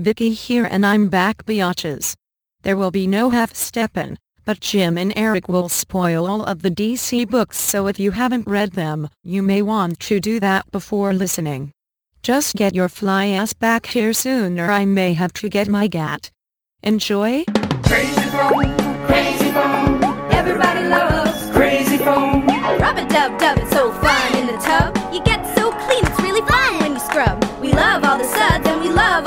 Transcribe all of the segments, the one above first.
Vicky here and I'm back biatches. There will be no half-steppin', but Jim and Eric will spoil all of the DC books so if you haven't read them, you may want to do that before listening. Just get your fly ass back here soon or I may have to get my gat. Enjoy? Crazy Foam, crazy foam. Everybody loves crazy foam. Rub a dub dub, it's so fun in the tub. You get so clean, it's really fun when you scrub. We love all the suds and we love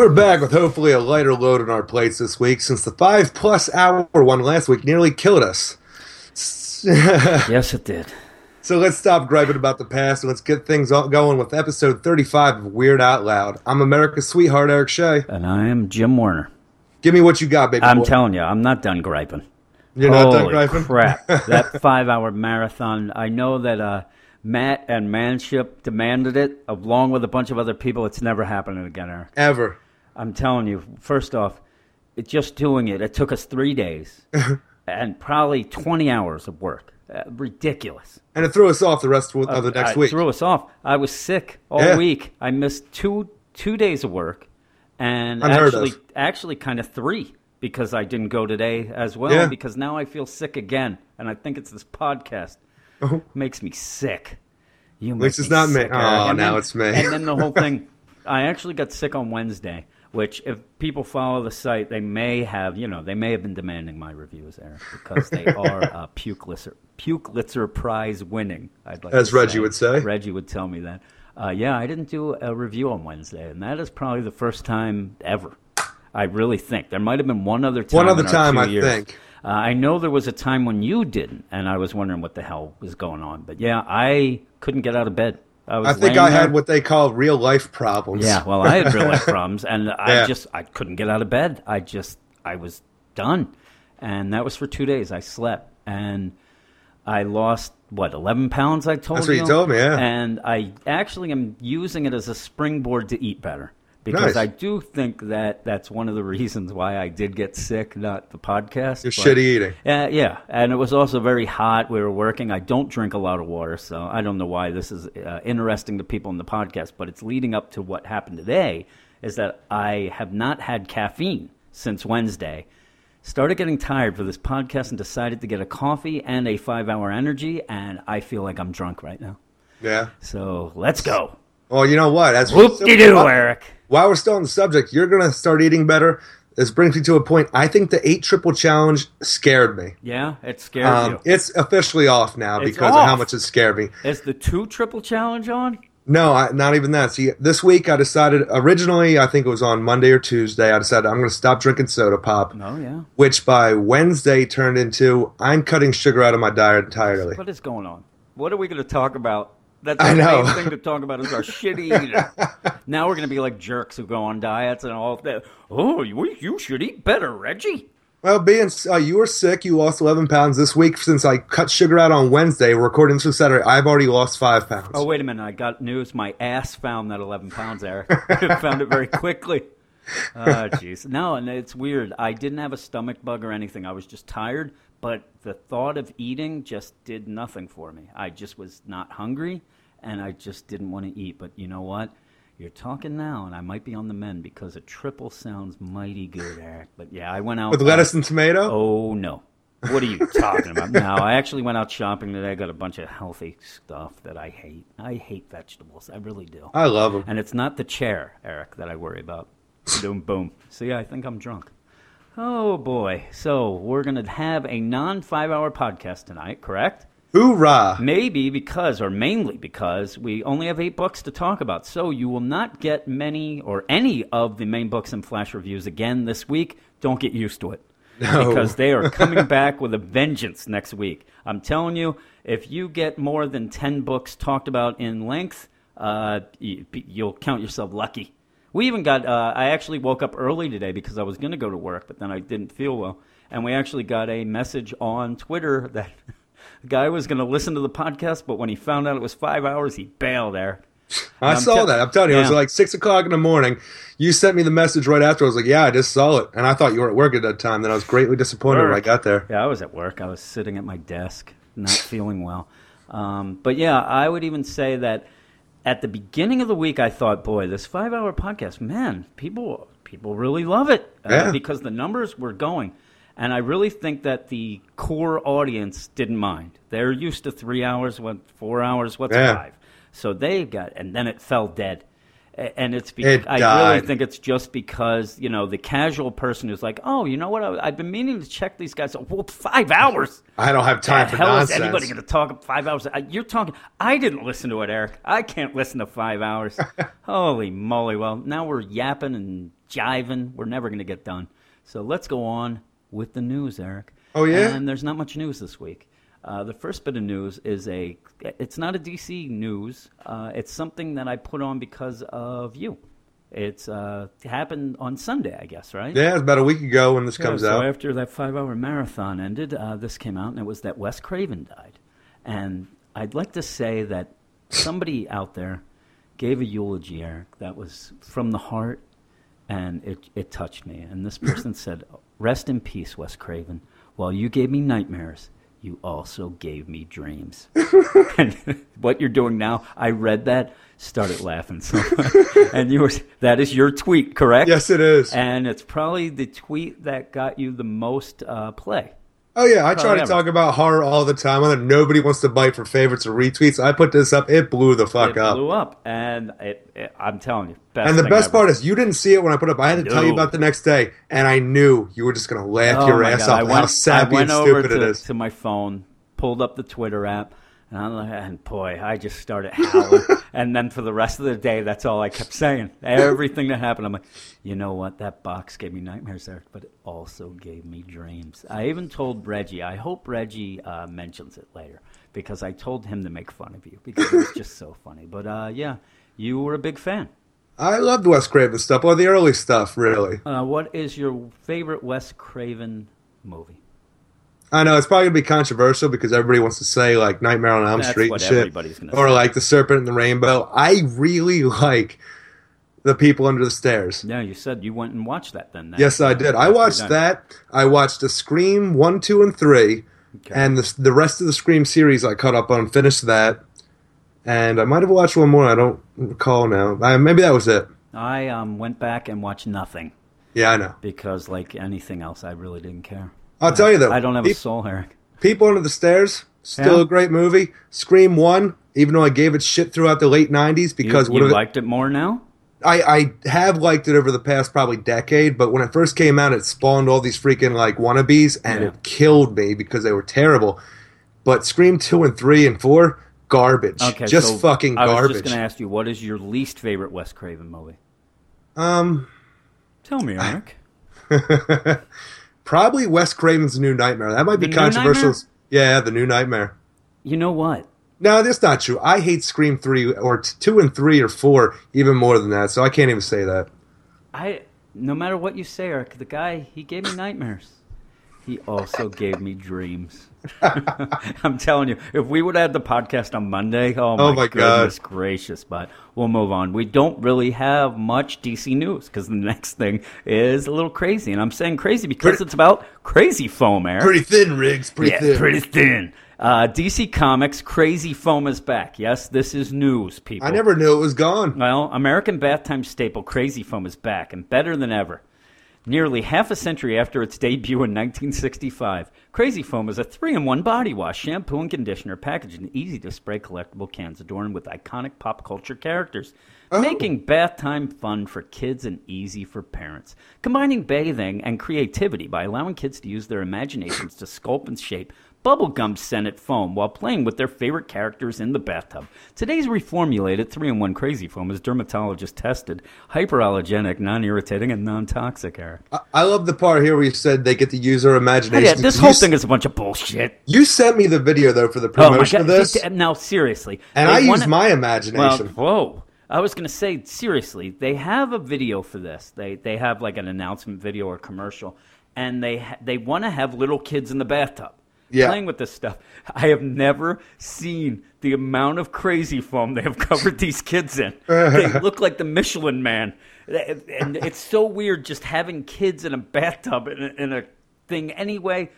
We're back with hopefully a lighter load on our plates this week since the five plus hour one last week nearly killed us. Yes, it did. So let's stop griping about the past and let's get things all going with episode 35 of Weird Out Loud. I'm America's sweetheart, Eric Shea. And I am Jim Warner. Give me what you got, baby. I'm boy. telling you, I'm not done griping. You're not done griping? crap. that five hour marathon, I know that uh, Matt and Manship demanded it, along with a bunch of other people. It's never happening again, Eric. Ever. I'm telling you, first off, it, just doing it, it took us three days and probably 20 hours of work. Uh, ridiculous. And it threw us off the rest of of the next I- week. threw us off. I was sick all Yeah. week. I missed two two days of work, and Unheard actually, of. actually, kind of three because I didn't go today as well. Yeah. Because now I feel sick again, and I think it's this podcast makes me sick. You Oh. least make it's not me. Oh, And now then- it's me. And then the whole thing. I actually got sick on Wednesday, which if people follow the site, they may have, you know, they may have been demanding my reviews, Eric, because they are uh, Pukelitzer, Pukelitzer Prize winning. I'd like As Reggie would say. Reggie would tell me that. Uh, yeah, I didn't do a review on Wednesday, and that is probably the first time ever. I really think there might have been one other time. One other time, I years. think. Uh, I know there was a time when you didn't, and I was wondering what the hell was going on. But yeah, I couldn't get out of bed. I, I think I had what they call real life problems. yeah, well, I had real life problems, and I Yeah. just I couldn't get out of bed. I just I was done, and that was for two days. I slept, and I lost what eleven pounds. I told That's what you. you told me, yeah. And I actually am using it as a springboard to eat better because Nice. I do think that that's one of the reasons why I did get sick, not the podcast. You're but- shitty eating. uh, yeah, and it was also very hot. We were working. I don't drink a lot of water, so I don't know why this is uh, interesting to people in the podcast, but it's leading up to what happened today is that I have not had caffeine since Wednesday. Started getting tired for this podcast and decided to get a coffee and a five hour energy, and I feel like I'm drunk right now. Yeah. So let's go. Well, you know what? As Whoop de doo, Eric. While we're still on the subject, you're going to start eating better. This brings me to a point. I think the eight triple challenge scared me. Yeah, it scared Um, you. it's officially off now It's because of how much it scared me. Is the two triple challenge on? No, I, not even that. See, this week I decided. Originally, I think it was on Monday or Tuesday. I decided I'm going to stop drinking soda pop, Oh, yeah. which by Wednesday turned into I'm cutting sugar out of my diet entirely. What is going on? What are we going to talk about? That's I the know. main thing to talk about is our shitty eating. now we're going to be like jerks who go on diets and all that. Oh, you, you should eat better, Reggie. Well, being uh, you were sick, you lost 11 pounds this week. Since I cut sugar out on Wednesday, we're recording this Saturday. I've already lost five pounds. Oh, wait a minute. I got news. My ass found that 11 pounds, Eric. found it very quickly. Oh, jeez. No, and it's weird. I didn't have a stomach bug or anything. I was just tired, but the thought of eating just did nothing for me. I just was not hungry, and I just didn't want to eat. But you know what? You're talking now, and I might be on the mend because a triple sounds mighty good, Eric. But yeah, I went out With lettuce and tomato. Oh no. What are you talking about? No, I actually went out shopping today. I got a bunch of healthy stuff that I hate. I hate vegetables. I really do. I love them. And it's not the chair, Eric, that I worry about. boom, boom. See, I think I'm drunk. Oh boy. So we're gonna have a non five hour podcast tonight, correct? Hoorah! Maybe because, or mainly because, we only have eight books to talk about. So you will not get many or any of the main books and flash reviews again this week. Don't get used to it. No. Because they are coming back with a vengeance next week. I'm telling you, if you get more than 10 books talked about in length, uh, you, you'll count yourself lucky. We even got, uh, I actually woke up early today because I was going to go to work, but then I didn't feel well. and we actually got a message on Twitter that the guy was going to listen to the podcast, but when he found out it was five hours, he bailed. Eric, I I'm saw tell- that. I'm telling you, it was like six o'clock in the morning. You sent me the message right after. I was like, "Yeah, I just saw it," and I thought you were at work at that time. Then I was greatly disappointed when I got there. Yeah, I was at work. I was sitting at my desk, not feeling well. Um, but yeah, I would even say that at the beginning of the week, I thought, boy, this five-hour podcast, man, people people really love it uh, Yeah. because the numbers were going, and I really think that the core audience didn't mind. They're used to three hours, what four hours, what's Yeah. five? So they got, and then it fell dead. And it's be- It I really think it's just because you know the casual person who's like, oh, you know what? I, I've been meaning to check these guys. Well, five hours. I don't have time the for hell nonsense. is anybody going to talk five hours? You're talking. I didn't listen to it, Eric. I can't listen to five hours. Holy moly! Well, now we're yapping and jiving. We're never going to get done. So let's go on with the news, Eric. Oh, yeah? And there's not much news this week. Uh, the first bit of news is a. It's not a DC news. Uh, it's something that I put on because of you. It's uh, happened on Sunday, I guess, right? yeah, it's about a week ago when this Yeah, comes so out. So after that five-hour marathon ended, uh, this came out, and it was that Wes Craven died. And I'd like to say that somebody out there gave a eulogy, Eric, that was from the heart, and it, it touched me. And this person said, "Rest in peace, Wes Craven. While you gave me nightmares." You also gave me dreams. and what you're doing now, I read that, started laughing so much. and you were that is your tweet, correct? yes, it is. And it's probably the tweet that got you the most uh, play. Oh yeah, I oh, try to talk about horror all the time. I know nobody wants to bite for favorites or retweets. I put this up, it blew the fuck it up. blew up, and it, it- I'm telling you, best And the best part is you didn't see it when I put it up. I had to tell you No. about the next day, and I knew you were just gonna laugh Oh your ass God, off I went, how sappy I went and over stupid to, it is. to my phone, pulled up the Twitter app, and, I'm like, and boy, I just started howling. and then for the rest of the day, that's all I kept saying. Everything that happened, I'm like, you know what? That box gave me nightmares, Eric, but it also gave me dreams. I even told Reggie. I hope Reggie uh, mentions it later because I told him to make fun of you because it was just so funny. But uh, yeah, you were a big fan. I loved Wes Craven stuff, or the early stuff, really. Uh, what is your favorite Wes Craven movie? I know it's probably gonna be controversial because everybody wants to say like Nightmare on Elm That's Street and shit, or say. like The Serpent and the Rainbow. I really like The People Under the Stairs. Yeah, you said you went and watched that then. That, Yes, I did. I watched that. I watched the Scream one, two, and three, Okay. and the the rest of the Scream series I caught up on, finished that, and I might have watched one more. I don't recall now. Uh, maybe that was it. I um, went back and watched nothing Yeah, I know. because, like anything else, I really didn't care. I'll tell you though. I don't have a Pe- soul, Eric. People Under the Stairs, still Yeah. a great movie. Scream one, even though I gave it shit throughout the late '90s because you, you the- liked it more now. I, I have liked it over the past probably decade, but when it first came out, it spawned all these freaking like wannabes, and Yeah. it killed me because they were terrible. But Scream two and three and four, garbage, Okay, just so fucking garbage. I was just going to ask you, what is your least favorite Wes Craven movie? Um, Tell me, Eric. probably Wes Craven's New Nightmare. That might be The controversial. Yeah, the New Nightmare. you know what? No, that's not true. I hate Scream three or t- two and three or four even more than that. So I can't even say that. I no matter what you say, Eric, the guy he gave me nightmares. He also gave me dreams. I'm telling you, if we would have had the podcast on Monday, oh my, Oh my God. goodness gracious! But we'll move on. We don't really have much DC news because the next thing is a little crazy, and I'm saying crazy because Pretty- it's about crazy foam, Eric. Pretty thin, Riggs. Pretty yeah, thin. pretty thin. Uh, DC Comics Crazy Foam is back. Yes, this is news, people. I never knew it was gone. Well, American bath time staple Crazy Foam is back and better than ever. Nearly half a century after its debut in 1965, Crazy Foam is a three in one body wash, shampoo, and conditioner packaged in easy to spray collectible cans adorned with iconic pop culture characters, oh. making bath time fun for kids and easy for parents. Combining bathing and creativity by allowing kids to use their imaginations to sculpt and shape bubblegum scented foam while playing with their favorite characters in the bathtub. Today's reformulated 3-in-1 Crazy Foam is dermatologist tested, hyperallergenic, non-irritating, and non-toxic, Eric. I, I love the part here where you said they get to use their imagination. Yeah, this You whole s- thing is a bunch of bullshit. You sent me the video though for the Oh promotion god! of this, Now, seriously, and I wanna- use my Well, imagination. whoa! I was going to say seriously, they have a video for this. They they have like an announcement video or commercial, and they ha- they want to have little kids in the bathtub Yeah. playing with this stuff. I have never seen the amount of crazy foam they have covered these kids in. they look like the Michelin Man, and it's so weird just having kids in a bathtub in a, in a thing anyway.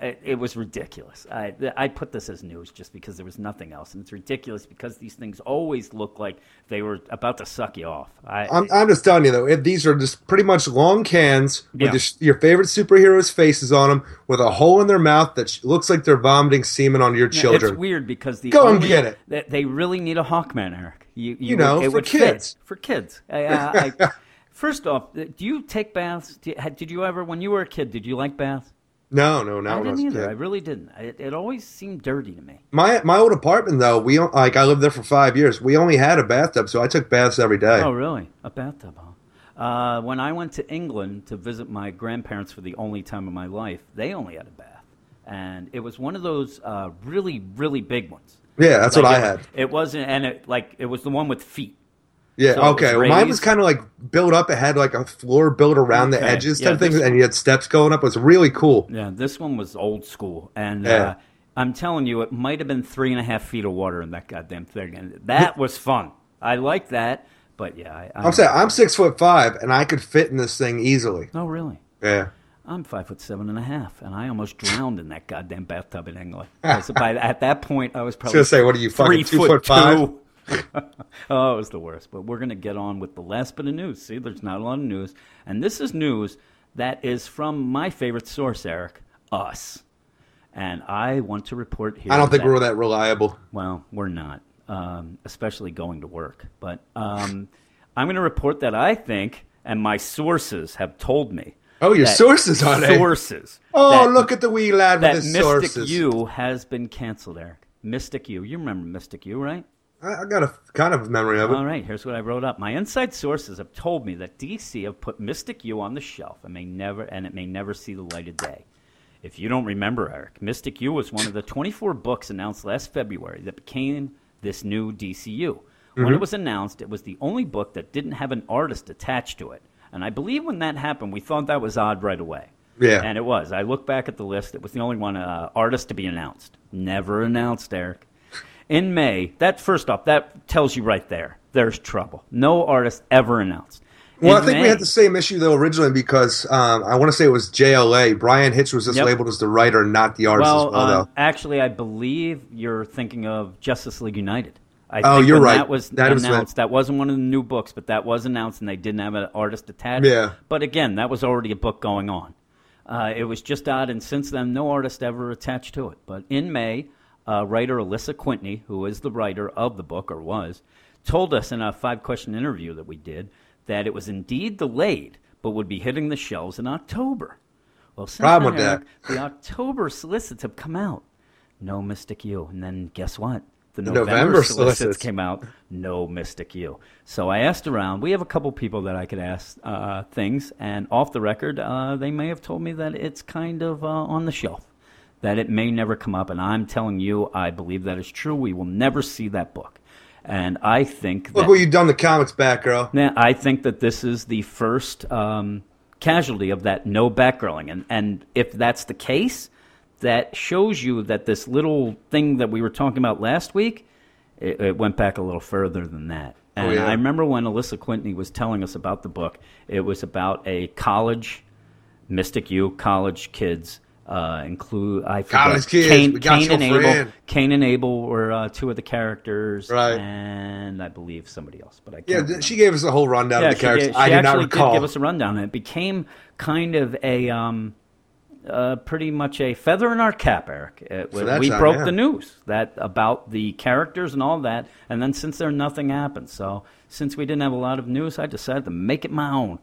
It, it was ridiculous. I, I put this as news just because there was nothing else, and it's ridiculous because these things always look like they were about to suck you off. I, I'm, I'm just telling you though, it, these are just pretty much long cans with Yeah. your, your favorite superheroes' faces on them, with a hole in their mouth that sh- looks like they're vomiting semen on your children. It's weird because the Go and get it. They, they really need a Hawkman, Eric. You, You know, it for would kids. fit for kids. I, I, I, first off, do you take baths? You- Did you ever, when you were a kid, did you like baths? No, no, I not I didn't was either. kid. I really didn't. It, it always seemed dirty to me. My my old apartment though, we like I lived there for five years. We only had a bathtub, so I took baths every day. Oh, really? A bathtub, huh? Uh, when I went to England to visit my grandparents for the only time of my life, they only had a bath, and it was one of those uh, really, really big ones. yeah, that's Like, what I had. It wasn't, and it like it was the one with feet. Yeah, so okay. Well, mine was kind of like built up. It had like a floor built around the Okay, edges yeah, type thing, this- and you had steps going up. It was really cool. Yeah, this one was old school, and Yeah. uh, I'm telling you, it might have been three and a half feet of water in that goddamn thing, and that was fun. I like that, but yeah, I, I, I'm saying I'm six foot five, and I could fit in this thing easily. Oh, really? Yeah. I'm five foot seven and a half, and I almost drowned in that goddamn bathtub in England. by at that point, I was probably gonna say, what are you, fucking two foot, foot five? two. oh, it was the worst. But we're gonna get on with the last bit of news. See, there's not a lot of news, and this is news that is from my favorite source, Eric, us. And I want to report here. I don't think that- we're that reliable. well, we're not, um, especially going to work. But um, I'm going to report that I think, and my sources have told me. Oh, your sources on it. Sources. Oh, that- look at the wee lad with his Mystik sources. U has been canceled, Eric. Mystik U. You remember Mystik U, right? I, I got a kind of memory of it. All right, here's what I wrote up. My inside sources have told me that DC have put Mystik U on the shelf and may never and it may never see the light of day. If you don't remember, Eric, Mystik U was one of the 24 books announced last February that became this new DCU. When Mm-hmm. it was announced, it was the only book that didn't have an artist attached to it. And I believe when that happened, we thought that was odd right away. Yeah. And it was. I look back at the list. It was the only one uh, artist to be announced. Never announced, Eric. In May, that first off, that tells you right there. There's trouble. No artist ever announced. Well, In I think we had the same issue though originally because um, I want to say it was JLA. Bryan Hitch was just Yep. labeled as the writer, not the artist Well, as well. um, though. actually, I believe you're thinking of Justice League United. I Oh, think you're right. That was That was announced. that wasn't one of the new books, but that was announced, and they didn't have an artist attached. Yeah. But again, that was already a book going on. Uh, it was just odd, and since then, no artist ever attached to it. But in May, uh, writer Alisa Kwitney, who is the writer of the book or was, told us in a five-question interview that we did that it was indeed delayed, but would be hitting the shelves in October. Well, since Problem with Eric, the October solicits have come out. No Mystik U. And then guess what? The November, November solicits, solicits. came out. No Mystik U. So I asked around. We have a couple people that I could ask uh, things, and off the record, uh, they may have told me that it's kind of uh, on the shelf, that it may never come up. And I'm telling you, I believe that is true. We will never see that book. And I think Look what you've done the comics back, girl. now, I think that this is the first um, casualty of that no backgirling, and and if that's the case, that shows you that this little thing that we were talking about last week, it, it went back a little further than that. And Oh, yeah. I remember when Alisa Kwitney was telling us about the book, it was about a college, Mystik U college kids. Uh, include I College kids, Cain, Cain and Abel. Cain and Abel were uh, two of the characters, Right. And I believe somebody else, but I can't Yeah, remember. she gave us a whole rundown Yeah, of the characters. did, I did not recall. did give us a rundown. It became kind of a um, uh, pretty much a feather in our cap, Eric. It, we broke the news that about the characters and all that, and then since there nothing happened. So since we didn't have a lot of news, I decided to make it my own.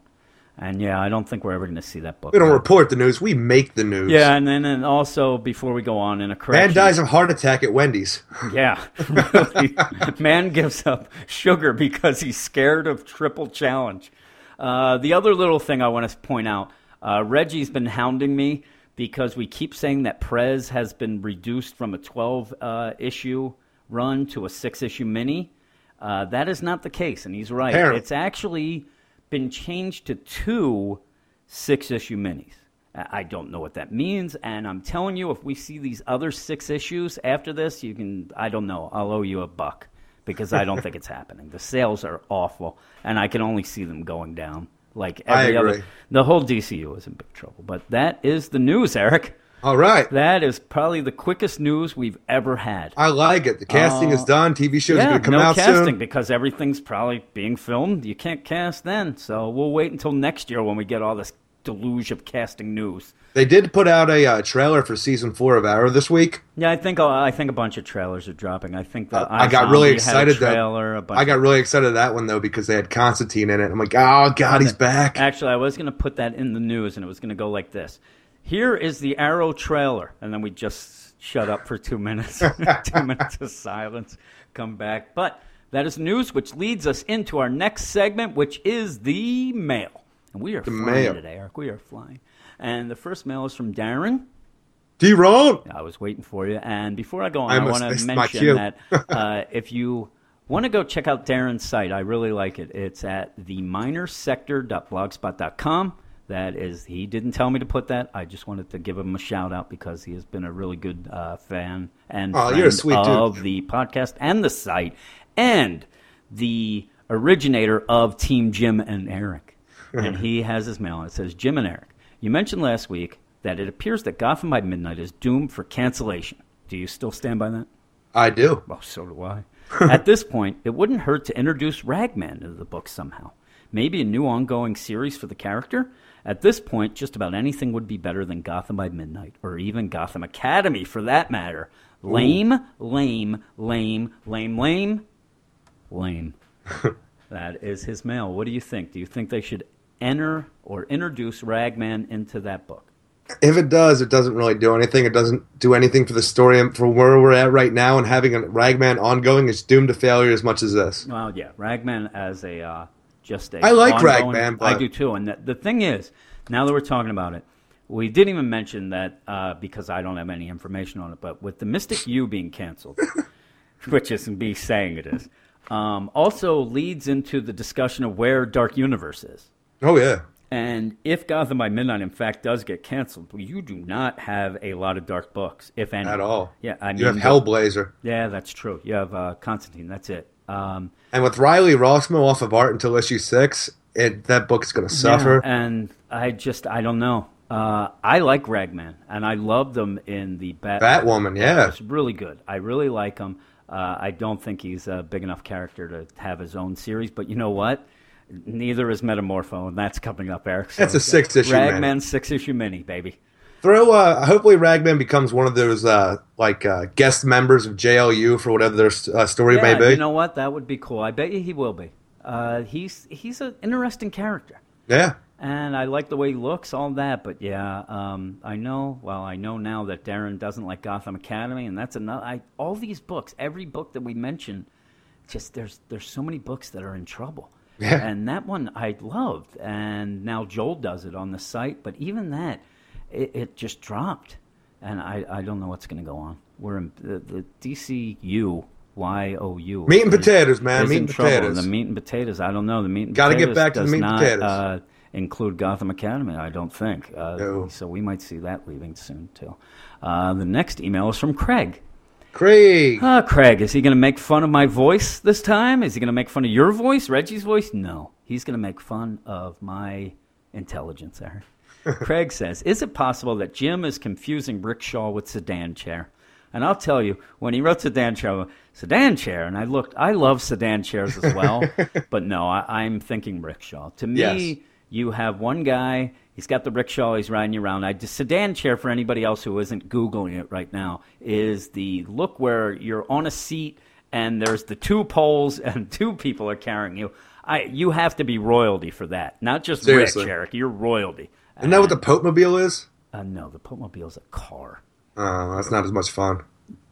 And yeah, I don't think we're ever going to see that book. we don't report the news. We make the news. Yeah, and then and also before we go on in a correction, Man dies of heart attack at Wendy's. yeah, really. Man gives up sugar because he's scared of triple challenge. Uh, the other little thing I want to point out uh, Reggie's been hounding me because we keep saying that Prez has been reduced from a 12 uh, issue run to a six issue mini. Uh, that is not the case, and he's right. Apparently. It's actually been changed to two six issue minis. I don't know what that means, and I'm telling you, if we see these other six issues after this, you can. I don't know. I'll owe you a buck because I don't think it's happening. The sales are awful, and I can only see them going down. Like every other, the whole DCU is in big trouble. But that is the news, Eric. All right. That is probably the quickest news we've ever had. I like it. The casting is done. TV shows are Uh, going to come no out casting soon. because everything's probably being filmed. You can't cast then, so we'll wait until next year when we get all this deluge of casting news. They did put out a uh, trailer for season four of Arrow this week. Yeah, I think I think a bunch of trailers are dropping. I think Uh, I got really excited that trailer. bunch I got really excited at that one though because they had Constantine in it. I'm like, oh god, he's back. Actually, I was going to put that in the news, and it was going to go like this: Here is the Arrow trailer, and then we just shut up for two minutes. two minutes of silence. Come back, but that is news, which leads us into our next segment, which is the mail. And we are flying mail. today, Eric. We are flying. And the first mail is from Darren. D-Ron. I was waiting for you. And before I go on, I I, want to mention that uh, if you want to go check out Darren's site, I really like it. It's at theminersector.blogspot.com. That is, he didn't tell me to put that. I just wanted to give him a shout out because he has been a really good uh, fan and Oh, friend sweet dude. of the podcast and the site and the originator of Team Jim and Eric. and he has his mail. and It says, Jim and Eric, you mentioned last week that it appears that Gotham by Midnight is doomed for cancellation. Do you still stand by that? I do. Well, so do I. At this point, it wouldn't hurt to introduce Ragman into the book somehow. Maybe a new ongoing series for the character? At this point, just about anything would be better than Gotham by Midnight, or even Gotham Academy for that matter. Lame, lame, lame, lame, lame, lame. that is his mail. What do you think? Do you think they should enter or introduce Ragman into that book? If it does, it doesn't really do anything. It doesn't do anything for the story and for where we're at right now. And having a Ragman ongoing is doomed to failure as much as this. Well, yeah, Ragman as a uh, just a. I like ongoing- I but- do too. And the, the thing is, now that we're talking about it, we didn't even mention that uh, because I don't have any information on it. But with the Mystik U being canceled, which isn't me saying it is, um, also leads into the discussion of where Dark Universe is. Oh yeah. And if Gotham by Midnight, in fact, does get canceled, you do not have a lot of dark books, if any. At all. Yeah, I mean, You have Hellblazer. Yeah, that's true. You have uh, Constantine. That's it. Um, And with Riley Rossmo off of art until issue six, it, that book is going to suffer. Yeah, and I just I don't know. Uh, I like Ragman, and I loved them in the Bat- Batwoman, yeah. it's really good. I really like him. Uh, I don't think he's a big enough character to have his own series, but you know what? Neither is Metamorpho, and that's coming up, Eric. So That's a six-issue Ragman mini. six issue mini, baby. Throw. Uh, hopefully, Ragman becomes one of those uh, like uh, guest members of JLU for whatever their uh, story may be. you know what? That would be cool. I bet you he will be. Uh, he's he's an interesting character. yeah. And I like the way he looks, all that. But yeah, um, I know. Well, I know now that Darren doesn't like Gotham Academy, and that's another. I, all these books, every book that we mention, just there's there's so many books that are in trouble. Yeah. And that one I loved, and now Joel does it on the site. But even that, it, it just dropped, and I, I don't know what's going to go on. We're in the, the DCU. Y O U. Meat and potatoes, man. Meat and potatoes. The meat and potatoes. I don't know. The meat and Gotta get potatoes back to the meat and not, potatoes. Uh, include Gotham Academy. I don't think. Uh, No. So we might see that leaving soon too. Uh, the next email is from Craig. Craig. Uh, Craig, is he going to make fun of my voice this time? Is he going to make fun of your voice, Reggie's voice? No, he's going to make fun of my intelligence. Eric. Craig says, "Is it possible that Jim is confusing rickshaw with sedan chair?" And I'll tell you, when he wrote sedan chair, sedan chair, and I looked. I love sedan chairs as well, but no, I, I'm thinking rickshaw. To me, Yes. you have one guy. He's got the rickshaw. He's riding you around. I just sedan chair for anybody else who isn't googling it right now is the look where you're on a seat and there's the two poles and two people are carrying you. I you have to be royalty for that, not just Seriously. rich, Eric. You're royalty. Isn't that what the Pope Mobile is? Uh, no, the Pope Mobile is a car, Oh, that's not as much fun.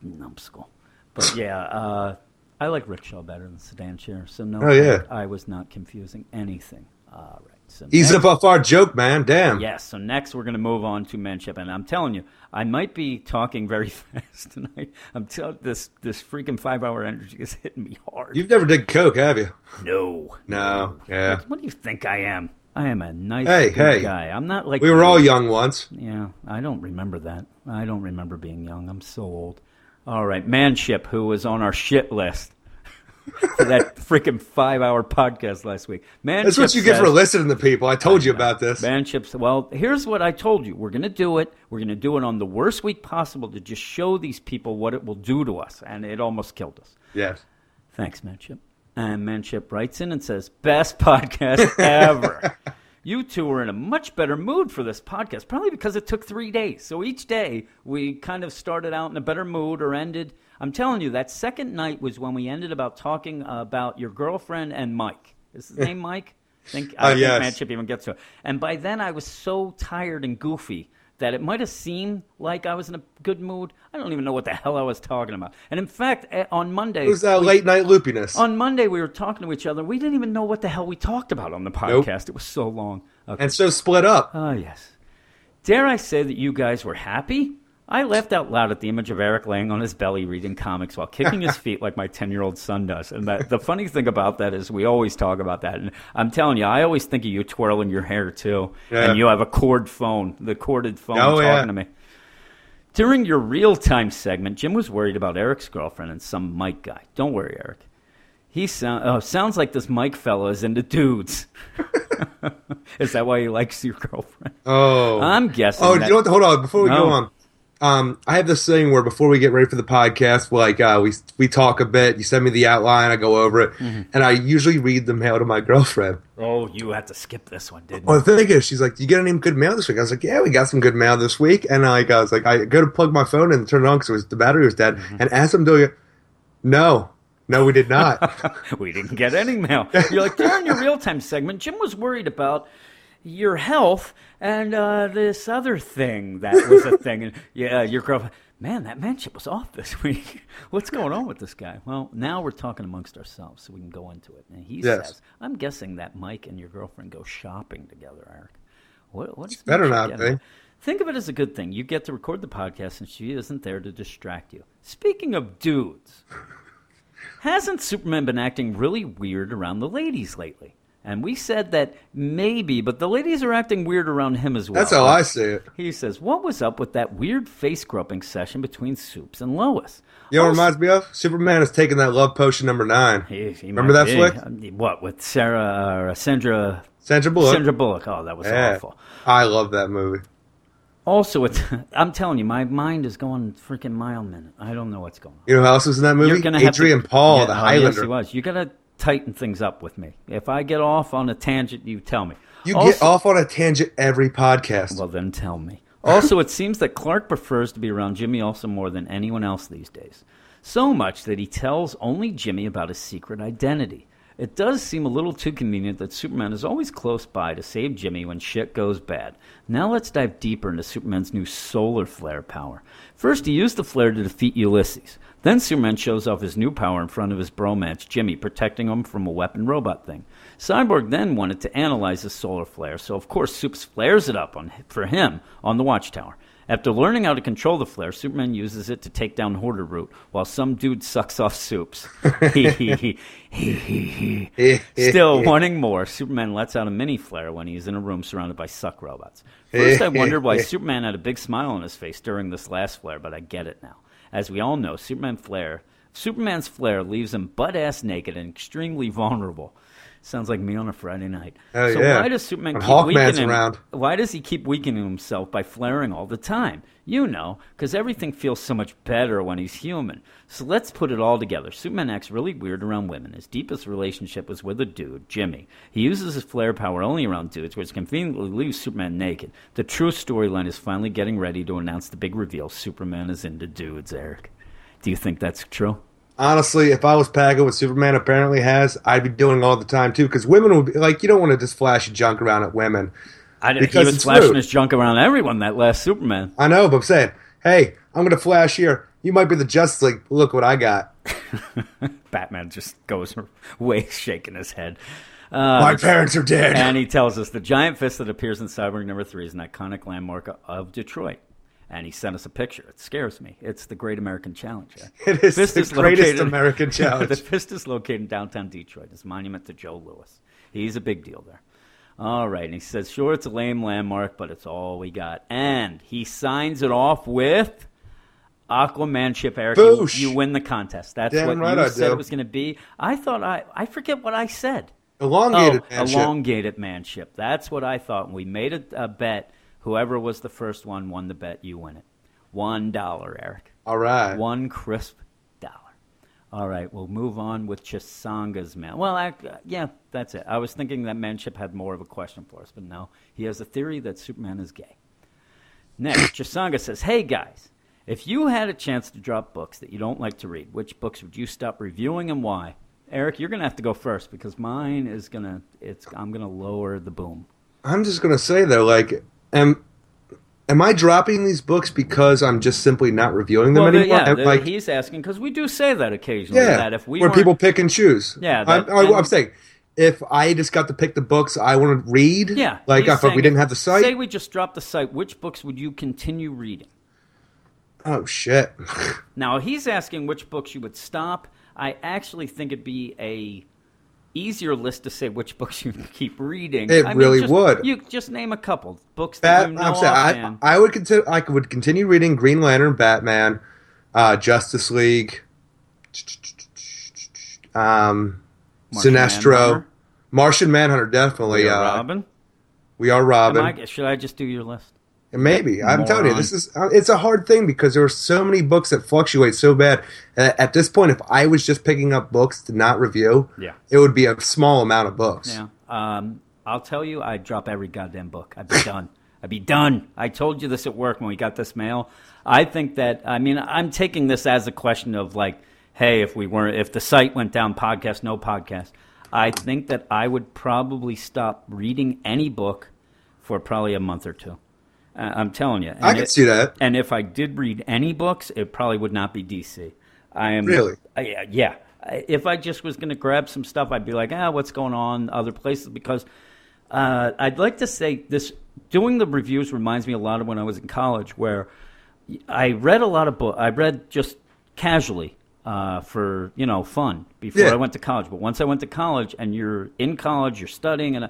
numbskull. But yeah, uh, I like rickshaw better than sedan chair. So no, Oh, yeah. I was not confusing anything. All right. So Ease next- up off our joke, man. Damn. Yes. So next we're going to move on to Manship, and I'm telling you, I might be talking very fast tonight. I'm telling this this freaking five hour energy is hitting me hard. You've never did coke, have you? no. No. Yeah. What do you think I am? I am a nice Hey, hey. guy. I'm not like We were all young once. Yeah, I don't remember that. I don't remember being young. I'm so old. All right, Manship, who was on our shit list for that freaking five-hour podcast last week. Manship That's what you get for says- listening to people. I told you about this. Manships. Well, here's what I told you. We're going to do it. We're going to do it on the worst week possible to just show these people what it will do to us, and it almost killed us. Yes. Thanks, Manship. And Manship writes in and says, "Best podcast ever." you two were in a much better mood for this podcast, probably because it took three days. So each day we kind of started out in a better mood or ended. I'm telling you, that second night was when we ended about talking about your girlfriend and Mike. Is his name Mike? I think, I Uh, think yes. Manship even gets to it. And by then I was so tired and goofy that it might have seemed like I was in a good mood. I don't even know what the hell I was talking about. And in fact, eh, on Monday, It was that we- late night loopiness. on Monday, we were talking to each other. We didn't even know what the hell we talked about on the Nope. podcast. It was so long. Okay. and so split up. Oh, yes. Dare I say that you guys were happy? I laughed out loud at the image of Eric laying on his belly reading comics while kicking his feet like my 10 year old son does. And that, the funny thing about that is we always talk about that. And I'm telling you, I always think of you twirling your hair too. Yeah. And you have a cord phone, the corded phone Oh, talking yeah. to me. During your real time segment, Jim was worried about Eric's girlfriend and some Mike guy. Don't worry, Eric. He sound, oh, sounds like this Mike fella is into dudes. is that why he likes your girlfriend? Oh. I'm guessing. Oh, that- you know what? Hold on. Before we No. go on, um, I have this thing where before we get ready for the podcast, like uh, we we talk a bit. You send me the outline, I go over it, Mm-hmm. and I usually read the mail to my girlfriend. Oh, you had to skip this one, didn't Well, you? the thing is, she's like, "Do you get any good mail this week?" I was like, "Yeah, we got some good mail this week." And like, I was like, I go to plug my phone and turn it on because it was the battery was dead. Mm-hmm. And as I'm doing it, no, no, we did not. we didn't get any mail. You're like, during your real time segment, Jim was worried about your health and uh, this other thing that was a thing. And yeah, your girlfriend, man, that Manship was off this week. What's going on with this guy? Well, now we're talking amongst ourselves, so we can go into it. And he Yes. says, I'm guessing that Mike and your girlfriend go shopping together, Eric. What, what is better not be. Think of it as a good thing. You get to record the podcast, and she isn't there to distract you. Speaking of dudes, hasn't Superman been acting really weird around the ladies lately? And we said that maybe, but the ladies are acting weird around him as well. That's how I see it. He says, What was up with that weird face groping session between Supes and Lois? You know what it reminds me of? Superman is taking that love potion number nine. He- he Remember that be. flick? Uh, What, with Sarah, or Sandra, Sandra Bullock. Sandra Bullock? Oh, that was Yeah. awful. I love that movie. Also, it's, I'm telling you, my mind is going freaking mile a minute. I don't know what's going on. You know who else was in that movie? You're gonna have Adrian Paul, Yeah, the oh, Highlander. Yes, he was. You got to tighten things up with me. If I get off on a tangent, you tell me. You Also- get off on a tangent every podcast. Well, then tell me. Also, it seems that Clark prefers to be around Jimmy Olsen more than anyone else these days. So much that he tells only Jimmy about his secret identity. It does seem a little too convenient that Superman is always close by to save Jimmy when shit goes bad. Now let's dive deeper into Superman's new solar flare power. First, he used the flare to defeat Ulysses. Then Superman shows off his new power in front of his bromance, Jimmy, protecting him from a weapon robot thing. Cyborg then wanted to analyze his solar flare, so of course Supes flares it up on, for him on the Watchtower. After learning how to control the flare, Superman uses it to take down Hordr_Root, while some dude sucks off Supes. Still wanting more, Superman lets out a mini flare when he's in a room surrounded by suck robots. First, I wondered why Superman had a big smile on his face during this last flare, but I get it now. As we all know, Superman Superman's flare leaves him butt ass naked and extremely vulnerable. Sounds like me on a Friday night. Oh, so yeah. why does Superman keep weakening? around. Why does he keep weakening himself by flaring all the time? You know, because everything feels so much better when he's human. So let's put it all together. Superman acts really weird around women. His deepest relationship was with a dude, Jimmy. He uses his flare power only around dudes, which conveniently leaves Superman naked. The true storyline is finally getting ready to announce the big reveal Superman is into dudes, Eric. Do you think that's true? Honestly, if I was packing what Superman apparently has, I'd be doing all the time too. Because women would be like, you don't want to just flash your junk around at women. I didn't, he was flashing rude. his junk around everyone that last Superman. I know, but I'm saying, hey, I'm gonna flash here. You might be the Justice League. Look what I got. Batman just goes away shaking his head. Uh, My parents are dead. And he tells us the giant fist that appears in Cyborg number three is an iconic landmark of Detroit. And he sent us a picture. It scares me. It's the Great American Challenge. It is Fist the greatest located- American challenge. the fist is located in downtown Detroit. It's a monument to Joe Louis. He's a big deal there. All right. And he says, sure, it's a lame landmark, but it's all we got. And he signs it off with Aquamanship, Eric. You, you win the contest. That's Damn what right you I said do. it was going to be. I thought I, I forget what I said. Elongated oh, manship. elongated manship. That's what I thought. We made a, a bet. Whoever was the first one won the bet. You win it. One dollar, Eric. All right. One crisp dollar. All right, we'll move on with Chisanga's man. Well, I, uh, yeah, that's it. I was thinking that Manship had more of a question for us, but no. He has a theory that Superman is gay. Next, Chisanga says, Hey guys, if you had a chance to drop books that you don't like to read, which books would you stop reviewing and why? Eric, you're gonna have to go first because mine is gonna it's I'm gonna lower the boom. I'm just gonna say though, like, am am I dropping these books because I'm just simply not reviewing them Well, anymore? yeah, Am- like, he's asking because we do say that occasionally. yeah, that if we where people pick and choose. Yeah, I'm, that- I, I'm saying if I just got to pick the books I want to read, Yeah. like if we didn't have the site. Say we just dropped the site. Which books would you continue reading? oh shit! Now he's asking which books you would stop. I actually think it'd be a easier list to say which books you keep reading. It I mean, really just- would. You just name a couple books that Bat, you know I'm saying I. I would continue. I would continue reading Green Lantern, Batman, uh, Justice League, um, Martian Sinestro, Manhunter. Martian Manhunter. Definitely, We Are uh, Robin. we are Robin. I, should I just do your list? Maybe I'm telling you, this is uh, it's a hard thing because there are so many books that fluctuate so bad. Uh, at this point, if I was just picking up books to not review, Yeah. it would be a small amount of books. Yeah. Um, I'll tell you, I'd drop every goddamn book. I'd be done. I'd be done. I told you this at work when we got this mail. I think that, I mean, I'm taking this as a question of like, hey, if we weren't, if the site went down podcast, no podcast, I think that I would probably stop reading any book for probably a month or two. Uh, I'm telling you. I And can it- see that. And if I did read any books, it probably would not be DC. I am Really? I- yeah. If I just was going to grab some stuff, I'd be like, ah, what's going on other places? Because uh, I'd like to say this: doing the reviews reminds me a lot of when I was in college, where I read a lot of books. I read just casually uh, for you know fun before Yeah. I went to college. But once I went to college, and you're in college, you're studying, and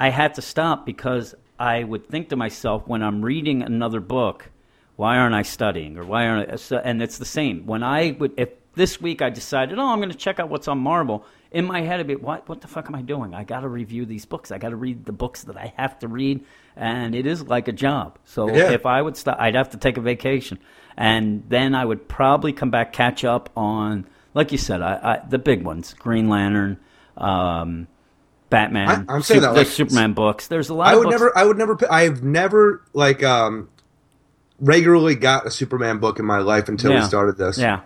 I had to stop because I would think to myself when I'm reading another book, why aren't I studying or why aren't I? so- And it's the same when I would if this week I decided, oh, I'm going to check out what's on Marvel. In my head, I'd be, what, what the fuck am I doing? I got to review these books. I got to read the books that I have to read, and it is like a job. So Yeah. if I would stop, I'd have to take a vacation, and then I would probably come back, catch up on, like you said, I, I, the big ones: Green Lantern, um, Batman, I- I'm saying that, the like, Superman books. There's a lot. I would never. I would never. I've never like um regularly got a Superman book in my life until we started this. Yeah.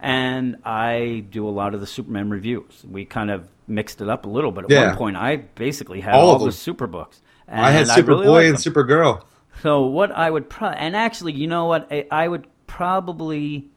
And I do a lot of the Superman reviews. We kind of mixed it up a little, but at Yeah. one point I basically had All all, of the super books. And I had Superboy really and. Supergirl. So what I would pro- and actually, you know what? I, I would probably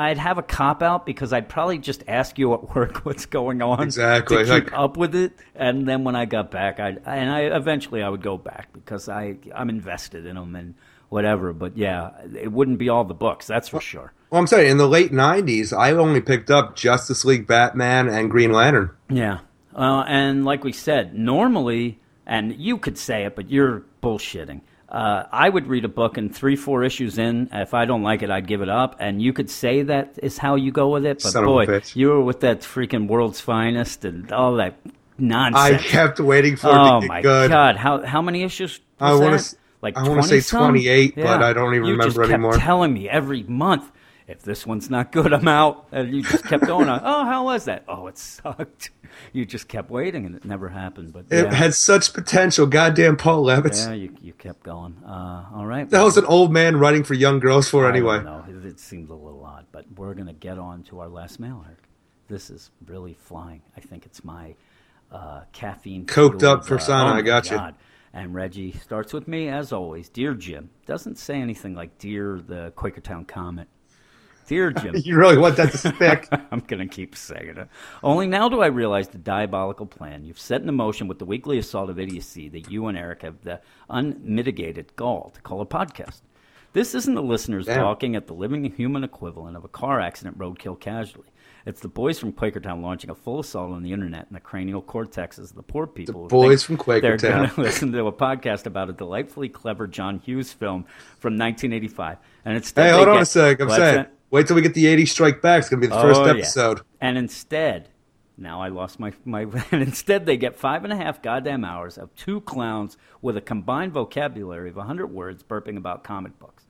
I'd have a cop out because I'd probably just ask you at work what's going on Exactly, to keep like- up with it, and then when I got back, I and I eventually I would go back because I I'm invested in them and whatever. But yeah, it wouldn't be all the books, that's for sure. Well, I'm saying in the late '90s, I only picked up Justice League, Batman, and Green Lantern. Yeah. Uh, and like we said, normally, and you could say it, but you're bullshitting. Uh, I would read a book and three, four issues in. If I don't like it, I'd give it up. And you could say that is how you go with it. But Son boy, you were with that freaking world's finest and all that nonsense. I kept waiting for it oh to my good. god! How how many issues? I that? s- like I wanna say 20-some? 28, but I don't even you remember just kept anymore. Telling me every month. If this one's not good, I'm out. And you just kept going on. Oh, how was that? Oh, it sucked. You just kept waiting, and it never happened. But It yeah, had such potential. Goddamn Paul Levitz. yeah, you you kept going. Uh, all right. The was an old man writing for young girls for anyway? No, it, it seems a little odd, but we're gonna get on to our last mail, Eric. This is really flying. I think it's my uh, caffeine. Coked up fueled, persona, oh I got you. God. And Reggie starts with me as always. Dear Jim, doesn't say anything like "Dear the Quakertown Comet." Dear Jim, You really want that to stick? I'm going to keep saying it. Only now do I realize the diabolical plan you've set in motion with the weekly assault of idiocy that you and Eric have the unmitigated gall to call a podcast. This isn't the listeners Damn. talking at the living human equivalent of a car accident roadkill casualty. It's the boys from Quakertown launching a full assault on the internet and the cranial cortexes of the poor people. who boys from They're going to listen to a podcast about a delightfully clever John Hughes film from 1985. And instead, Hey, hold on get- a sec. I'm saying? Wait till we get the 80 Strike Back. It's gonna be the oh, first Oh, yeah. episode. And instead, now I lost my my. And instead, they get five and a half goddamn hours of two clowns with a combined vocabulary of hundred words burping about comic books.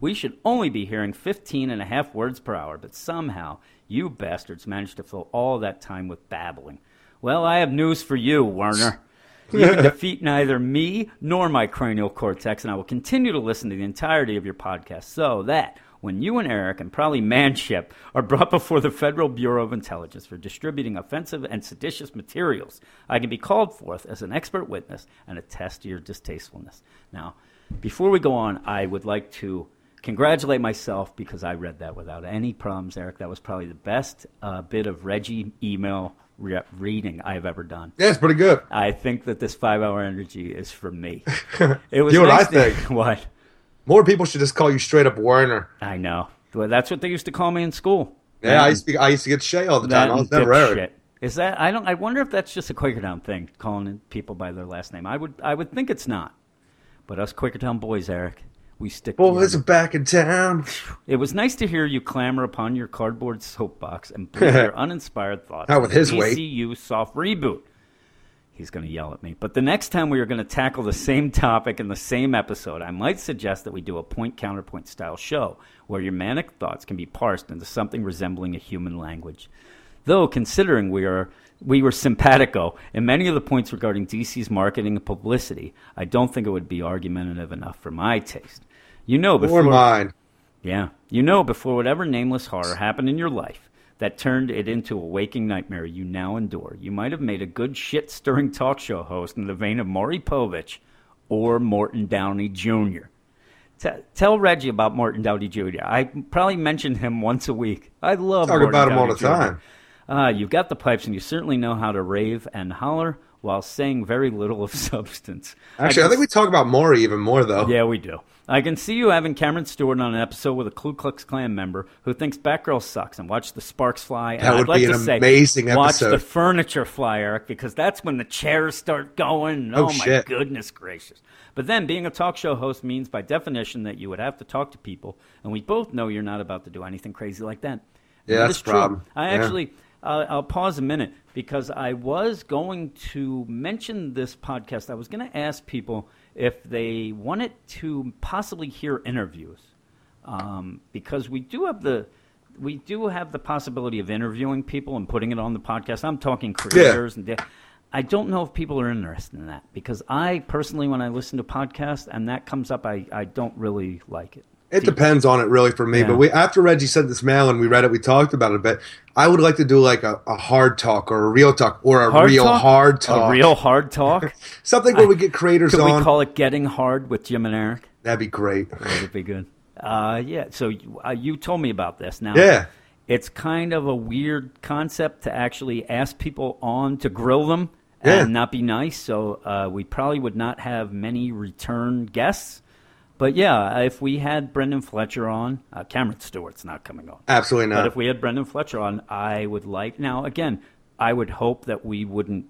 We should only be hearing 15 and a half words per hour, but somehow you bastards managed to fill all that time with babbling. Well, I have news for you, Werner. You can defeat neither me nor my cranial cortex, and I will continue to listen to the entirety of your podcast so that when you and Eric and probably Manship are brought before the Federal Bureau of Intelligence for distributing offensive and seditious materials, I can be called forth as an expert witness and attest to your distastefulness. Now, before we go on, I would like to congratulate myself because I read that without any problems, Eric. That was probably the best uh, bit of Reggie email re- reading I've ever done. Yeah, it's pretty good. I think that this five hour energy is for me. It was You know what I think? what? More people should just call you straight up Werner. I know. Well, that's what they used to call me in school. Yeah, I used to, I used to get Shay all the time. I was never Eric. dipshit. Is that I don't I wonder if that's just a Quakertown thing, calling people by their last name. I would I would think it's not. But us Quakertown boys, Eric, we stick Boys are back in town. It was nice to hear you clamor upon your cardboard soapbox and bleed your uninspired thoughts. Not with his weight. DCU soft reboot. He's going to yell at me. But the next time we are going to tackle the same topic in the same episode, I might suggest that we do a point counterpoint style show where your manic thoughts can be parsed into something resembling a human language. Though, considering we are we were simpatico in many of the points regarding DC's marketing and publicity, I don't think it would be argumentative enough for my taste. You know, before Or mine. yeah. You know, before whatever nameless horror happened in your life that turned it into a waking nightmare you now endure, you might have made a good shit stirring talk show host in the vein of Maury Povich or Morton Downey Jr. T- tell Reggie about Morton Downey Jr. I probably mention him once a week. I love Talk Morton about him all Downey the time. Jr. Uh, you've got the pipes, and you certainly know how to rave and holler while saying very little of substance. Actually, I, can think we talk about Maury even more though. yeah, we do. I can see you having Cameron Stewart on an episode with a Ku Klux Klan member who thinks Batgirl sucks and watch the sparks fly. And That I'd would like be to an say, amazing watch the furniture fly, Eric, because that's when the chairs start going. Oh, Oh, my shit. goodness gracious! But then, being a talk show host means, by definition, that you would have to talk to people, and we both know you're not about to do anything crazy like that. Yeah, That that's the true. problem. I Yeah. actually. Uh, I'll pause a minute because I was going to mention this podcast. I was going to ask people if they wanted to possibly hear interviews, um, because we do have the we do have the possibility of interviewing people and putting it on the podcast. I'm talking creators and. da- I don't know if people are interested in that because I personally, when I listen to podcasts and that comes up, I, I don't really like it. It depends on it really for me. Yeah. But we after Reggie sent this mail and we read it, we talked about it a bit. I would like to do like a, a hard talk or a real talk or a Hard real talk? hard talk. A real hard talk. Something where we get creators Could we call it "Getting Hard" with Jim and Eric? That'd be great. That'd be good. Uh, yeah. So you, uh, you told me about this. Now, Yeah. it's kind of a weird concept to actually ask people on to grill them Yeah. and not be nice. So uh, we probably would not have many return guests. But yeah, if we had Brenden Fletcher on, uh, Cameron Stewart's not coming on. Absolutely not. But if we had Brenden Fletcher on, I would like. Now, again, I would hope that we wouldn't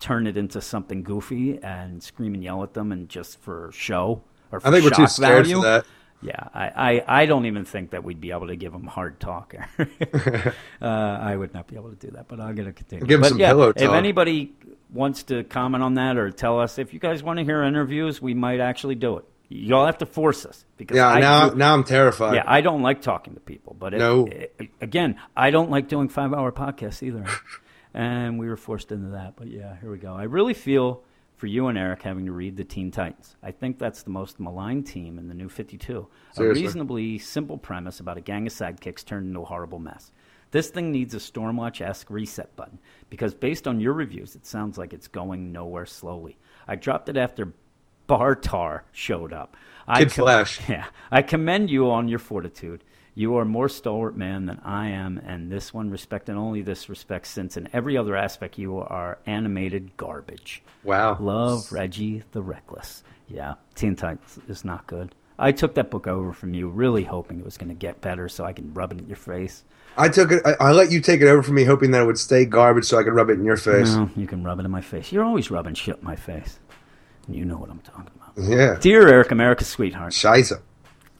turn it into something goofy and scream and yell at them and just for show or for I think we're too scared value. for that. Yeah, I, I, I don't even think that we'd be able to give them hard talk. uh, I would not be able to do that, but I'm going to continue. Give but some yeah, pillow If anybody wants to comment on that or tell us if you guys want to hear interviews, we might actually do it. Y'all have to force us because yeah, I now do- now I'm terrified. yeah, I don't like talking to people, but if, No. i- again, I don't like doing five-hour podcasts either, and we were forced into that. But yeah, here we go. I really feel for you and Eric having to read the Teen Titans. I think that's the most maligned team in the New Fifty Two. A reasonably simple premise about a gang of sidekicks turned into a horrible mess. This thing needs a Stormwatch-esque reset button because, based on your reviews, it sounds like it's going nowhere slowly. I dropped it after Bartar showed up. I Kid Flash. Yeah, I commend you on your fortitude. You are more stalwart man than I am, and this one respect and only this respect, since in every other aspect you are animated garbage. Wow. Love Reggie the Reckless. Yeah, Teen Titans is not good. I took that book over from you, really hoping it was going to get better, so I can rub it in your face. I took it. I, I let you take it over from me, hoping that it would stay garbage, so I could rub it in your face. No, you can rub it in my face. You're always rubbing shit in my face. You know what I'm talking about. Yeah, Dear Eric, America's sweetheart, Scheiße.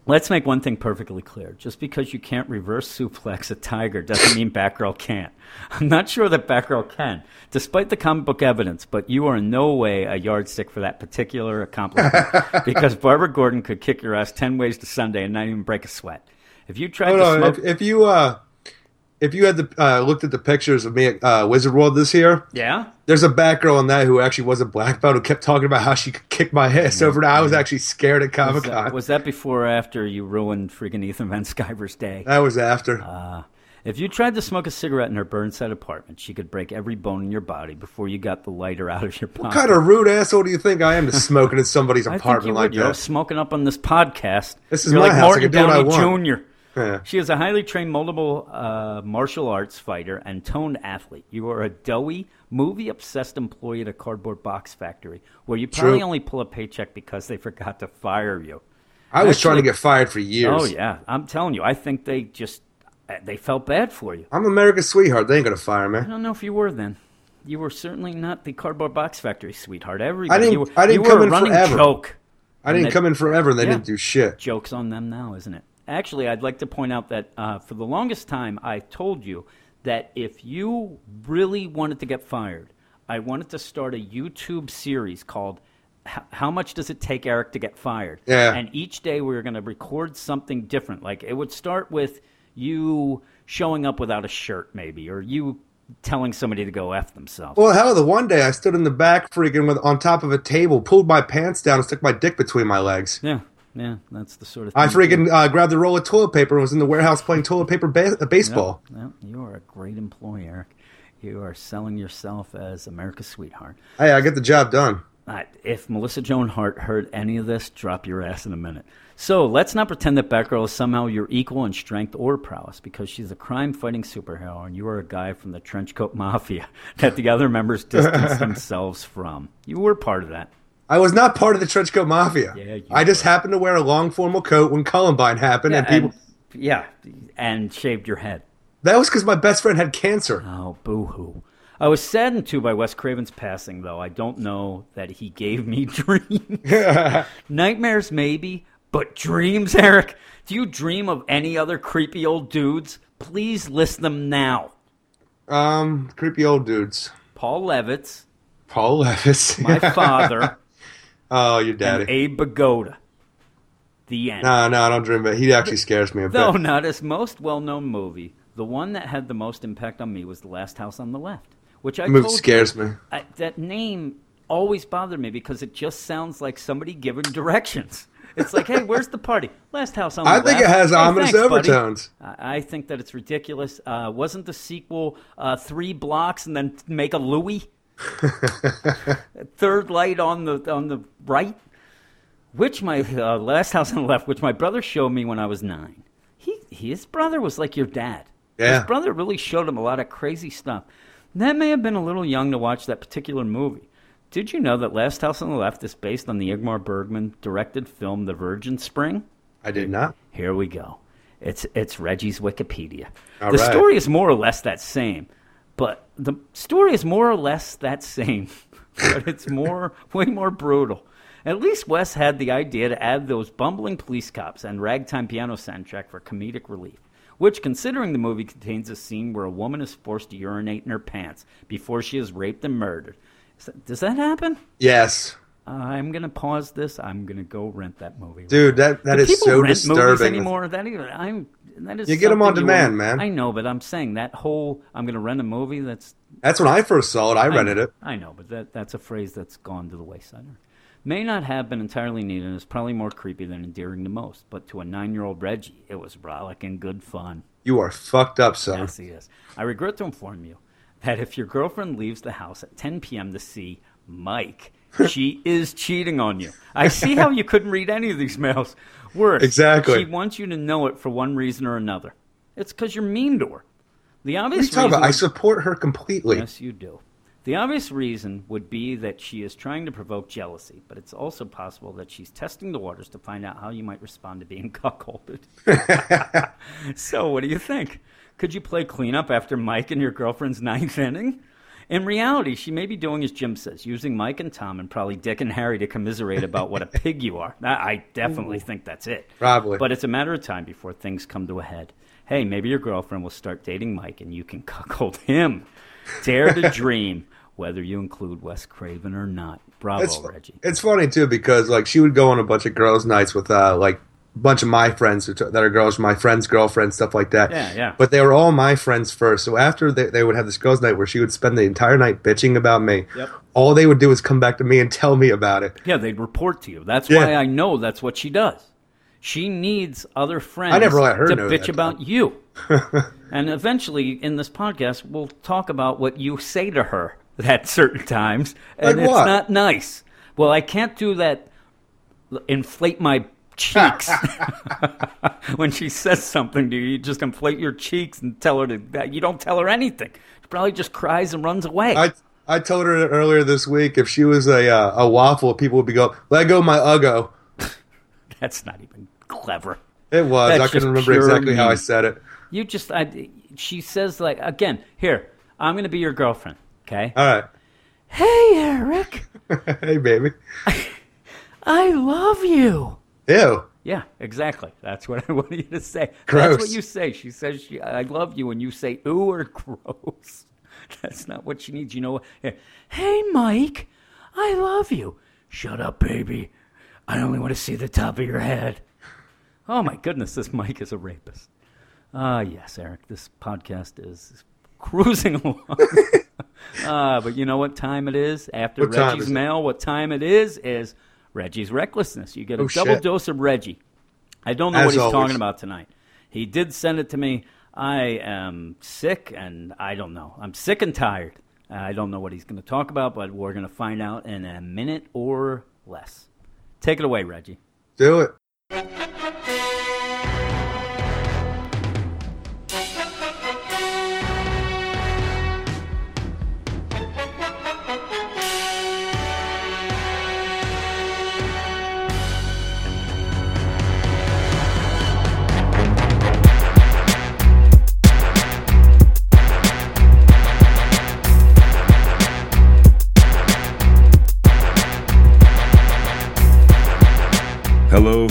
let's make one thing perfectly clear. Just because you can't reverse suplex a tiger doesn't mean Batgirl can't. I'm not sure that Batgirl can, despite the comic book evidence, but you are in no way a yardstick for that particular accomplishment because Barbara Gordon could kick your ass 10 ways to Sunday and not even break a sweat. If you tried Hold to on. smoke. If, if you uh, if you had the, uh, looked at the pictures of me at uh, Wizard World this year, yeah? there's a Batgirl in that who actually was a black belt who kept talking about how she could kick my ass over. And I was actually scared at Comic Con. was that before or after you ruined freaking Ethan Van Sciver's day? That was after. Uh, If you tried to smoke a cigarette in her Burnside apartment, she could break every bone in your body before you got the lighter out of your pocket. what kind of rude asshole do you think I am to smoking in somebody's I think apartment you like would. You're smoking up on this podcast. This is You're my like house. I can do what I Downey want. Jr. Yeah. She is a highly trained multiple uh, martial arts fighter and toned athlete. You are a doughy, movie obsessed employee at a cardboard box factory where you probably True. only pull a paycheck because they forgot to fire you. I was trying to get fired for years. Oh yeah, I'm telling you, I think they just they felt bad for you. I'm America's sweetheart. They ain't gonna fire me. I don't know if you were then. You were certainly not the cardboard box factory sweetheart. Everybody, didn't- you were, I didn't you come a in forever. joke. I didn't come in forever and they Yeah. didn't do shit. Joke's on them now, isn't it? Actually, I'd like to point out that uh, for the longest time, I told you that if you really wanted to get fired, I wanted to start a YouTube series called How Much Does It Take Eric to Get Fired? Yeah. And each day we were going to record something different. Like it would start with you showing up without a shirt, maybe, or you telling somebody to go F themselves. Well, hell, the one day I stood in the back freaking with on top of a table, pulled my pants down, and stuck my dick between my legs. yeah, yeah, that's the sort of thing. I freaking uh, grabbed the roll of toilet paper and was in the warehouse playing toilet paper ba- uh, baseball. Well, you are a great employee, Eric. You are selling yourself as America's sweetheart. Hey, I get the job done. Uh, if Melissa Joan Hart heard any of this, drop your ass in a minute. So let's not pretend that Batgirl is somehow your equal in strength or prowess, because she's a crime-fighting superhero, and you are a guy from the trenchcoat mafia that the other members distance themselves from. You were part of that. I was not part of the trench coat Mafia. Yeah, I just were. happened to wear a long formal coat when Columbine happened, and people. and, yeah, and shaved your head. That was because my best friend had cancer. Oh, boo-hoo. I was saddened too by Wes Craven's passing, though. I don't know that he gave me dreams. Nightmares, maybe, but dreams, Eric? Do you dream of any other creepy old dudes? Please list them now. Um, creepy old dudes. Paul Levitz, Paul Levis. my father, oh, your and daddy. Abe Vigoda. The end. No, no, I don't dream about it. He actually scares me a bit. Though not his most well-known movie, the one that had the most impact on me was The Last House on the Left, which I movie told you- scares me. I, that name always bothered me because it just sounds like somebody giving directions. It's like, hey, where's the party? Last house on the Left. I think left. it has Hey, ominous thanks, overtones. I I think that it's ridiculous. Uh, wasn't the sequel uh, three blocks and then make a Louis? Third light on the on the right, which my uh, last house on the left, which my brother showed me when I was nine. He his brother was like your dad. Yeah. His brother really showed him a lot of crazy stuff. That may have been a little young to watch that particular movie. Did you know that Last House on the Left is based on the Ingmar Bergman directed film The Virgin Spring? I did not. Here we go. It's it's Reggie's Wikipedia. All the right. story is more or less that same, but the story is more or less that same, but it's more way more brutal. At least Wes had the idea to add those bumbling police cops and ragtime piano soundtrack for comedic relief. Which, considering the movie contains a scene where a woman is forced to urinate in her pants before she is raped and murdered. That- Does that happen? Yes, I'm gonna pause this. I'm gonna go rent that movie. dude, that that Do is people so rent movies disturbing. anymore? That even I'm. That is You them on demand, man. I know, but I'm saying that whole I'm going to rent a movie. That's That's when I first saw it. I I rented know, it. I know, but that that's a phrase that's gone to the wayside. May not have been entirely needed, and is probably more creepy than endearing to most. But to a nine-year-old Reggie, it was rollicking good fun. You are fucked up, son. Yes, he is. I regret to inform you that if your girlfriend leaves the house at 10 p.m. to see Mike, she is cheating on you. I see how you couldn't read any of these mails. Worse, Exactly. She wants you to know it for one reason or another. It's because you're mean to her. The What are you obvious reason. about? I support her completely. Yes, you do. The obvious reason would be that she is trying to provoke jealousy, but it's also possible that she's testing the waters to find out how you might respond to being cuckolded. so, what do you think? Could you play cleanup after Mike and your girlfriend's ninth inning? In reality, she may be doing as Jim says, using Mike and Tom and probably Dick and Harry to commiserate about what a pig you are. I definitely think that's it. Probably. But it's a matter of time before things come to a head. Hey, maybe your girlfriend will start dating Mike and you can cuckold him. Dare to dream, whether you include Wes Craven or not. Bravo, It's, Reggie. it's funny too because like she would go on a bunch of girls' nights with uh, like bunch of my friends that are girls, my friends' girlfriends, stuff like that. Yeah, yeah. But they were all my friends first. So after they, they would have this girls' night where she would spend the entire night bitching about me. Yep. All they would do is come back to me and tell me about it. Yeah, they'd report to you. That's Yeah. why I know that's what she does. She needs other friends I never let her to bitch about you. and eventually, in this podcast, we'll talk about what you say to her at certain times, and Like it's not nice. Well, I can't do that. Inflate my cheeks when she says something to you. You just inflate your cheeks and tell her to. That you don't tell her anything. She probably just cries and runs away. I I told her earlier this week if she was a uh, a waffle, people would be going, "Let go my uggo." That's not even clever. It was. That's I couldn't remember exactly how I said it. You just, I, she says like again. Here, I'm going to be your girlfriend. Okay. All right. Hey, Eric, hey, baby. I love you. Ew. Yeah, exactly. That's what I want you to say. That's Gross. what you say. She says, she, "I love you," and you say, "Ooh," or "gross." That's not what she needs. You know. Hey, Mike, I love you. Shut up, baby. I only want to see the top of your head. Oh my goodness, this Mike is a rapist. Ah, yes, Eric. This podcast is cruising along. Ah, but you know what time it is? After What Reggie's mail, what time it is is Reggie's recklessness. You get a Oh, double shit. dose of Reggie. I don't know As what he's always. talking about tonight. He did send it to me. I am sick, and I don't know. I'm sick and tired. I don't know what he's going to talk about, but we're going to find out in a minute or less. Take it away, Reggie. Do it.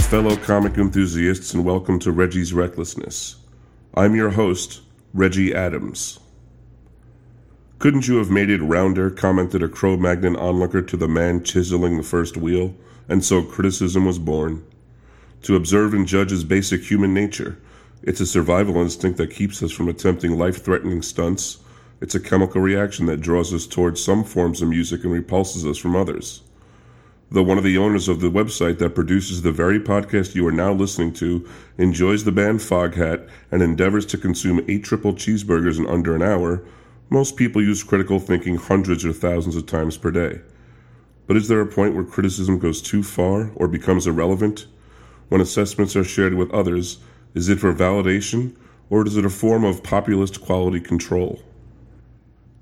Fellow comic enthusiasts, and welcome to Reggie's Recklessness. I'm your host, Reggie Adams. Couldn't you have made it rounder? commented a Cro Magnon onlooker to the man chiseling the first wheel, and so criticism was born. To observe and judge is basic human nature. It's a survival instinct that keeps us from attempting life threatening stunts. It's a chemical reaction that draws us towards some forms of music and repulses us from others though one of the owners of the website that produces the very podcast you are now listening to enjoys the band Foghat and endeavors to consume eight triple cheeseburgers in under an hour, most people use critical thinking hundreds or thousands of times per day. But is there a point where criticism goes too far or becomes irrelevant? When assessments are shared with others, is it for validation or is it a form of populist quality control?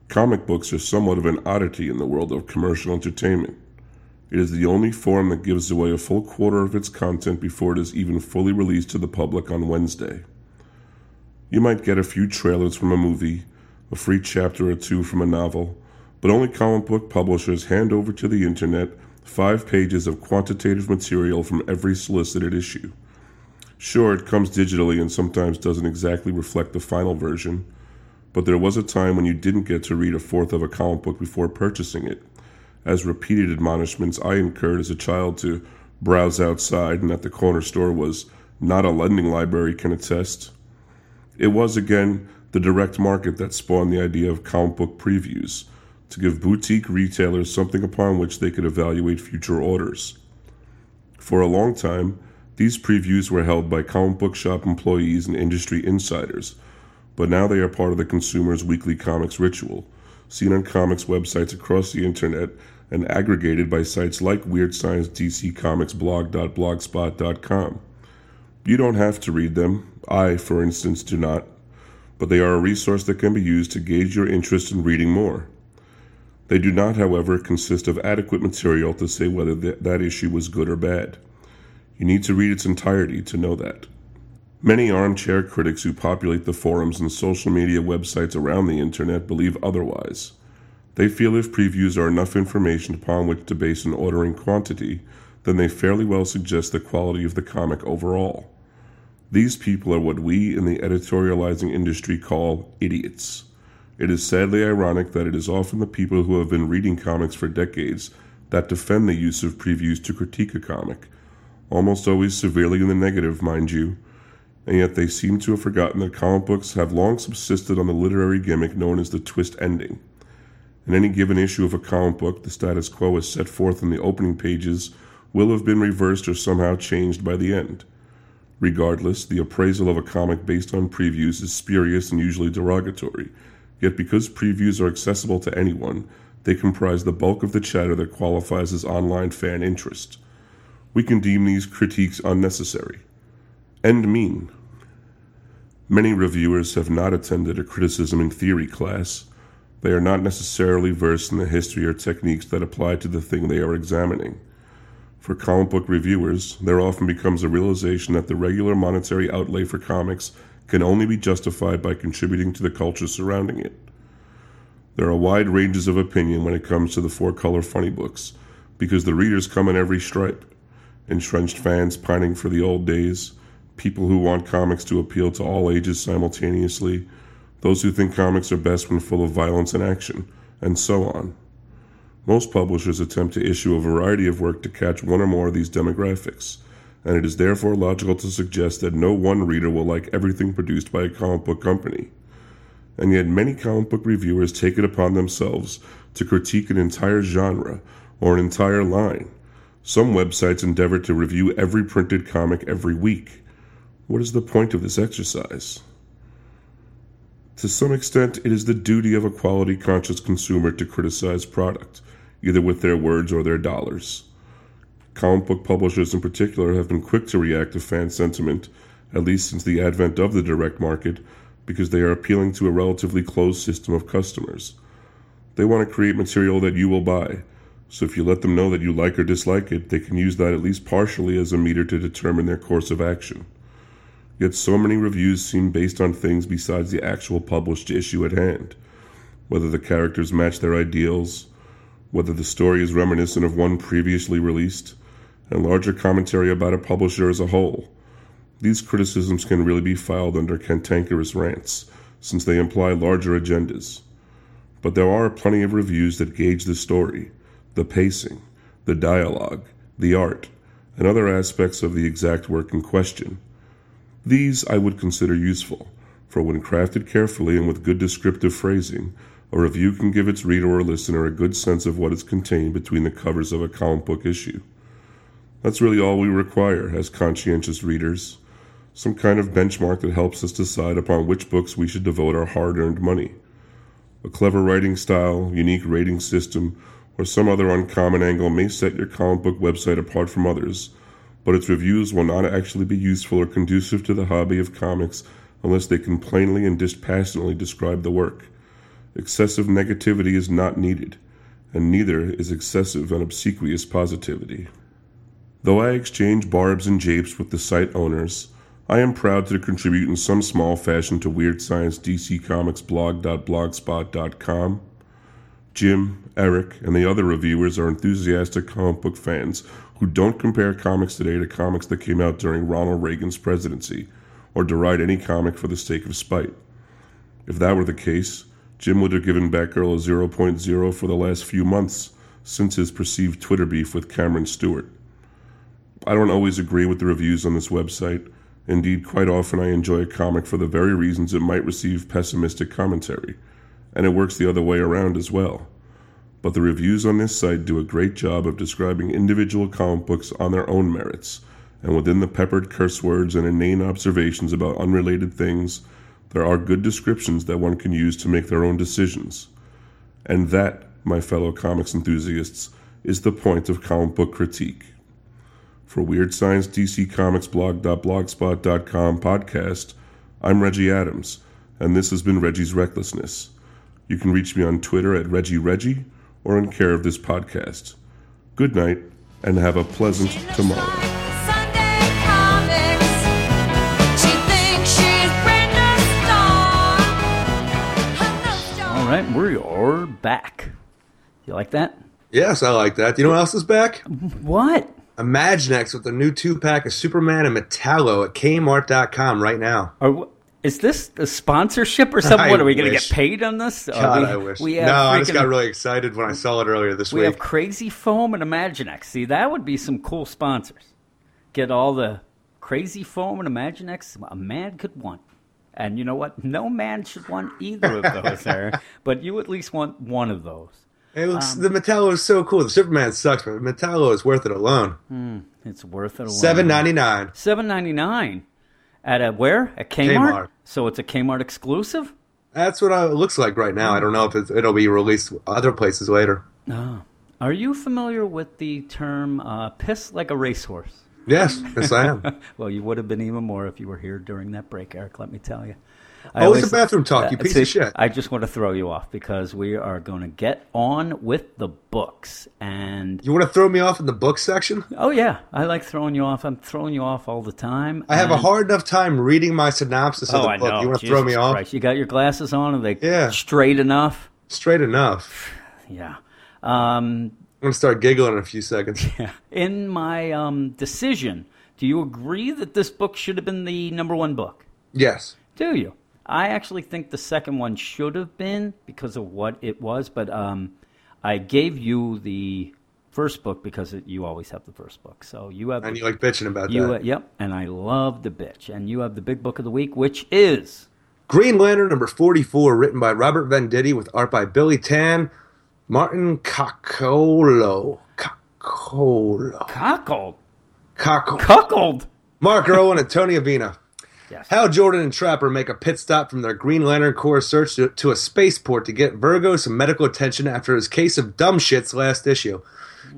Comic books are somewhat of an oddity in the world of commercial entertainment. It is the only form that gives away a full quarter of its content before it is even fully released to the public on Wednesday. You might get a few trailers from a movie, a free chapter or two from a novel, but only comic book publishers hand over to the internet five pages of quantitative material from every solicited issue. Sure, it comes digitally and sometimes doesn't exactly reflect the final version, but there was a time when you didn't get to read a fourth of a comic book before purchasing it as repeated admonishments I incurred as a child to browse outside and at the corner store was not a lending library can attest. It was again the direct market that spawned the idea of comic book previews to give boutique retailers something upon which they could evaluate future orders. For a long time, these previews were held by comic book shop employees and industry insiders, but now they are part of the consumer's weekly comics ritual, seen on comics websites across the internet and aggregated by sites like Weird Science DC Comics blog.blogspot.com. You don't have to read them. I, for instance, do not. But they are a resource that can be used to gauge your interest in reading more. They do not, however, consist of adequate material to say whether th- that issue was good or bad. You need to read its entirety to know that. Many armchair critics who populate the forums and social media websites around the internet believe otherwise. They feel if previews are enough information upon which to base an ordering quantity, then they fairly well suggest the quality of the comic overall. These people are what we in the editorializing industry call idiots. It is sadly ironic that it is often the people who have been reading comics for decades that defend the use of previews to critique a comic, almost always severely in the negative, mind you, and yet they seem to have forgotten that comic books have long subsisted on the literary gimmick known as the twist ending. In any given issue of a comic book, the status quo as set forth in the opening pages will have been reversed or somehow changed by the end. Regardless, the appraisal of a comic based on previews is spurious and usually derogatory, yet because previews are accessible to anyone, they comprise the bulk of the chatter that qualifies as online fan interest. We can deem these critiques unnecessary and mean. Many reviewers have not attended a criticism in theory class. They are not necessarily versed in the history or techniques that apply to the thing they are examining. For comic book reviewers, there often becomes a realization that the regular monetary outlay for comics can only be justified by contributing to the culture surrounding it. There are wide ranges of opinion when it comes to the four color funny books, because the readers come in every stripe entrenched fans pining for the old days, people who want comics to appeal to all ages simultaneously, those who think comics are best when full of violence and action, and so on. Most publishers attempt to issue a variety of work to catch one or more of these demographics, and it is therefore logical to suggest that no one reader will like everything produced by a comic book company. And yet, many comic book reviewers take it upon themselves to critique an entire genre or an entire line. Some websites endeavor to review every printed comic every week. What is the point of this exercise? To some extent, it is the duty of a quality conscious consumer to criticize product, either with their words or their dollars. Comic book publishers in particular have been quick to react to fan sentiment, at least since the advent of the direct market, because they are appealing to a relatively closed system of customers. They want to create material that you will buy, so if you let them know that you like or dislike it, they can use that at least partially as a meter to determine their course of action. Yet so many reviews seem based on things besides the actual published issue at hand. Whether the characters match their ideals, whether the story is reminiscent of one previously released, and larger commentary about a publisher as a whole. These criticisms can really be filed under cantankerous rants, since they imply larger agendas. But there are plenty of reviews that gauge the story, the pacing, the dialogue, the art, and other aspects of the exact work in question. These I would consider useful, for when crafted carefully and with good descriptive phrasing, a review can give its reader or listener a good sense of what is contained between the covers of a comic book issue. That's really all we require as conscientious readers some kind of benchmark that helps us decide upon which books we should devote our hard earned money. A clever writing style, unique rating system, or some other uncommon angle may set your comic book website apart from others, but its reviews will not actually be useful or conducive to the hobby of comics unless they can plainly and dispassionately describe the work. Excessive negativity is not needed, and neither is excessive and obsequious positivity. Though I exchange barbs and japes with the site owners, I am proud to contribute in some small fashion to Weird Science DC Comics blog.blogspot.com. Jim, Eric, and the other reviewers are enthusiastic comic book fans who don't compare comics today to comics that came out during Ronald Reagan's presidency, or deride any comic for the sake of spite. If that were the case, Jim would have given Batgirl a 0.0 for the last few months since his perceived Twitter beef with Cameron Stewart. I don't always agree with the reviews on this website. Indeed, quite often I enjoy a comic for the very reasons it might receive pessimistic commentary, and it works the other way around as well. But the reviews on this site do a great job of describing individual comic books on their own merits, and within the peppered curse words and inane observations about unrelated things, there are good descriptions that one can use to make their own decisions. And that, my fellow comics enthusiasts, is the point of comic book critique. For Weird Science DC Comics blog.blogspot.com podcast, I'm Reggie Adams, and this has been Reggie's Recklessness. You can reach me on Twitter at ReggieReggie or in care of this podcast. Good night, and have a pleasant tomorrow. Sunday comics. She thinks she's Brenda Starr. All right, we're back. You like that? Yes, I like that. Do you know what else is back? What? Imaginext with the new two pack of Superman and Metallo at Kmart.com right now. Are, is this a sponsorship or something? I what are we going to get paid on this? God, we, I wish. We no, have I just got really excited when I saw it earlier this We week. We have Crazy Foam and Imaginext. See, that would be some cool sponsors. Get all the Crazy Foam and Imaginext a man could want. And you know what? No man should want either of those, Eric. But you at least want one of those. It looks, Um, the Metallo is so cool. The Superman sucks, but Metallo is worth it alone. It's worth it. alone. Seven ninety nine. Seven ninety nine. At a where? At Kmart? Kmart. So it's a Kmart exclusive. That's what it looks like right now. I don't know if it's, it'll be released other places later. Are you familiar with the term uh, "piss like a racehorse"? Yes, yes, I am. Well, you would have been even more if you were here during that break, Eric. Let me tell you. Oh, it's a bathroom talk, you piece of shit. I just want to throw you off because we are going to get on with the books. And You want to throw me off in the book section? oh yeah, I like throwing you off. I'm throwing you off all the time. I have a hard enough time reading my synopsis of Oh, the I book. know. You want to throw me Jesus off? Christ. You got your glasses on? Are they Yeah. straight enough? Straight enough. Yeah. Um, I'm gonna start giggling in a few seconds. Yeah. in my um, decision, do you agree that this book should have been the number one book? Yes. Do you? I actually think the second one should have been because of what it was, but um, I gave you the first book because it, you always have the first book. So you have And you like bitching about you, that. uh, yep, and I love the bitch, and you have the big book of the week, which is Green Lantern number 44, written by Robert Venditti with art by Billy Tan, Martin Coccolo. Coccolo. Cuckold. Coccolo. Cuckold. Mark Irwin and Tony Avina. Yes. Hal Jordan and Trapper make a pit stop from their Green Lantern Corps search to, to a spaceport to get Virgo some medical attention after his case of dumb shits last issue.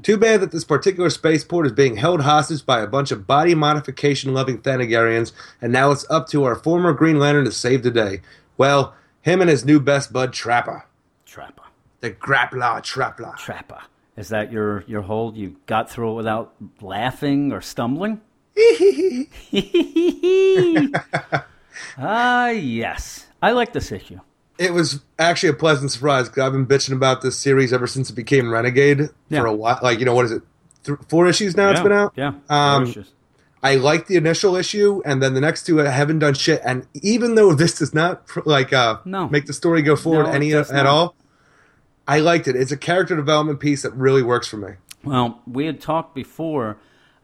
Too bad that this particular spaceport is being held hostage by a bunch of body modification loving Thanagarians, and now it's up to our former Green Lantern to save the day. Well, him and his new best bud Trapper. Trapper. The Grappler Trapper. Trapper. Is that your, your hold? You got through it without laughing or stumbling? Ah, yes. I like this issue. It was actually a pleasant surprise because I've been bitching about this series ever since it became Renegade Yeah. for a while. Like, you know, what is it? Th- four issues now it's yeah, been out? Yeah. Um. I like the initial issue, and then the next two I haven't done shit. And even though this does not pr- like uh, No. make the story go forward No, any at not. all, I liked it. It's a character development piece that really works for me. Well, we had talked before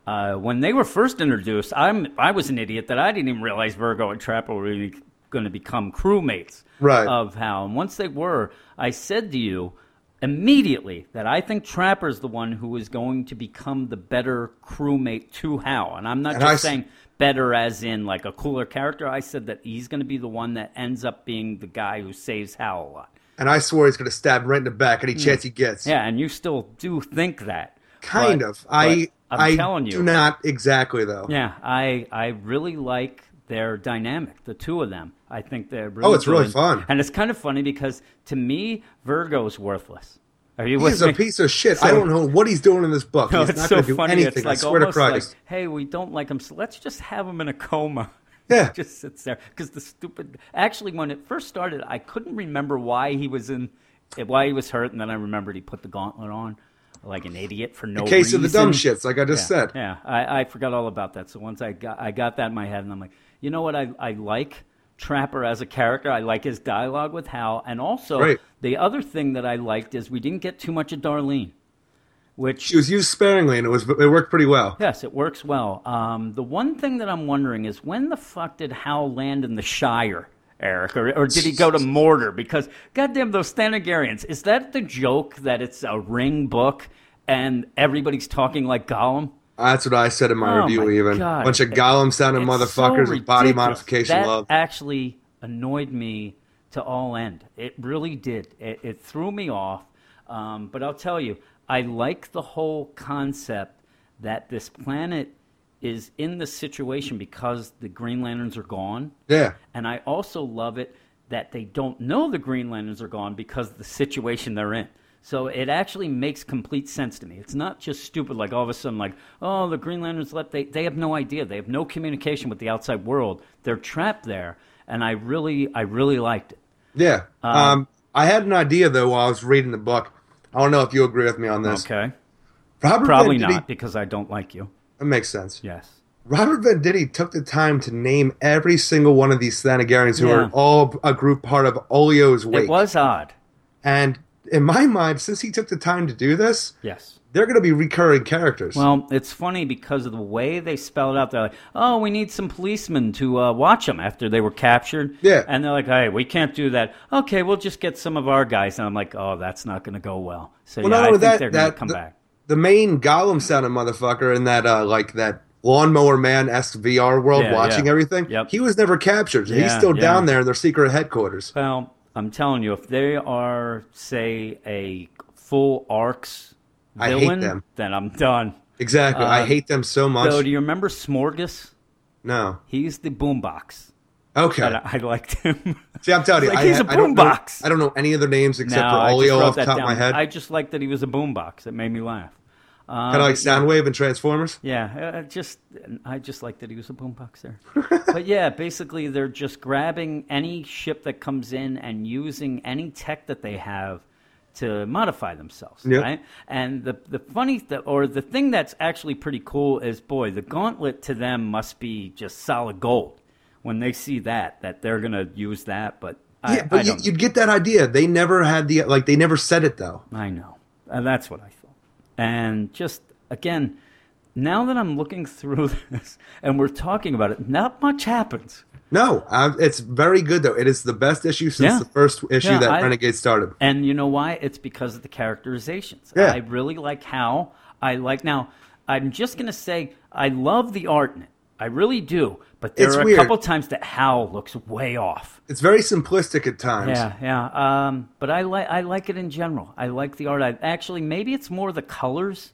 uh, when they were first introduced. I'm I was an idiot that I didn't even realize Virgo and Trapper were really going to become crewmates Right. of Hal. And once they were, I said to you immediately that I think Trapper's the one who is going to become the better crewmate to Hal. And I'm not And I just s- saying better as in like a cooler character. I said that he's going to be the one that ends up being the guy who saves Hal a lot. And I swore he's going to stab him right in the back any chance he gets. Yeah, and you still do think that. kind But- of. I but I'm I telling you. do not exactly though. Yeah, I I really like their dynamic, the two of them. I think they're really Oh, it's really fun. and it's kind of funny because to me, Virgo's worthless. Are you He's a piece of shit. So- I don't know what he's doing in this book. No, he's it's not so going to do funny. anything. It's like I swear to almost like, Christ. hey, we don't like him, so let's just have him in a coma. Yeah. he just sits there because the stupid. Actually, when it first started, I couldn't remember why he was in, why he was hurt, and then I remembered he put the gauntlet on, like an idiot for no reason. In Case of the dumb shits, like I just yeah, said. Yeah, I, I forgot all about that. So once I got I got that in my head, and I'm like, you know what? I I like Trapper as a character. I like his dialogue with Hal, and also Right. the other thing that I liked is we didn't get too much of Darlene, which She was used sparingly, and it was it worked pretty well. yes, it works well. Um, the one thing that I'm wondering is when the fuck did Hal land in the Shire? Eric, or, or did he go to Mordor? Because goddamn those Thanagarians, is that the joke that it's a ring book and everybody's talking like Gollum? That's what I said in my Oh review. my even God. bunch of Gollum sounding motherfuckers so with body modification that love. actually annoyed me to all end. It really did. It, it threw me off. Um, but I'll tell you, I like the whole concept that this planet is in the situation because the Green Lanterns are gone. Yeah, And I also love it that they don't know the Green Lanterns are gone because of the situation they're in. So it actually makes complete sense to me. It's not just stupid, like all of a sudden, like, oh, the Green Lanterns left. They, they have no idea. They have no communication with the outside world. They're trapped there. And I really, I really liked it. Yeah. Um, I had an idea though while I was reading the book. I don't know if you agree with me on this. Okay. Robert Probably not because I don't like you. That makes sense. Yes. Robert Venditti took the time to name every single one of these Thanagarians who Yeah. are all a group part of Olio's wake. It was odd. And in my mind, since he took the time to do this, Yes. they're going to be recurring characters. Well, it's funny because of the way they spell it out. They're like, "Oh, we need some policemen to uh, watch them after they were captured." Yeah. and they're like, "Hey, we can't do that." Okay, we'll just get some of our guys. And I'm like, "Oh, that's not going to go well." So Well, yeah, I think that, they're going to come the, back. The main Gollum sounding motherfucker in that uh, like that lawnmower man esque VR world Yeah, watching yeah. everything. Yep. He was never captured. He's still yeah. down there in their secret headquarters. Well, I'm telling you, if they are, say, a full arcs I hate villain, them. then I'm done. Exactly. I Uh, hate them so much. So, do you remember Smorgas? no. He's the boombox. Okay. I, I liked him. See, I'm telling you, Like, I, he's a I don't know, boombox. I don't know any other names except No, for Olio off the top of my head. I just liked that he was a boombox. It made me laugh. Uh, kind of like Soundwave and Transformers. Yeah, uh, just I just like that he was a boombox there. but yeah, basically they're just grabbing any ship that comes in and using any tech that they have to modify themselves, Yep. right? And the the funny th- or the thing that's actually pretty cool is boy, the gauntlet to them must be just solid gold when they see that that they're gonna use that. But I, yeah, but I you, you'd get that idea. They never had the like. They never said it though. I know. And that's what I thought. And just, again, now that I'm looking through this and we're talking about it, not much happens. No, it's very good though. It is the best issue since Yeah. the first issue Yeah, that I- Renegade started. And you know why? It's because of the characterizations. Yeah. I really like how I like. Now, I'm just going to say I love the art in it. I really do. But there It's are a weird. couple times that Hal looks way off. It's very simplistic at times. Yeah, yeah. Um, but I like I like it in general. I like the art. I actually maybe it's more the colors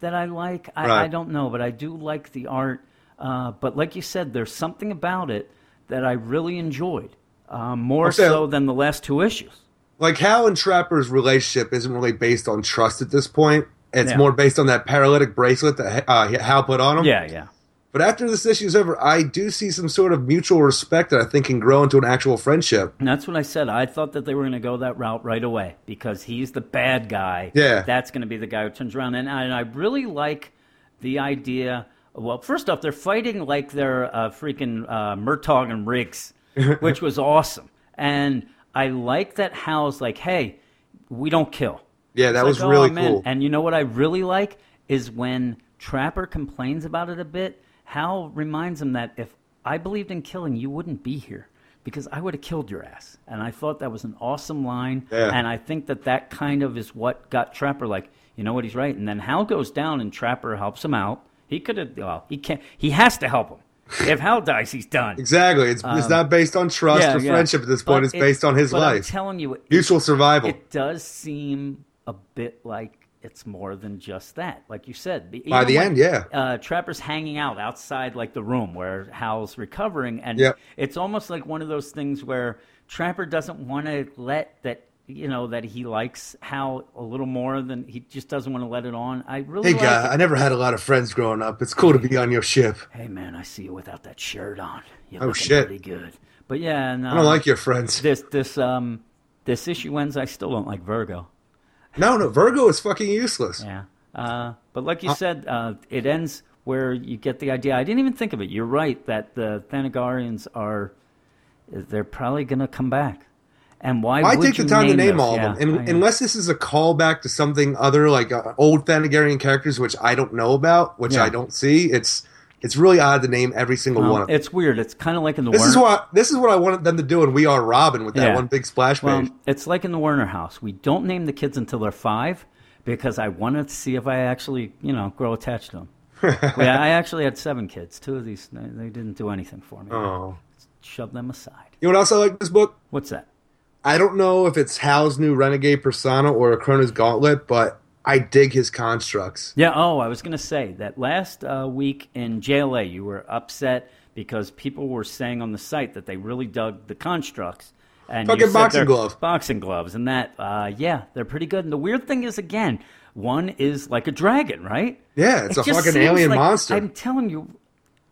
that I like. I, I don't know, but I do like the art. Uh, but like you said, there's something about it that I really enjoyed um, more Okay. so than the last two issues. Like Hal and Trapper's relationship isn't really based on trust at this point. It's Yeah. more based on that paralytic bracelet that uh, Hal put on him. Yeah, yeah. But after this issue is over, I do see some sort of mutual respect that I think can grow into an actual friendship. And that's what I said. I thought that they were going to go that route right away because he's the bad guy. Yeah. That's going to be the guy who turns around. And, I- and I really like the idea. Well, first off, they're fighting like they're uh, freaking uh, Murtaugh and Riggs, which was awesome. And I like that Hal's like, hey, we don't kill. Yeah, that It's was like, really "Oh, cool. And you know what I really like is when Trapper complains about it a bit, Hal reminds him that if I believed in killing, you wouldn't be here because I would have killed your ass. And I thought that was an awesome line. Yeah. And I think that that kind of is what got Trapper like, you know what, he's right. And then Hal goes down and Trapper helps him out. He could have, well, he can't, he has to help him. If Hal dies, he's done. Exactly. It's, it's not based on trust Um, Yeah, or yeah. friendship at this point. But it's based on his but I'm life. telling you, it- Mutual survival. it does seem a bit like it's more than just that. Like you said, By the end, yeah. Uh, Trapper's hanging out outside like the room where Hal's recovering, and Yep. it's almost like one of those things where Trapper doesn't want to let that. You know that he likes Hal a little more than he just doesn't want to let it on. I really hey, like guy, it. I never had a lot of friends growing up. It's cool to be on your ship. Hey man, I see you without that shirt on. You're Oh, shit. pretty good. But yeah, and, I don't um, like your friends. this this um this issue ends. I still don't like Virgo. No, no, Virgo is fucking useless. Yeah. Uh, but like you said, uh, it ends where you get the idea. I didn't even think of it. You're right that the Thanagarians are, they're probably going to come back. And why Why would take the you time to name those? all Yeah, of them? Know. unless this is a callback to something other, like uh, old Thanagarian characters, which I don't know about, which Yeah. I don't see. It's it's really odd to name every single one of them. it's weird. It's kind of like in the This is what this is what I wanted them to do, and we are Robin with that Yeah. one big splash Well, page. it's like in the Werner house. We don't name the kids until they're five because I wanted to see if I actually, you know, grow attached to them. yeah, I actually had seven kids. Two of these, they, they didn't do anything for me. Oh, Shove them aside. you know what else I like this book? What's that? I don't know if it's Hal's new Renegade persona or a Krona's Gauntlet, but I dig his constructs. Yeah. Oh, I was going to say that last uh, week in JLA, you were upset because people were saying on the site that they really dug the constructs, And Fucking boxing they're- Boxing gloves, and that, uh, yeah, they're pretty good. And the weird thing is, again, one is like a dragon, right? Yeah, it's It a fucking alien like- monster. I'm telling you,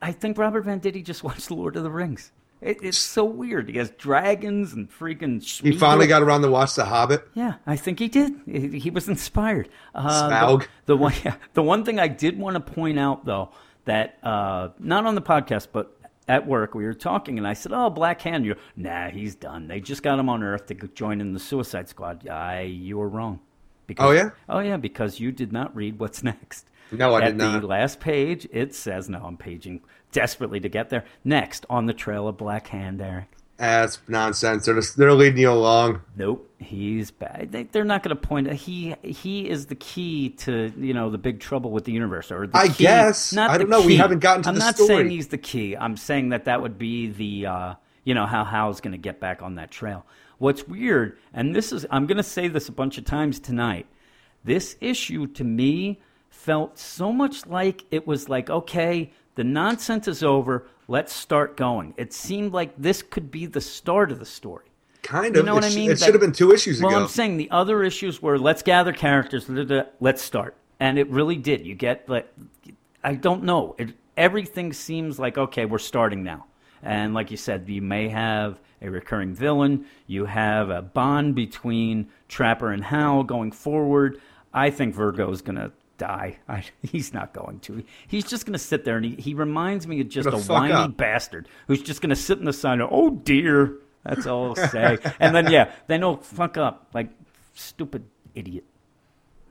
I think Robert Venditti just watched Lord of the Rings. It, it's so weird. He has dragons and freaking. he finally got around to watch The Hobbit. Yeah, I think he did. He, he was inspired. Uh, Smaug. The, the one, yeah, the one thing I did want to point out, though, that uh, not on the podcast, but at work, we were talking, and I said, "Oh, Black Hand." You, nah, he's done. They just got him on Earth to join in the Suicide Squad. I, you were wrong. Because, Oh, yeah? Oh yeah, because you did not read what's next. No, I At did not. the last page, it says, "No, I'm paging desperately to get there." Next on the trail of Black Hand, Eric. That's nonsense. They're just, they're leading you along. Nope, he's bad. They, they're not going to point. He he is the key to you know the big trouble with the universe, or the I key- guess. Not I don't know. We haven't gotten to the story. I'm not story. saying he's the key. I'm saying that that would be the uh, you know how Hal's going to get back on that trail. What's weird, and this is I'm going to say this a bunch of times tonight. This issue to me felt so much like it was like okay, the nonsense is over. Let's start going. It seemed like this could be the start of the story. Kind of. You know what it I sh- mean? It That- should have been two issues well, ago. I'm saying the other issues were let's gather characters, da, da, da, let's start, and it really did. You get like, I don't know. It, everything seems like okay, we're starting now, and like you said, you may have a recurring villain. You have a bond between Trapper and Hal going forward. I think Virgo is gonna die. I, he's not going to. He's just gonna sit there, and he, he reminds me of just Gonna a whiny up. bastard who's just going to sit in the sun and, oh dear. That's all he'll say. and then, yeah, then he'll fuck up like stupid idiot.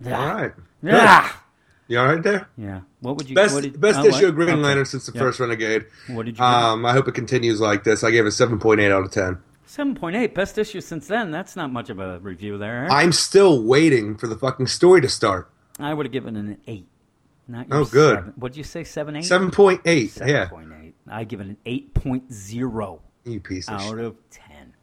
All right. Good. Ah! You all right there? Yeah. What would you Best did, best oh, issue what? of Green Okay. Lantern since the Yeah. first Renegade. What did you Um, I hope it continues like this. I gave it seven point eight out of ten. 7.8. Best issue since then. That's not much of a review there. I'm still waiting for the fucking story to start. I would have given it an 8. Not your Oh, good. Seven. What'd you say? 7, 8? Seven point eight. Yeah. 7.8. I give it an 8.0. You piece of out shit. of 10.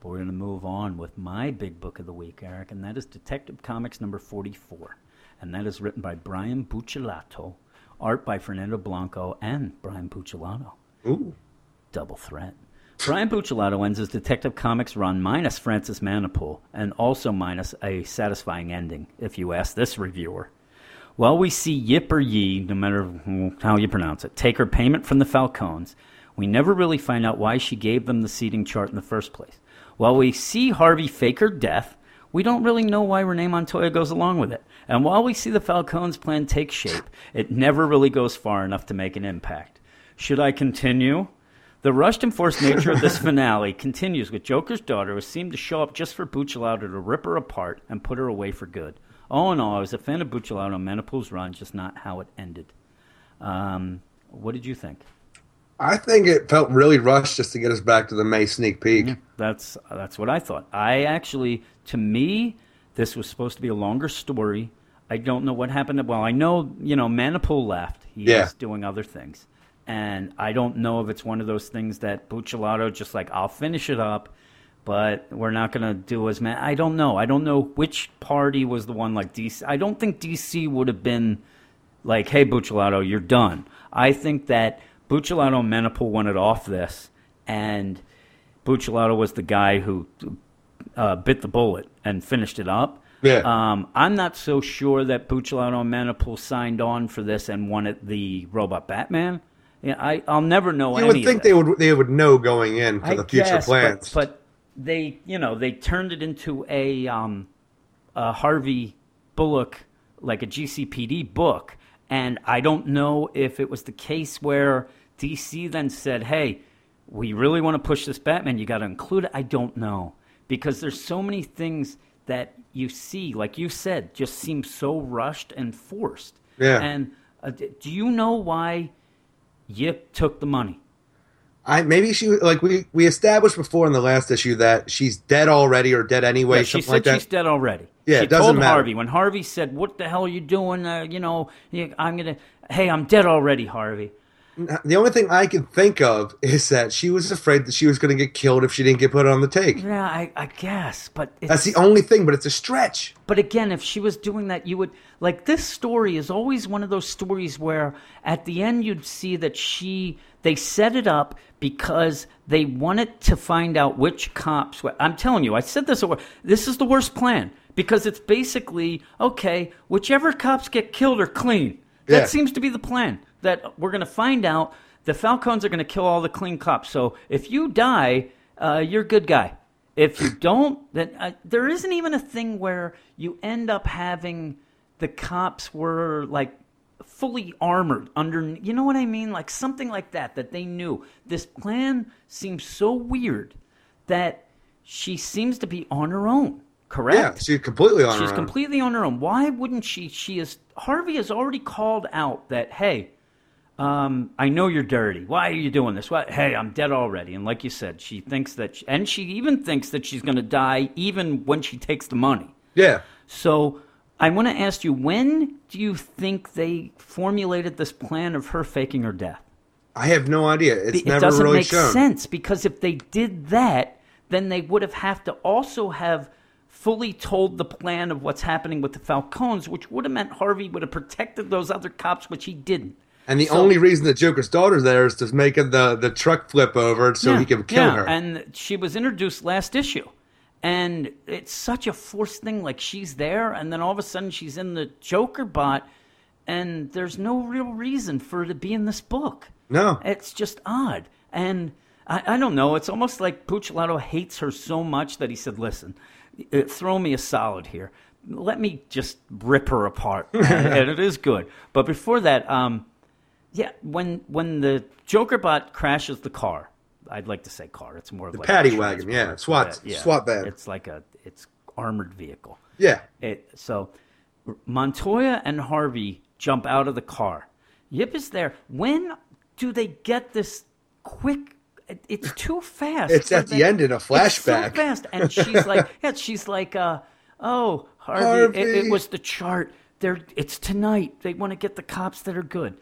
But we're going to move on with my big book of the week, Eric, and that is Detective Comics number 44. And that is written by Brian Buccellato, art by Fernando Blanco and Brian Buccellato. Ooh. Double threat. Brian Buccellato ends his Detective Comics run minus Francis Manapul, and also minus a satisfying ending, if you ask this reviewer. While we see Yip or Yi, no matter how you pronounce it, take her payment from the Falcons, we never really find out why she gave them the seating chart in the first place. While we see Harvey fake her death, we don't really know why Renee Montoya goes along with it. And while we see the Falcons' plan take shape, it never really goes far enough to make an impact. Should I continue? The rushed and forced nature of this finale continues with Joker's daughter, who seemed to show up just for Buccellato to rip her apart and put her away for good. All in all, I was a fan of Buccellato and Manapul's run, just not how it ended. Um, what did you think? I think it felt really rushed just to get us back to the May sneak peek. That's that's what I thought. I actually, to me, this was supposed to be a longer story. I don't know what happened. Well, I know you know Manapul left. He's Yeah. doing other things, and I don't know if it's one of those things that Buccellato just like I'll finish it up, but we're not going to do as many. I don't know. I don't know which party was the one like DC. I don't think DC would have been like, "Hey, Buccellato, you're done." I think that Buccellato and Manapul wanted off this, and Buccellato was the guy who uh, bit the bullet and finished it up. Yeah. Um, I'm not so sure that Buccellato and Manapul signed on for this and wanted the robot Batman. Yeah, I, I'll never know. You would think they would they would know going in for I the future guess, plans. But, but they, you know, they turned it into a, um, a Harvey Bullock, like a GCPD book. And I don't know if it was the case where DC then said, hey, we really want to push this Batman. You got to include it. I don't know. Because there's so many things that you see, like you said, just seem so rushed and forced. Yeah. And uh, do you know why Yip took the money? I maybe she like we we established before in the last issue that she's dead already or dead anyway, Yeah, she something said like that. she's dead already. Yeah, she it doesn't told matter. Harvey when Harvey said, "What the hell are you doing? Uh, you know, I'm gonna. Hey, I'm dead already, Harvey." The only thing I can think of is that she was afraid that she was going to get killed if she didn't get put on the take. Yeah, I, I guess, but it's, That's the only thing, but it's a stretch. But again, if she was doing that, you would like this story is always one of those stories where at the end you'd see that she they set it up because they wanted to find out which cops. were- I'm telling you, I said this. This is the worst plan because it's basically okay. Whichever cops get killed are clean. That Yeah. seems to be the plan. That we're going to find out the Falcons are going to kill all the clean cops. So if you die, uh, you're a good guy. If you don't, then uh, there isn't even a thing where you end up having the cops were like fully armored under. You know what I mean? Like something like that. That they knew this plan seems so weird that she seems to be on her own. Correct. Yeah, she's completely on She's her own. She's completely on her own. Why wouldn't she? She is. Harvey has already called out that, hey, um, I know you're dirty. Why are you doing this? Why? Hey, I'm dead already. And like you said, she thinks that, and she even thinks that she's going to die even when she takes the money. yeah. So I want to ask you, when do you think they formulated this plan of her faking her death? I have no idea. It's it never doesn't really make shown. sense because if they did that, then they would have have to also have fully told the plan of what's happening with the Falcons, which would have meant Harvey would have protected those other cops, which he didn't. And the So- only reason that Joker's daughter's there is to make the the truck flip over so he can kill yeah, her. And she was introduced last issue. And it's such a forced thing. Like she's there, and then all of a sudden she's in the Joker bot, and there's no real reason for her to be in this book. no. It's just odd. And I, I don't know. It's almost like Buccellato hates her so much that he said, listen, uh, throw me a solid here. Let me just rip her apart. and it is good. But before that, um, yeah, when when the Joker bot crashes the car, I'd like to say car. It's more of The like paddy wagon, yeah. SWAT- SWAT van. It's like a it's armored vehicle. Yeah. It, so Montoya and Harvey jump out of the car. Yip is there. When do they get this quick? It's too fast. It's at the end in a It's so flashback. fast, and she's like, yeah, she's like, uh, oh, Harvey, It, it was the chart. They're, it's tonight. They want to get the cops that are good.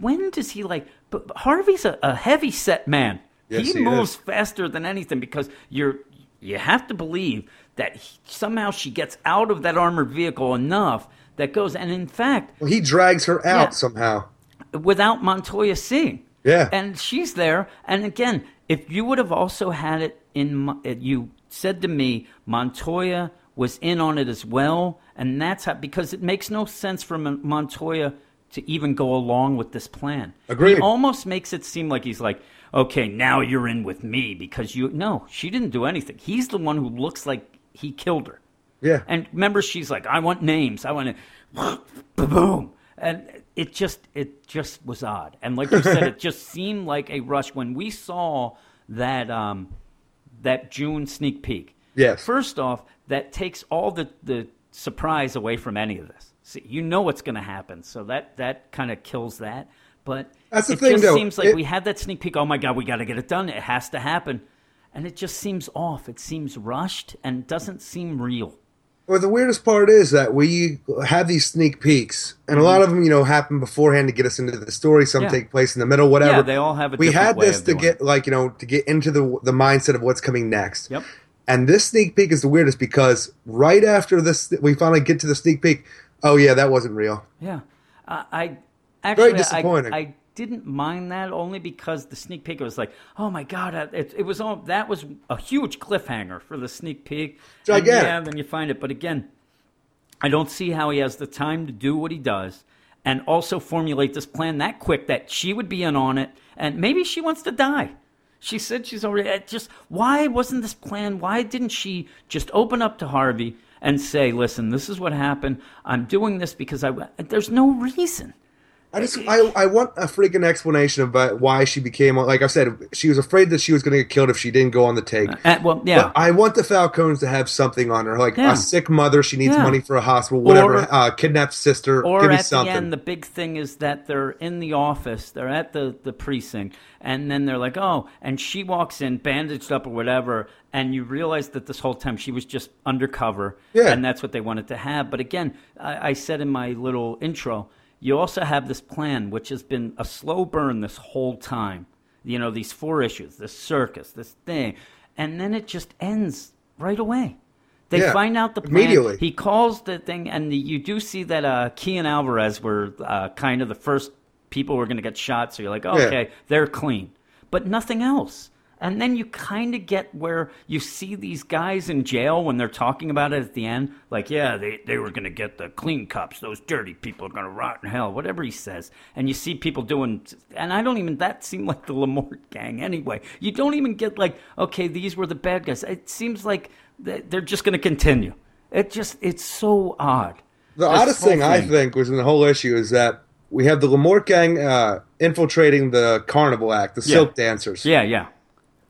When does he like? But Harvey's a, a heavy set man. Yes, he he moves is. faster than anything because you're you have to believe that he, somehow she gets out of that armored vehicle enough that goes and in fact Well, he drags her out Yeah. somehow. without Montoya seeing Yeah. and she's there and again if you would have also had it in uh, you said to me Montoya was in on it as well and that's how because it makes no sense for Montoya to even go along with this plan Agreed. he almost makes it seem like he's like okay now you're in with me because you no she didn't do anything he's the one who looks like he killed her Yeah. and remember, she's like, "I want names. I want to, boom." And it just, it just was odd. And like you said, it just seemed like a rush when we saw that, um, that June sneak peek. Yes. First off, that takes all the the surprise away from any of this. See, you know what's going to happen, so that that kind of kills that. But That's the it thing, just though. seems like It- we had that sneak peek. Oh my god, we got to get it done. It has to happen, and it just seems off. It seems rushed and doesn't seem real. Well, the weirdest part is that we have these sneak peeks, and a lot of them, you know, happen beforehand to get us into the story. Some Mm-hmm. Yeah. take place in the middle, whatever. Yeah, they all have a We had this to get, it. like, you know, to get into the the mindset of what's coming next. Yep. And this sneak peek is the weirdest because right after this, we finally get to the sneak peek. Oh yeah, that wasn't real. Yeah, uh, I, I actually disappointing. I, I didn't mind that only because the sneak peek was like, oh my god, uh, it, it was all that was a huge cliffhanger for the sneak peek. And Gigantic. yeah, then you find it, but again, I don't see how he has the time to do what he does and also formulate this plan that quick that she would be in on it and maybe she wants to die. She said she's already it just why wasn't this plan? Why didn't she just open up to Harvey and say, "Listen, this is what happened. I'm doing this because I." There's no reason. I just I, I want a freaking explanation about why she became like I said she was afraid that she was going to get killed if she didn't go on the take. Uh, well, yeah, But I want the Falcons to have something on her, like Yeah. a sick mother. She needs Yeah. money for a hospital, whatever. Or- uh, kidnapped sister. or give me at something. the end, the big thing is that they're in the office, they're at the, the precinct, and then they're like, oh, and she walks in, bandaged up or whatever, and you realize that this whole time she was just undercover, Yeah. and that's what they wanted to have. But again, I, I said in my little intro, you also have this plan, which has been a slow burn this whole time. You know, these four issues, this circus, this thing, and then it just ends right away. They Yeah, find out the plan. immediately. He calls the thing, and you do see that uh, Key and Alvarez were uh, kind of the first people who were going to get shot. So you're like, Yeah. okay, they're clean, but nothing else. And then you kind of get where you see these guys in jail when they're talking about it at the end, like, yeah, they, they were going to get the clean cops. Those dirty people are going to rot in hell, whatever he says. And you see people doing, and I don't even, that seemed like the Lamort gang anyway. You don't even get like, okay, these were the bad guys. It seems like they- they're just going to continue. It just, it's so odd. The This oddest whole thing, I think was in the whole issue is that we have the Lamort gang uh, infiltrating the Carnival Act, the Yeah. Silk Dancers. Yeah, yeah.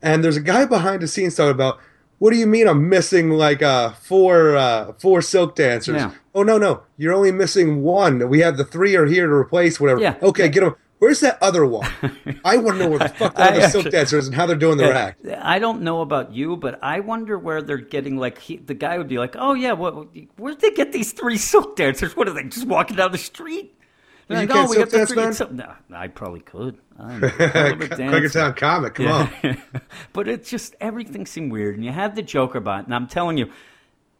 And there's a guy behind the scenes talking about what do you mean I'm missing like uh four uh four silk dancers? Yeah. Oh no no, you're only missing one. We have the three are here to replace whatever. Yeah. Okay, get them. Where's that other one? I want to know where the fuck the other silk actually- dancer is and how they're doing their act. I don't know about you, but I wonder where they're getting like he, the guy would be like, "Oh yeah, what, where'd they get these three silk dancers? What are they just walking down the street?" They're You like, "Oh, we silk got the three man?" silk-" No, I probably could. I'm a hell of a dancer. Quakertown comic, come on. but it's just everything seemed weird. And you had the Joker bot, and I'm telling you,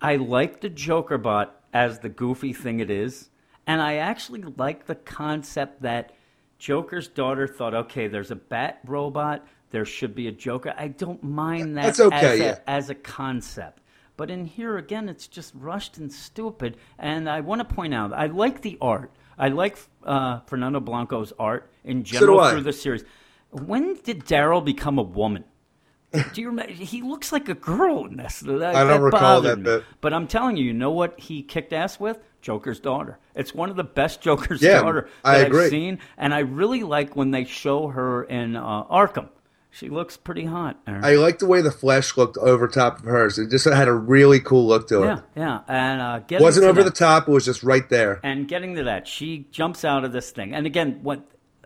I like the Joker bot as the goofy thing it is, and I actually like the concept that Joker's daughter thought, okay, there's a bat robot, there should be a Joker. I don't mind that That's okay, as, a, as a concept. But in here again, it's just rushed and stupid. And I want to point out, I like the art. I like uh, Fernando Blanco's art in general I. through the series. When did Daryl become a woman? Do you remember? He looks like a girl in this. That, I don't that recall that bit. But I'm telling you, you know what he kicked ass with? Joker's daughter. It's one of the best Joker's Yeah, daughter that I have seen, and I really like when they show her in uh, Arkham. She looks pretty hot. Aaron. I like the way the flesh looked over top of hers. It just had a really cool look to it. yeah, yeah, and uh, getting wasn't over that- the top. It was just right there. And getting to that, she jumps out of this thing. And again, what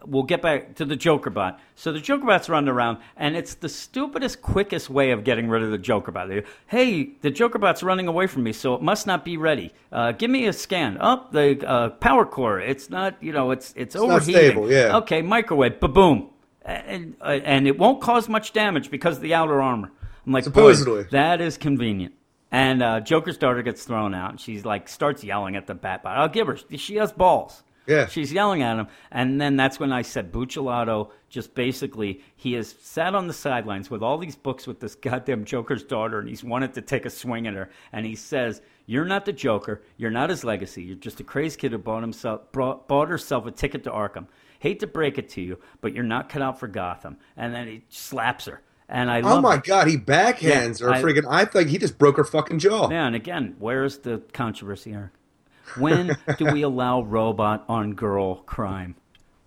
we'll get back to the Joker bot. So the Joker bot's running around, and it's the stupidest, quickest way of getting rid of the Joker bot. They, hey, the Joker bot's running away from me, so it must not be ready. Uh, give me a scan. Up oh, the uh, power core. It's not, you know, it's it's, not overheating. stable, yeah. Okay, microwave. Ba boom. And, uh, and it won't cause much damage because of the outer armor. I'm like, Supposedly. that is convenient. And uh, Joker's daughter gets thrown out, and she's like starts yelling at the Batbot. I'll give her. She has balls. Yeah. She's yelling at him, and then that's when I said Buccellato just basically he has sat on the sidelines with all these books with this goddamn Joker's daughter, and he's wanted to take a swing at her, and he says, "You're not the Joker. You're not his legacy. You're just a crazy kid who bought himself brought, bought herself a ticket to Arkham. Hate to break it to you, but you're not cut out for Gotham." And then he slaps her, and I Oh my it. god, he backhands Yeah, her I- freaking. I think he just broke her fucking jaw. Yeah, and again, where's the controversy, here? When do we allow robot on girl crime?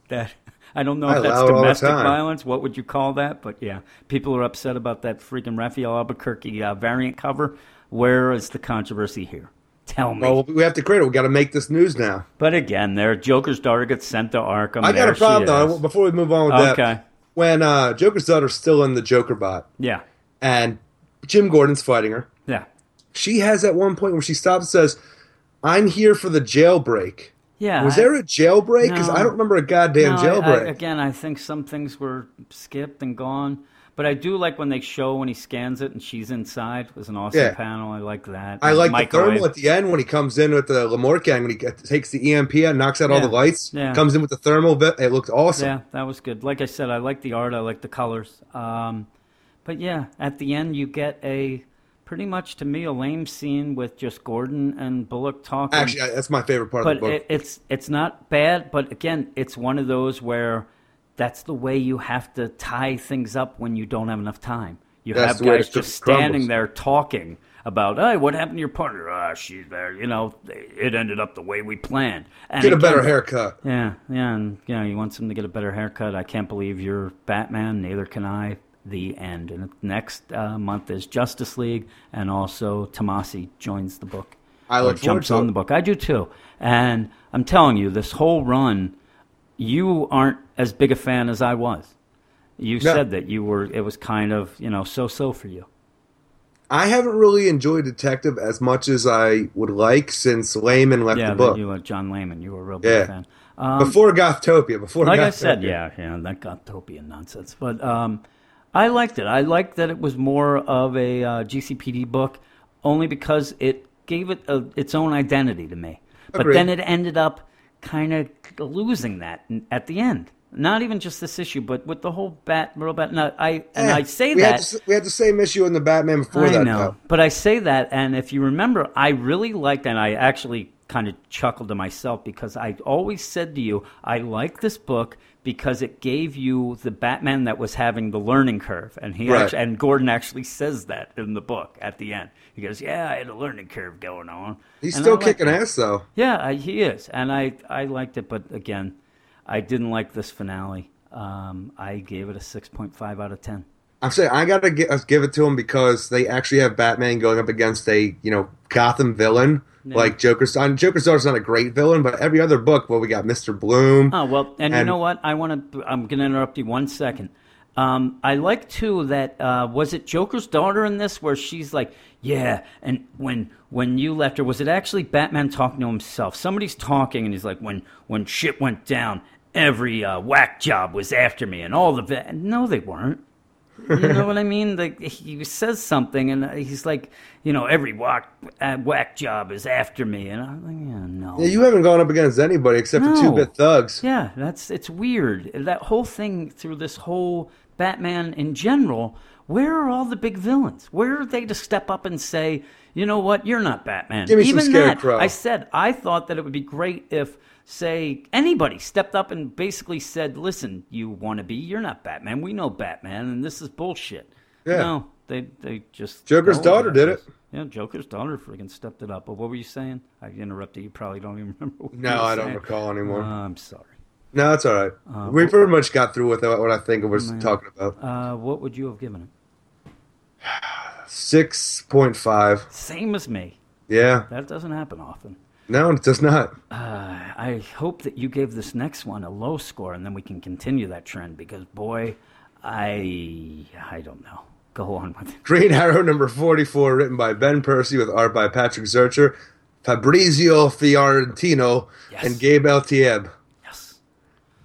That I don't know I that's allow it all the domestic violence. What would you call that? But yeah, people are upset about that freaking Rafael Albuquerque uh, variant cover. Where is the controversy here? Tell me. Well, we have to create it. We got to make this news now. but again, there, Joker's daughter gets sent to Arkham. I got There a problem though. Before we move on with Okay. that, when uh, Joker's daughter's still in the Joker bot, Yeah, and Jim Gordon's fighting her, yeah, she has at one point where she stops and says, "I'm here for the jailbreak." yeah. Was I- there a jailbreak? Because No. I don't remember a goddamn No, I- jailbreak. I, again, I think some things were skipped and gone. But I do like when they show when he scans it and she's inside. It was an awesome Yeah. panel. I like that. I like the thermal at the end when he comes in with the Lamort gang when he takes the EMP and knocks out all the lights. Yeah. Comes in with the thermal. Bit. It looked awesome. Yeah, that was good. Like I said, I like the art. I like the colors. Um, but yeah, at the end you get a pretty much to me a lame scene with just Gordon and Bullock talking. Actually, that's my favorite part of but the book. it, it's it's not bad. But again, it's one of those where that's the way you have to tie things up when you don't have enough time. You That's have guys just crumbles. standing there talking about, hey, what happened to your partner? Ah, she's there. You know, it ended up the way we planned. And Get a better haircut. yeah, yeah, and you know, he wants him to get a better haircut. I can't believe you're Batman. Neither can I. The end. And next uh, month is Justice League, and also Tomasi joins the book. I look forward jumps on the book. I do too. And I'm telling you, this whole run, you aren't as big a fan as I was. You No. said that you were. It was kind of you know so-so for you. I haven't really enjoyed Detective as much as I would like since Layman left yeah, the book. you were John Layman. You were a real big Yeah. fan. before Gothtopia. Before like I said, yeah, yeah, that Gothtopian nonsense. But um, I liked it. I liked that it was more of a uh, GCPD book, only because it gave it a, its own identity to me. But Agreed. then it ended up kind of losing that at the end. Not even just this issue, but with the whole bat, robot. No, I and I say we that Had the, we had the same issue in the Batman before I that. know, though. but I say that, and if you remember, I really liked, and I actually kind of chuckled to myself because I always said to you, I like this book because it gave you the Batman that was having the learning curve, and he Right. actually, and Gordon actually says that in the book at the end. He goes, "Yeah, I had a learning curve going on." He's And still kicking ass though. Yeah, I, he is, and I I liked it, but again, I didn't like this finale. Um, I gave it a six point five out of ten. I'm saying I gotta uh, give it to him because they actually have Batman going up against a you know Gotham villain like Joker's. And Joker's daughter's not a great villain, but every other book, well, we got Mister Bloom. Oh well, and, you know what? I want to. I'm going to interrupt you one second. Um, I like too that uh, was it Joker's daughter in this where she's like, yeah, and when when you left her, was it actually Batman talking to himself? Somebody's talking, and he's like, when when shit went down, every uh, whack job was after me, and all the va-. no, they weren't. You know what I mean? Like he says something, and he's like, you know, every whack uh, whack job is after me, and I'm like, yeah, no. Yeah, you haven't gone up against anybody except for two bit thugs. Yeah, that's it's weird. That whole thing through this whole Batman in general, where are all the big villains? Where are they to step up and say, you know what, you're not Batman? Give me some Even that, I said I thought that it would be great if, say, anybody stepped up and basically said, listen, you want to be, you're not Batman. We know Batman, and this is bullshit. Yeah. No, they they just Joker's daughter did it. Yeah, Joker's daughter freaking stepped it up. But what were you saying? I interrupted. You probably don't even remember. What No, I don't recall anymore. Uh, I'm sorry. no, it's all right. Uh, we pretty much got through with what I think we're talking about. Uh, what would you have given it? Six point five. Same as me. Yeah. That doesn't happen often. No, it does not. Uh, I hope that you gave this next one a low score, and then we can continue that trend. Because boy, I I don't know. Go on with it. Green Arrow number 44, written by Ben Percy with art by Patrick Zircher, Fabrizio Fiorentino, Yes. and Gabe Eltaeb. Yes.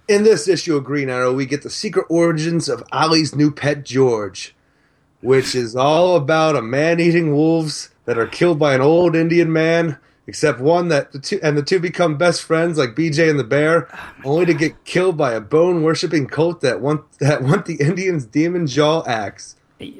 In this issue of Green Arrow, we get the secret origins of Ollie's new pet George, which is all about a man eating wolves that are killed by an old Indian man, except one that the two and the two become best friends like BJ and the bear, oh, only to get killed by a bone worshipping cult that want that want the Indians' demon jaw axe.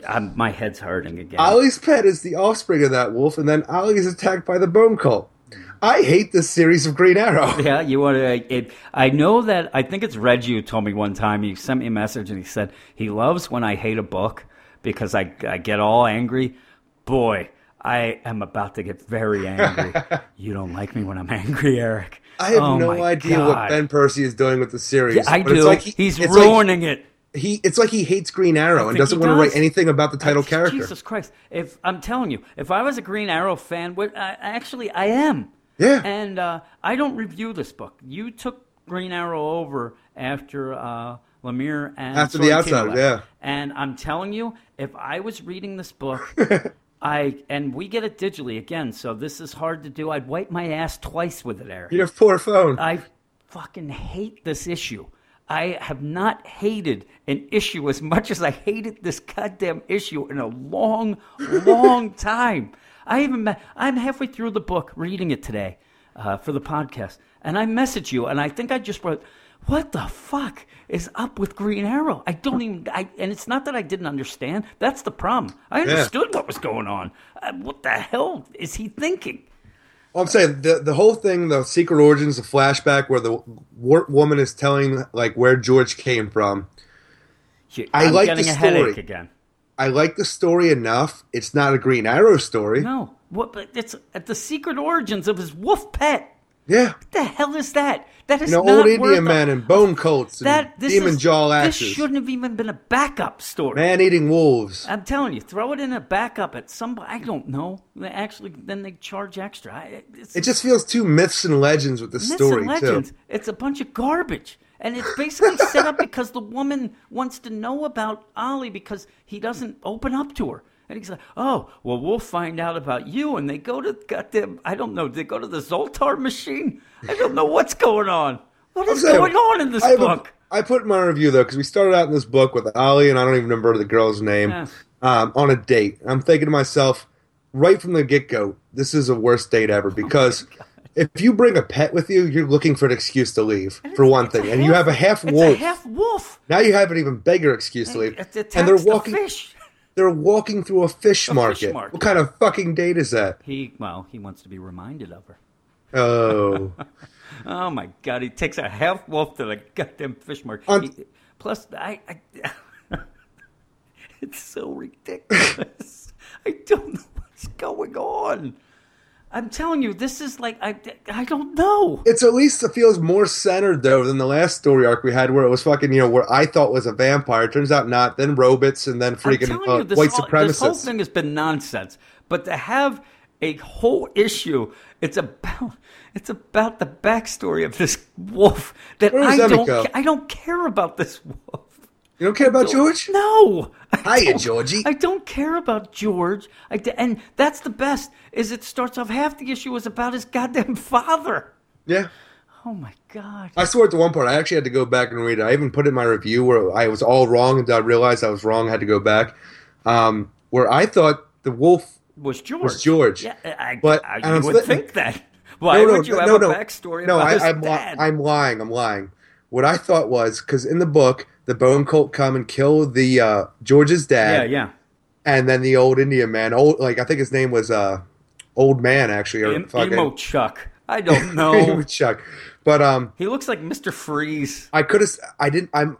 I'm, my head's hurting again. Ollie's pet is the offspring of that wolf, and then Ollie is attacked by the bone cult. Mm. I hate this series of Green Arrow. Yeah, you want to? It, I know that. I think it's Reggie who told me one time. He sent me a message and he said he loves when I hate a book because I, I get all angry. Boy, I am about to get very angry. you don't like me when I'm angry, Eric. I have Oh no idea what Ben Percy is doing with the series. Yeah, I but it's do. like he- He's it's like ruining it. he it's like he hates Green Arrow and doesn't want to write anything about the title character. Jesus Christ! If I'm telling you, if I was a Green Arrow fan, what I, actually I am. Yeah. And uh, I don't review this book. You took Green Arrow over after uh, Lemire and After The outside, yeah. And I'm telling you, if I was reading this book, I and we get it digitally again, so this is hard to do. I'd wipe my ass twice with it, Eric. Your poor phone. I fucking hate this issue. I have not hated an issue as much as I hated this goddamn issue in a long, long time. I even me- I'm halfway through the book reading it today uh, for the podcast, and I message you, and I think I just wrote, "What the fuck is up with Green Arrow?" I don't even. I and it's not that I didn't understand. That's the problem. I understood what was going on. Uh, what the hell is he thinking? Well, I'm saying the the whole thing, the secret origins, the flashback where the woman is telling like where George came from. Shit, I I'm like getting the a story. again. I like the story enough. It's not a Green Arrow story. No, what? But it's at the secret origins of his wolf pet. Yeah, What the hell is that? That is you know, old Indian man and bone coats and That this demon is, jaw This shouldn't have even been a backup story. man eating wolves. I'm telling you, throw it in a backup at some. I don't know. They actually, then they charge extra. I, it's, It just feels too myths and legends with the myths story and legends. too. It's a bunch of garbage. And it's basically set up because the woman wants to know about Ollie because he doesn't open up to her. And he's like, oh, well, we'll find out about you. And they go to goddamn, I don't know, they go to the Zoltar machine? I don't know what's going on. What I'm saying, going on in this I book? I put in my review though because we started out in this book with Ollie and I don't even remember the girl's name Yeah. um, on a date. I'm thinking to myself, right from the get go, this is the worst date ever Oh because if you bring a pet with you, you're looking for an excuse to leave for one a thing, and you have a half wolf. a half wolf. now you have an even bigger excuse to leave, It attacks and they're the walking. fish. They're walking through a fish, A fish market. market. What kind of fucking date is that? He well, he wants to be reminded of her. Oh, Oh my god, he takes a half wolf to the goddamn fish market. On- He- plus, I, I it's so ridiculous. I don't know what's going on. I'm telling you, this is like I, I don't know. it's at least it feels more centered though than the last story arc we had, where it was fucking you know where I thought was a vampire, turns out not. Then robots, and then freaking uh, you, white whole, this whole thing has been nonsense. But to have a whole issue, it's about it's about the backstory of this wolf that I don't go? I don't care about this wolf. You don't care about George? No. I Hiya, Georgie. I don't care about George. I d- and that's the best. Is it starts off half the issue is about his goddamn father. Yeah. Oh my god. I swore at the one part. I actually had to go back and read it. I even put in my review where I was all wrong and I realized I was wrong. I had to go back. Um, where I thought the wolf. was George. was George. Yeah, I, But- I, I'm you would think that. Why no, no, would you have no, a no. backstory No, about I, his I'm, dad? I'm lying. I'm lying. What I thought was because in the book, the Bone Cult come and kill the uh, George's dad, yeah. Yeah. And then the old Indian man. Old, like I think his name was uh, Old Man actually, or Em- fucking Emo Chuck. I don't know. Chuck. But um, he looks like Mr. Freeze. I could have. I didn't. I'm.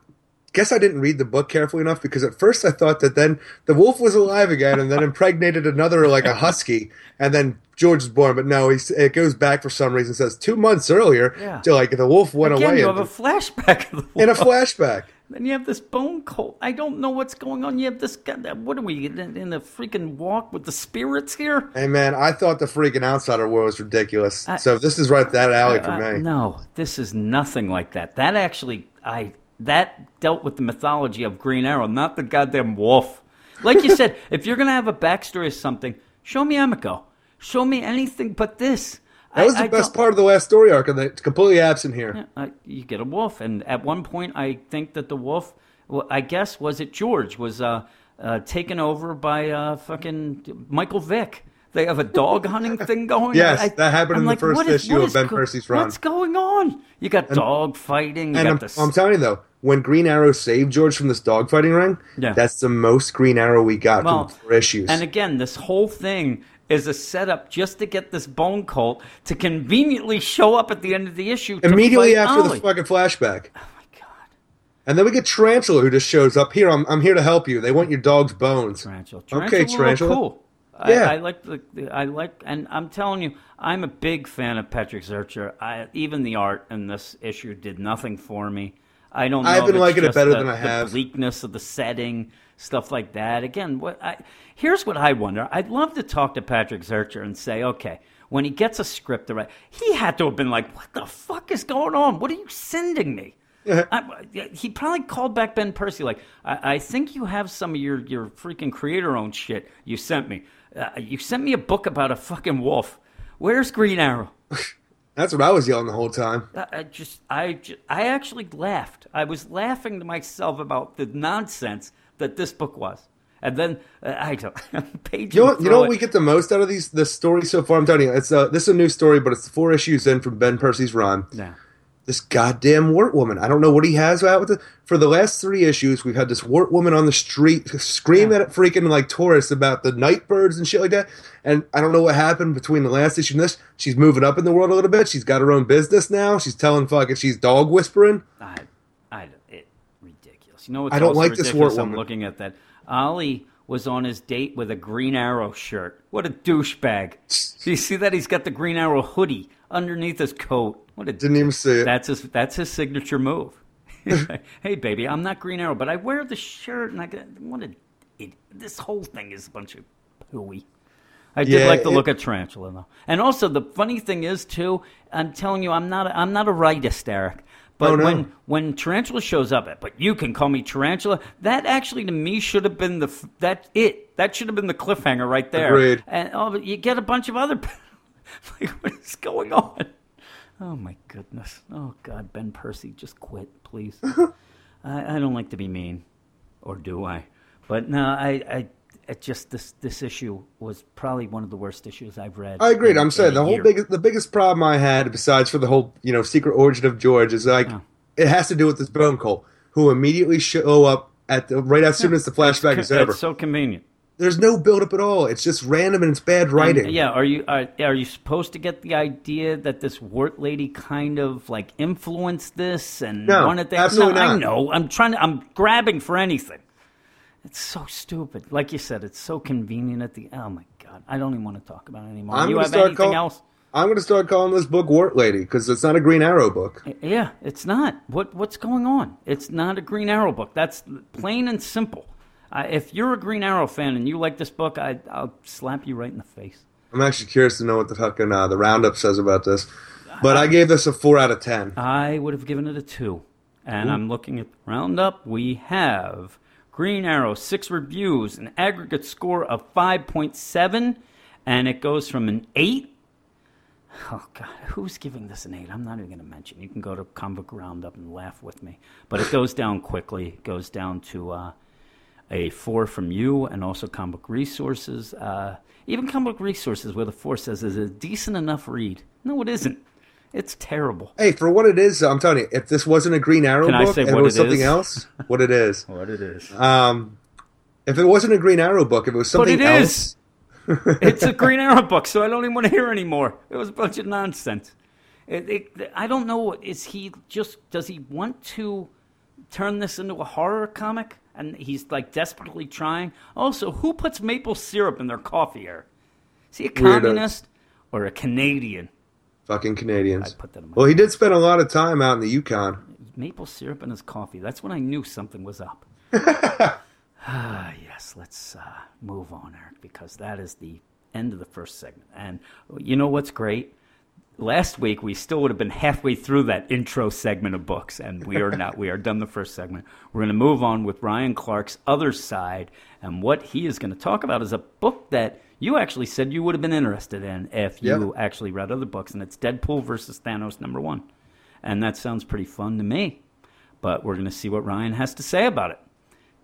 Guess I didn't read the book carefully enough because at first I thought that then the wolf was alive again and then impregnated another like a husky and then George was born. But no, he's, it goes back for some reason. Says two months earlier, Yeah. to like the wolf went Again, away you and- have a flashback of the wolf. in a flashback. Then you have this bone cult. I don't know what's going on. You have this guy. What are we in, in the freaking walk with the spirits here? Hey man, I thought the freaking outsider world was ridiculous. I- so this is right that alley for Uh, me. No, this is nothing like that. That actually, I that dealt with the mythology of Green Arrow, not the goddamn wolf. Like you said, if you're gonna have a backstory of something, show me Emiko. Show me anything but this. That was the best part of the last story arc, and it's completely absent here. Uh, you get a wolf, and at one point, I think that the wolf, well, I guess, was it George, was uh, uh, taken over by uh, fucking Michael Vick. They have a dog hunting thing going. Yes, I, that happened I'm in the first is- issue of Ben go- Percy's run. What's going on? You got dog fighting. You And got I'm, this. I'm telling you though, when Green Arrow saved George from this dog fighting ring, Yeah. that's the most Green Arrow we got well, from four issues. And again, this whole thing is a setup just to get this bone cult to conveniently show up at the end of the issue. Immediately after Ollie. the fucking flashback. Oh my god. And then we get Tarantula who just shows up here. I'm, I'm here to help you. They want your dog's bones. Tarantula. Okay, Tarantula, Tarantula. Cool. Yeah. I, I like the, the. I like, and I'm telling you, I'm a big fan of Patrick Zircher. I, even the art in this issue did nothing for me. I don't. Know I've if been it's liking it better the, than I have. the bleakness of the setting, stuff like that. Again, what I here's what I wonder. I'd love to talk to Patrick Zircher and say, okay, when he gets a script to write, he had to have been like, "What the fuck is going on? What are you sending me?" I, he probably called back Ben Percy like, I, I think you have some of your, your freaking creator owned shit you sent me. Uh, you sent me a book about a fucking wolf. Where's Green Arrow? That's what I was yelling the whole time. I, I just, I, ju- I actually laughed. I was laughing to myself about the nonsense that this book was. And then uh, I don't. Page You know, you know what we get the most out of these the story so far. I'm telling you, it's uh, this is a new story, but it's four issues in from Ben Percy's run. Yeah. This goddamn wart woman. I don't know what he has out with it. For the last three issues, we've had this wart woman on the street scream at freaking like tourists about the night birds and shit like that. And I don't know what happened between the last issue and this. She's moving up in the world a little bit. She's got her own business now. She's telling fucking she's dog whispering. I, You know what's I don't like this wart I'm looking at that. Ollie was on his date with a Green Arrow shirt. What a douchebag! Do you see that? He's got the Green Arrow hoodie underneath his coat. What a Didn't even see it. That's his. That's his signature move. hey, baby, I'm not Green Arrow, but I wear the shirt, and I what a. It, this whole thing is a bunch of pooey. I did Yeah, like the it- look at Tarantula though, and also the funny thing is too. I'm telling you, I'm not. A, I'm not a rightist, Eric. But Oh, no. when when Tarantula shows up, at but you can call me Tarantula. That actually to me should have been the that it. That should have been the cliffhanger right there. Agreed. And oh, but you get a bunch of other. like what is going on? Oh my goodness. Oh God, Ben Percy, just quit, please. I, I don't like to be mean, or do I? But no, I, I, it just this this issue was probably one of the worst issues I've read. I agree. I'm saying the whole year. big, the biggest problem I had, besides for the whole, you know, secret origin of George, is like Oh. it has to do with this bone cult who immediately show up at the right as soon as the flashback is over. It's so convenient. There's no build up at all. It's just random and it's bad writing. And, yeah, are you are, are you supposed to get the idea that this wart lady kind of like influenced this and No, wanted that? absolutely no, I know. I'm trying to. I'm grabbing for anything. It's so stupid. Like you said, it's so convenient at the. Oh my god, I don't even want to talk about it anymore. I'm you have anything call- else? I'm going to start calling this book Wart Lady because it's not a Green Arrow book. Yeah, it's not. What what's going on? It's not a Green Arrow book. That's plain and simple. Uh, if you're a Green Arrow fan and you like this book, I, I'll slap you right in the face. I'm actually curious to know what the fucking uh, the roundup says about this. But I gave this a four out of ten. I would have given it a two. And I'm looking at the roundup. We have Green Arrow, six reviews, an aggregate score of 5.7, and it goes from an 8. Oh, God. Who's giving this an 8? I'm not even going to mention. You can go to Comic Roundup and laugh with me. But it goes down quickly. It goes down to uh, a 4 from you and also Comic Resources. Uh, even Comic Resources, where the 4 says is a decent enough read. No, it isn't. It's terrible. Hey, for what it is, I'm telling you, if this wasn't a Green Arrow Can book and it was it something is? else, what it is. What it is. Um, if it wasn't a Green Arrow book, if it was But something it else, is. it's a Green Arrow book, so I don't even want to hear anymore. It was a bunch of nonsense. It, it, I don't know. Is he just? Does he want to turn this into a horror comic? And he's like desperately trying. Also, who puts maple syrup in their coffee here? Is he a Weirdos. communist or a Canadian? Fucking Canadians. I put that in my Well, he did spend a lot of time out in the Yukon. Maple syrup in his coffee. That's when I knew something was up. ah, yes. Let's uh, move on, Eric, because that is the end of the first segment. And you know what's great? Last week we still would have been halfway through that intro segment of books, and we are not. We are done the first segment. We're going to move on with Ryan Clark's other side, and what he is going to talk about is a book that you actually said you would have been interested in if you Yeah. actually read other books, and it's Deadpool versus Thanos number one, and that sounds pretty fun to me. But we're going to see what Ryan has to say about it.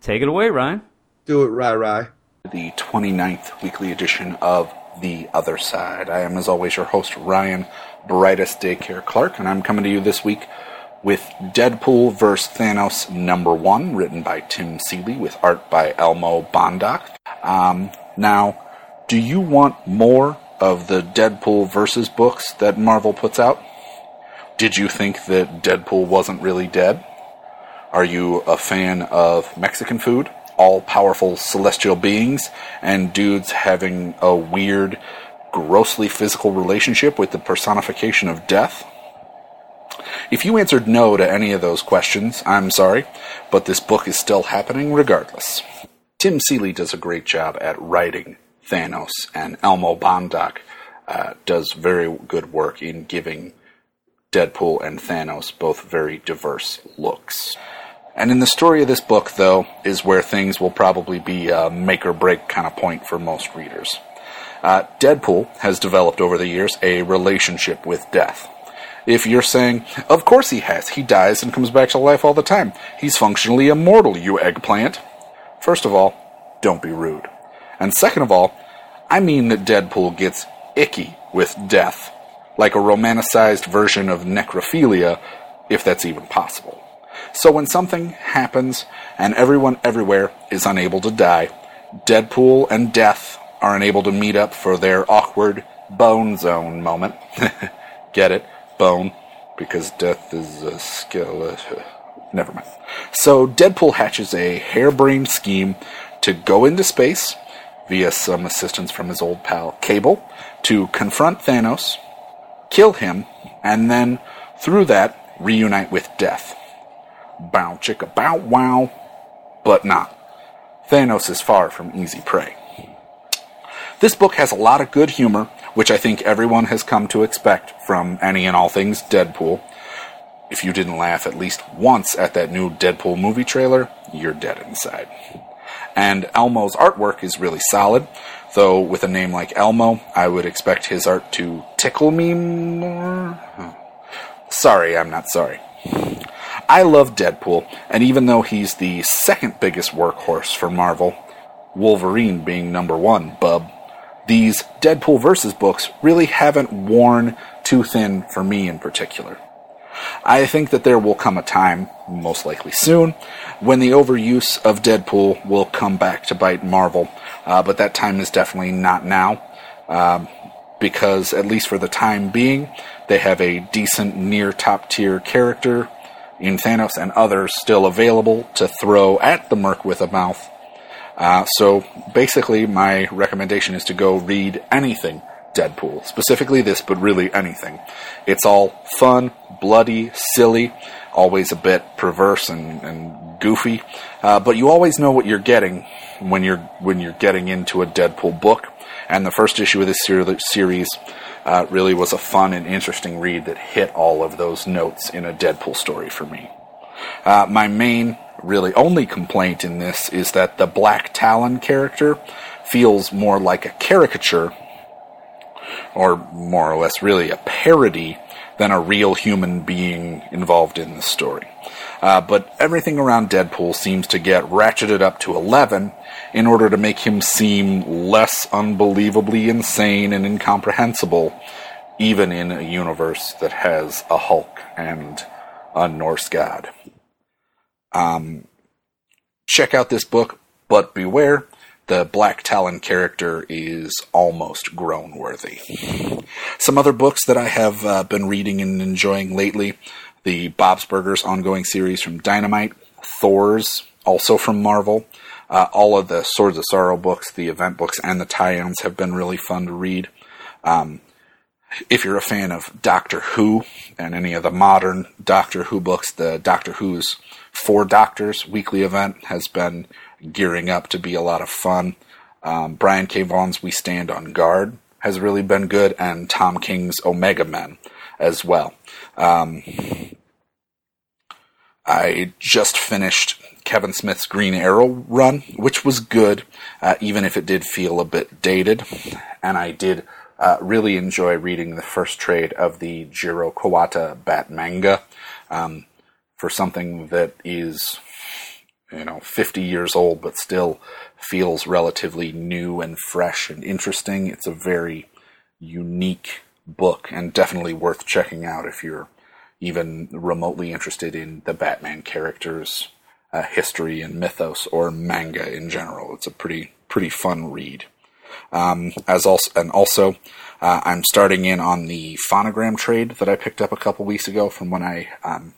Take it away, Ryan. Do it, Rai Rai. the 29th weekly edition of The Other Side. I am, as always, your host, Ryan Brightest Daycare Clark, and I'm coming to you this week with Deadpool vs. Thanos number one, written by Tim Seeley with art by Elmo Bondoc. Um, now, do you want more of the Deadpool versus books that Marvel puts out? Did you think that Deadpool wasn't really dead? Are you a fan of Mexican food? All powerful celestial beings and dudes having a weird, grossly physical relationship with the personification of death? If you answered no to any of those questions, I'm sorry, but this book is still happening regardless. Tim Seeley does a great job at writing Thanos, and Elmo Bondoc uh, does very good work in giving Deadpool and Thanos both very diverse looks. And in the story of this book, though, is where things will probably be a make or break kind of point for most readers. Uh, Deadpool has developed over the years a relationship with death. If you're saying, of course he has, he dies and comes back to life all the time. He's functionally immortal, you eggplant. First of all, don't be rude. And second of all, I mean that Deadpool gets icky with death, like a romanticized version of necrophilia, if that's even possible. So when something happens and everyone everywhere is unable to die, Deadpool and Death are unable to meet up for their awkward bone zone moment. Get it? Bone. Because death is a skeleton. Never mind. So Deadpool hatches a harebrained scheme to go into space via some assistance from his old pal Cable to confront Thanos, kill him, and then through that reunite with Death. Bow chicka bow wow, but not. Thanos is far from easy prey. This book has a lot of good humor, which I think everyone has come to expect from any and all things Deadpool. If you didn't laugh at least once at that new Deadpool movie trailer, you're dead inside. And Elmo's artwork is really solid, though with a name like Elmo, I would expect his art to tickle me more. Sorry, I'm not sorry. I love Deadpool, and even though he's the second biggest workhorse for Marvel, Wolverine being number one, bub, these Deadpool versus books really haven't worn too thin for me in particular. I think that there will come a time, most likely soon, when the overuse of Deadpool will come back to bite Marvel, uh, but that time is definitely not now, um, because at least for the time being, they have a decent near top tier character in Thanos and others still available to throw at the Merc with a mouth. Uh, so basically, my recommendation is to go read anything Deadpool, specifically this, but really anything. It's all fun, bloody, silly, always a bit perverse and, and goofy, uh, but you always know what you're getting when you're when you're getting into a Deadpool book. And the first issue of this ser- series uh, really was a fun and interesting read that hit all of those notes in a Deadpool story for me. Uh, my main, really only complaint in this is that the Black Talon character feels more like a caricature, or more or less really a parody, than a real human being involved in the story. Uh, but everything around Deadpool seems to get ratcheted up to 11 in order to make him seem less unbelievably insane and incomprehensible, even in a universe that has a Hulk and a Norse god. Um, check out this book, but beware, the Black Talon character is almost groan worthy. Some other books that I have uh, been reading and enjoying lately the Bob's Burgers ongoing series from Dynamite, Thor's, also from Marvel. Uh, all of the Swords of Sorrow books, the event books, and the tie ins have been really fun to read. Um, if you're a fan of Doctor Who and any of the modern Doctor Who books, the Doctor Who's Four Doctors weekly event has been gearing up to be a lot of fun. Um, Brian K. Vaughan's We Stand on Guard has really been good, and Tom King's Omega Men as well. Um, I just finished Kevin Smith's Green Arrow run, which was good, uh, even if it did feel a bit dated. And I did uh, really enjoy reading the first trade of the Jiro Kuwata Bat manga um, for something that is, you know, 50 years old, but still feels relatively new and fresh and interesting. It's a very unique book and definitely worth checking out if you're even remotely interested in the Batman characters, uh, history and mythos, or manga in general. It's a pretty pretty fun read. Um, as also and also, uh, I'm starting in on the phonogram trade that I picked up a couple weeks ago from when I um,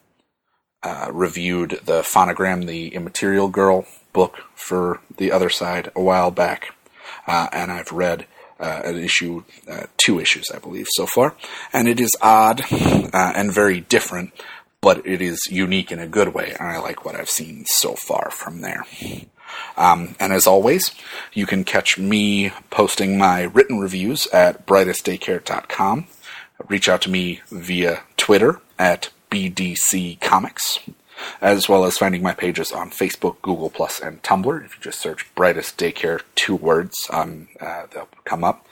uh, reviewed the phonogram, the Immaterial Girl book for the other side a while back, uh, and I've read uh, an issue, uh, two issues, I believe, so far. And it is odd uh, and very different, but it is unique in a good way, and I like what I've seen so far from there. Um, and as always, you can catch me posting my written reviews at brightestdaycare.com. Reach out to me via Twitter at BDC Comics as well as finding my pages on Facebook, Google Plus, and Tumblr. If you just search "Brightest Daycare" two words, um, uh, they'll come up.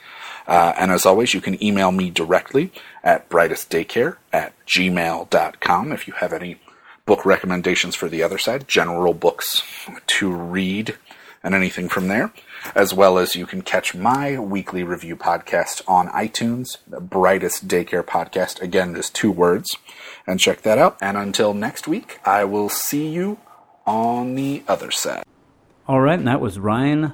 Uh, and as always, you can email me directly at brightestdaycare at gmail.com if you have any book recommendations for the other side, general books to read, and anything from there. As well as you can catch my weekly review podcast on iTunes, the Brightest Daycare Podcast. Again, just two words. And check that out. And until next week, I will see you on the other side. All right, and that was Ryan,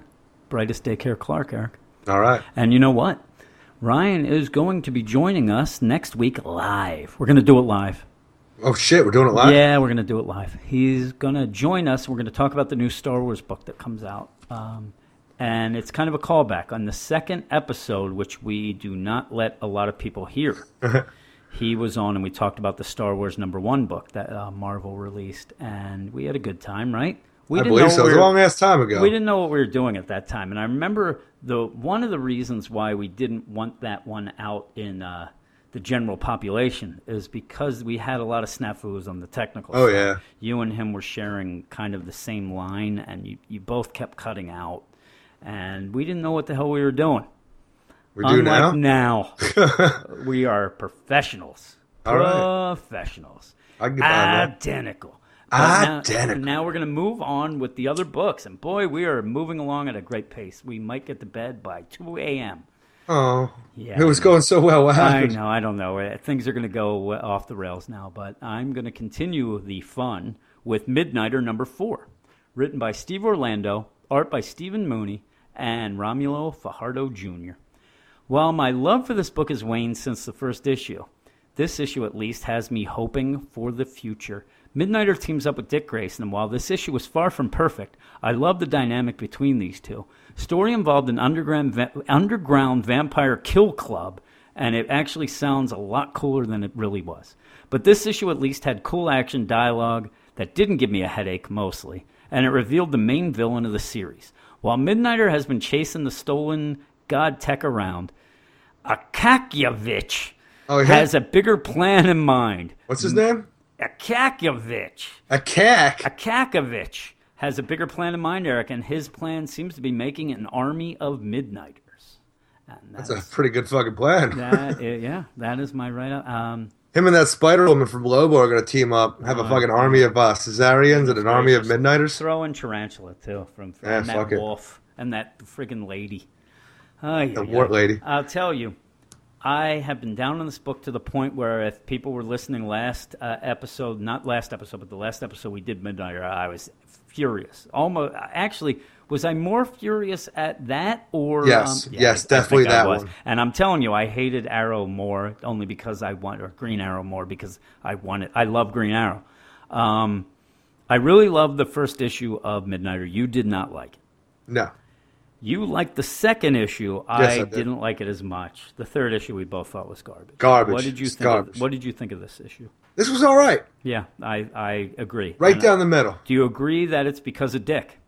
brightest daycare Clark, Eric. All right. And you know what? Ryan is going to be joining us next week live. We're going to do it live. Oh shit, we're doing it live. Yeah, we're going to do it live. He's going to join us. We're going to talk about the new Star Wars book that comes out. Um, and it's kind of a callback on the second episode, which we do not let a lot of people hear. he was on, and we talked about the Star Wars number one book that uh, Marvel released, and we had a good time, right? We I didn't believe know so. It we was a long ass time ago. we didn't know what we were doing at that time, and I remember the one of the reasons why we didn't want that one out in uh, the general population is because we had a lot of snafus on the technical. Oh, side. yeah. you and him were sharing kind of the same line, and you you both kept cutting out, and we didn't know what the hell we were doing. we do now. Unlike now, we are professionals. All right. Professionals. I can get. Identical. Now- Identical. Now, we're going to move on with the other books. And boy, we are moving along at a great pace. We might get to bed by 2 a.m. Oh, Yeah, it was going so well. What I know, I don't know. Uh, Things are going to go off the rails now, but I'm going to continue the fun with Midnighter number four, written by Steve Orlando, art by Stephen Mooney, and Romulo Fajardo Jr. While my love for this book has waned since the first issue, this issue at least has me hoping for the future. Midnighter teams up with Dick Grayson, and while this issue was far from perfect, I love the dynamic between these two. Story involved an underground, va- underground vampire kill club, and it actually sounds a lot cooler than it really was. But this issue at least had cool action dialogue that didn't give me a headache mostly, and it revealed the main villain of the series. While Midnighter has been chasing the stolen God Tech around, Akakievich Oh, yeah? has a bigger plan in mind. What's his name? Akakievich. A cack. Akakovich has a bigger plan in mind, Eric, and his plan seems to be making an army of Midnighters. That's that's, a pretty good fucking plan. that, yeah, that is my write up. Um, Him and that Spider Woman from Lobo are gonna team up, have a Oh, fucking army of uh, Caesarians and an army of. Midnighters. throw in Tarantula, too, from, from Yeah, and that fuck it. wolf and that friggin' lady. Ay, The ay, wart ay. lady. I'll tell you, I have been down on this book to the point where if people were listening last uh, episode, not last episode, but the last episode we did Midnight, I was furious. Almost, actually, was I more furious at that or? Yes, um, yes, I- I definitely I that was. one. And I'm telling you, I hated Arrow more only because I want, or Green Arrow more because I wanted. I love Green Arrow. Um, I really loved the first issue of Midnighter. You did not like it. No. You liked the second issue. Yes, I, I did. didn't like it as much. The third issue we both thought was garbage. Garbage. What did you think? garbage. Of, what did you think of this issue? This was all right. Yeah, I, I agree. Right And down the middle. Do you agree that it's because of Dick?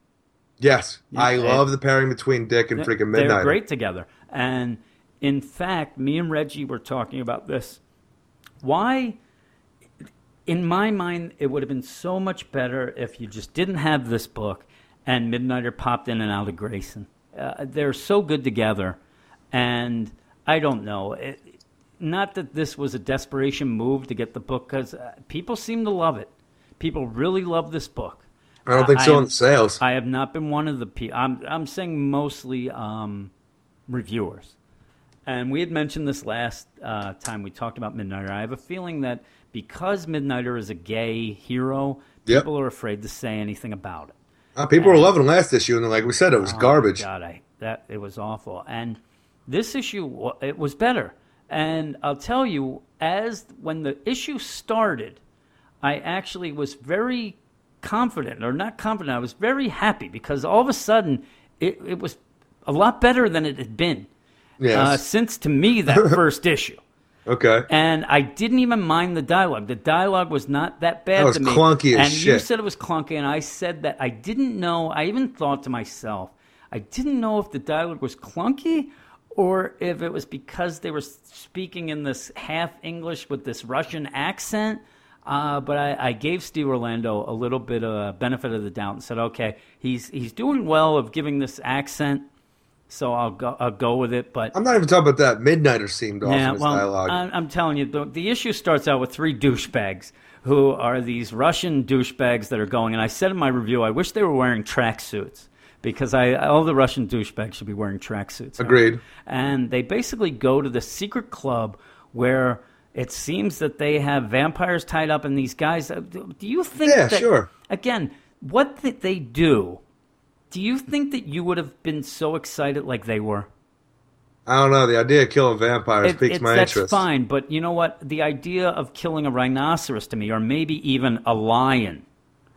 Yes. I love the pairing between Dick and freaking Midnight. They're great together. And in fact, me and Reggie were talking about this. Why, in my mind, it would have been so much better if you just didn't have this book and Midnighter popped in and out of Grayson. Uh, they're so good together. And I don't know. It, not that this was a desperation move to get the book, because uh, people seem to love it. People really love this book. I don't think I so am- in sales. I have not been one of the people. I'm I'm saying mostly um, reviewers, and we had mentioned this last uh, time we talked about Midnighter. I have a feeling that because Midnighter is a gay hero, Yep. people are afraid to say anything about it. Uh, people were loving last issue, and like we said, it was Oh, garbage. God, I that it was awful. And this issue, it was better. And I'll tell you, as when the issue started, I actually was very confident, or not confident. I was very happy because all of a sudden it, it was a lot better than it had been Yes. uh, since, to me, that first issue. okay. And I didn't even mind the dialogue. The dialogue was not that bad That was to me. clunky as and you said it was clunky, and I said that I didn't know. I even thought to myself, I didn't know if the dialogue was clunky or if it was because they were speaking in this half English with this Russian accent. Uh, but I, I gave Steve Orlando a little bit of benefit of the doubt and said, okay, he's he's doing well of giving this accent, so I'll go I'll go with it. But I'm not even talking about that. Midnighter seemed off yeah, well, dialogue. I'm, I'm telling you, the, the issue starts out with three douchebags who are these Russian douchebags that are going. And I said in my review, I wish they were wearing tracksuits because I all the Russian douchebags should be wearing tracksuits. Agreed. And they basically go to the secret club where it seems that they have vampires tied up, and these guys. uh, Do you think? Yeah, that, sure. Again, what did they do? Do you think that you would have been so excited like they were? I don't know. The idea of killing vampires It- piques my that's interest. fine, but you know what? The idea of killing a rhinoceros to me, or maybe even a lion,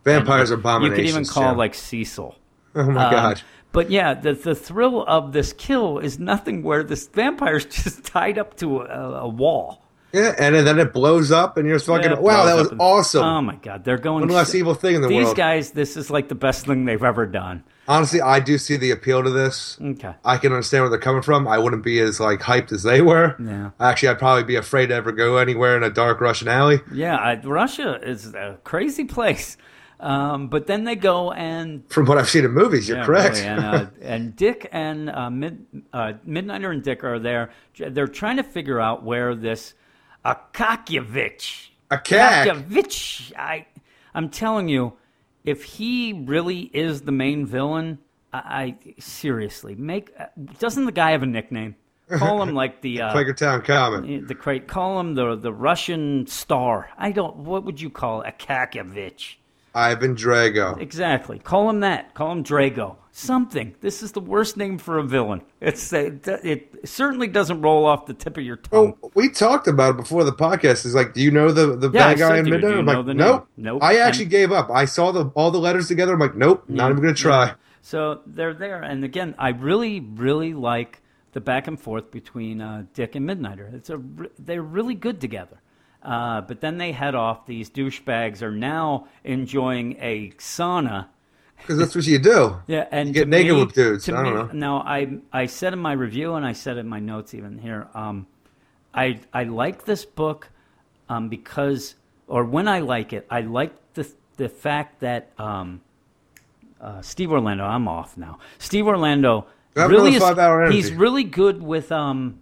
Vampires are abominations. you could even call Jim. like Cecil. Oh my Um, god. But yeah, the the thrill of this kill is nothing where this vampire's just tied up to a, a wall. Yeah, and then it blows up, and you're fucking. Yeah, wow, that was and- awesome. Oh my god, they're going One less evil thing in the These world. These guys, this is like the best thing they've ever done. Honestly, I do see the appeal to this. Okay. I can understand where they're coming from. I wouldn't be as like hyped as they were. Yeah. Actually, I'd probably be afraid to ever go anywhere in a dark Russian alley. Yeah, I, Russia is a crazy place. Um, but then they go and From what I've seen in movies, you're Yeah, correct. really. And, uh, and Dick and uh, Mid, uh, Midnighter and Dick are there. They're trying to figure out where this Akakievich. A cack. Akakievich. I, I'm telling you, if he really is the main villain, I, I seriously make. Doesn't the guy have a nickname? Call him like the uh, Quakertown Common. the crate. Call him the the Russian star. I don't. What would you call it? Ivan Drago. Exactly. Call him that. Call him Drago. Something. This is the worst name for a villain. It's it, it certainly doesn't roll off the tip of your tongue. Oh, we talked about it before the podcast. Is like, do you know the the Yeah, bad guy in Midnight? I'm like, nope, Nope. I actually And- gave up. I saw the all the letters together. I'm like, nope, not even gonna try. So they're there, and again, I really, really like the back and forth between uh, Dick and Midnighter. It's a they're really good together. Uh, but then they head off. These douchebags are now enjoying a sauna. Because that's what you do. Yeah, and You get naked me- with dudes. I don't me- know. Now, I I said in my review, and I said in my notes even here. Um, I I like this book um, because, or when I like it, I like the the fact that um, uh, Steve Orlando. I'm off now. Steve Orlando really is. He's really good with um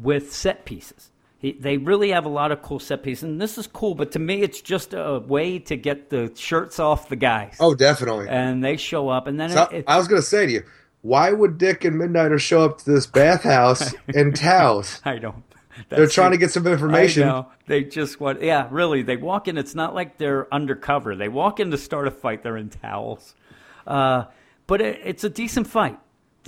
with set pieces. He, they really have a lot of cool set pieces, and this is cool. But to me, it's just a way to get the shirts off the guys. Oh, definitely. and they show up, and then So, it, it, I was gonna say to you, why would Dick and Midnighter show up to this bathhouse in towels? I don't. They're trying it. to get some information. They just want, yeah, really. They walk in. It's not like they're undercover. They walk in to start a fight. They're in towels, uh, but it, it's a decent fight.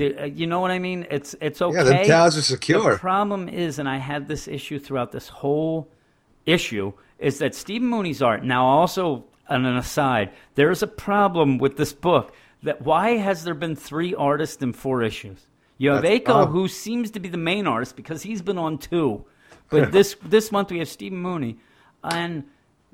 Uh, You know what I mean? It's it's okay. Yeah, the towels are secure. The problem is, and I had this issue throughout this whole issue, is that Stephen Mooney's art. Now, also on an aside, there is a problem with this book. That why has there been three artists in four issues? You have That's ACO, who seems to be the main artist because he's been on two, but this this month we have Stephen Mooney, and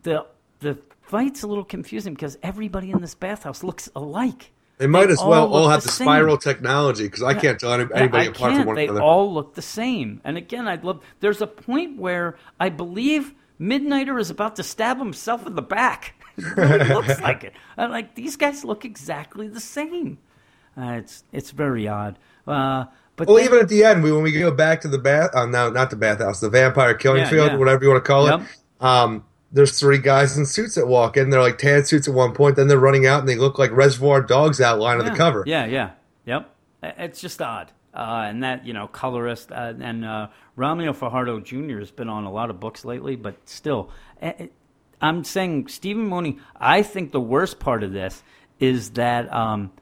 the the fight's a little confusing because everybody in this bathhouse looks alike. They might They as well all all have the the spiral technology because I can't tell any, Yeah, anybody I apart can't. from one they another. They all look the same. And again, I'd love. There's a point where I believe Midnighter is about to stab himself in the back. It looks like it. I'm like these guys look exactly the same. Uh, it's it's very odd. Uh, but well, then- even at the end, we, when we go back to the bath, uh, no, not the bathhouse, the vampire killing Yeah, field, yeah. whatever you want to call Yep. it. Um, there's three guys in suits that walk in. They're like tan suits at one point. Then they're running out and they look like Reservoir Dogs outline of yeah, the cover. Yeah, yeah, yep. It's just odd. Uh, and that you know, colorist uh, and uh, Romeo Fajardo Jr. has been on a lot of books lately, but still, eh, I'm saying Stephen Mooney. I think the worst part of this is that um,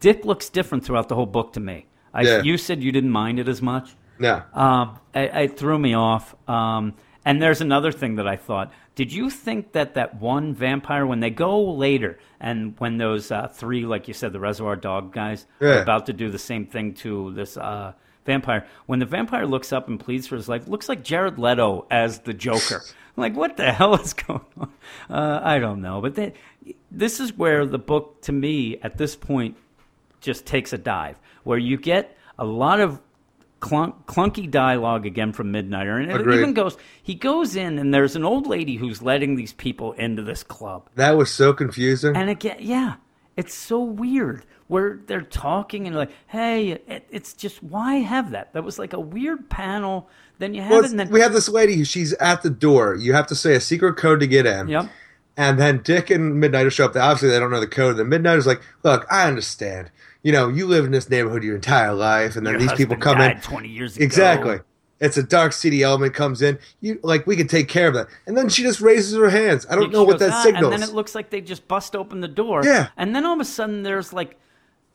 Dick looks different throughout the whole book to me. I, Yeah. You said you didn't mind it as much. Yeah. Um, it, it threw me off. Um, and there's another thing that I thought. Did you think that that one vampire, when they go later, and when those uh, three, like you said, the Reservoir Dog guys are about to do the same thing to this uh, vampire, when the vampire looks up and pleads for his life, looks like Jared Leto as the Joker. Like, what the hell is going on? Uh, I don't know. But they, this is where the book, to me, at this point, just takes a dive, where you get a lot of clunk, clunky dialogue again from Midnighter, and it Agreed. even goes. He goes in, and there's an old lady who's letting these people into this club, That was so confusing. and again, yeah, it's so weird where they're talking and like, hey, it, it's just why have that? That was like a weird panel. Then you have Well, it, and then we have this lady. who- She's at the door. You have to say a secret code to get in. Yep. And then Dick and Midnighter show up. Obviously, they don't know the code. The Midnighter's like, "Look, I understand. You know, you live in this neighborhood your entire life, and then Your these people come in. 20 years ago. Exactly. It's a dark city element comes in. You like we can take care of that. And then she just raises her hands. I don't She know what that "Ah," signals. And then it looks like they just bust open the door. Yeah. And then all of a sudden there's like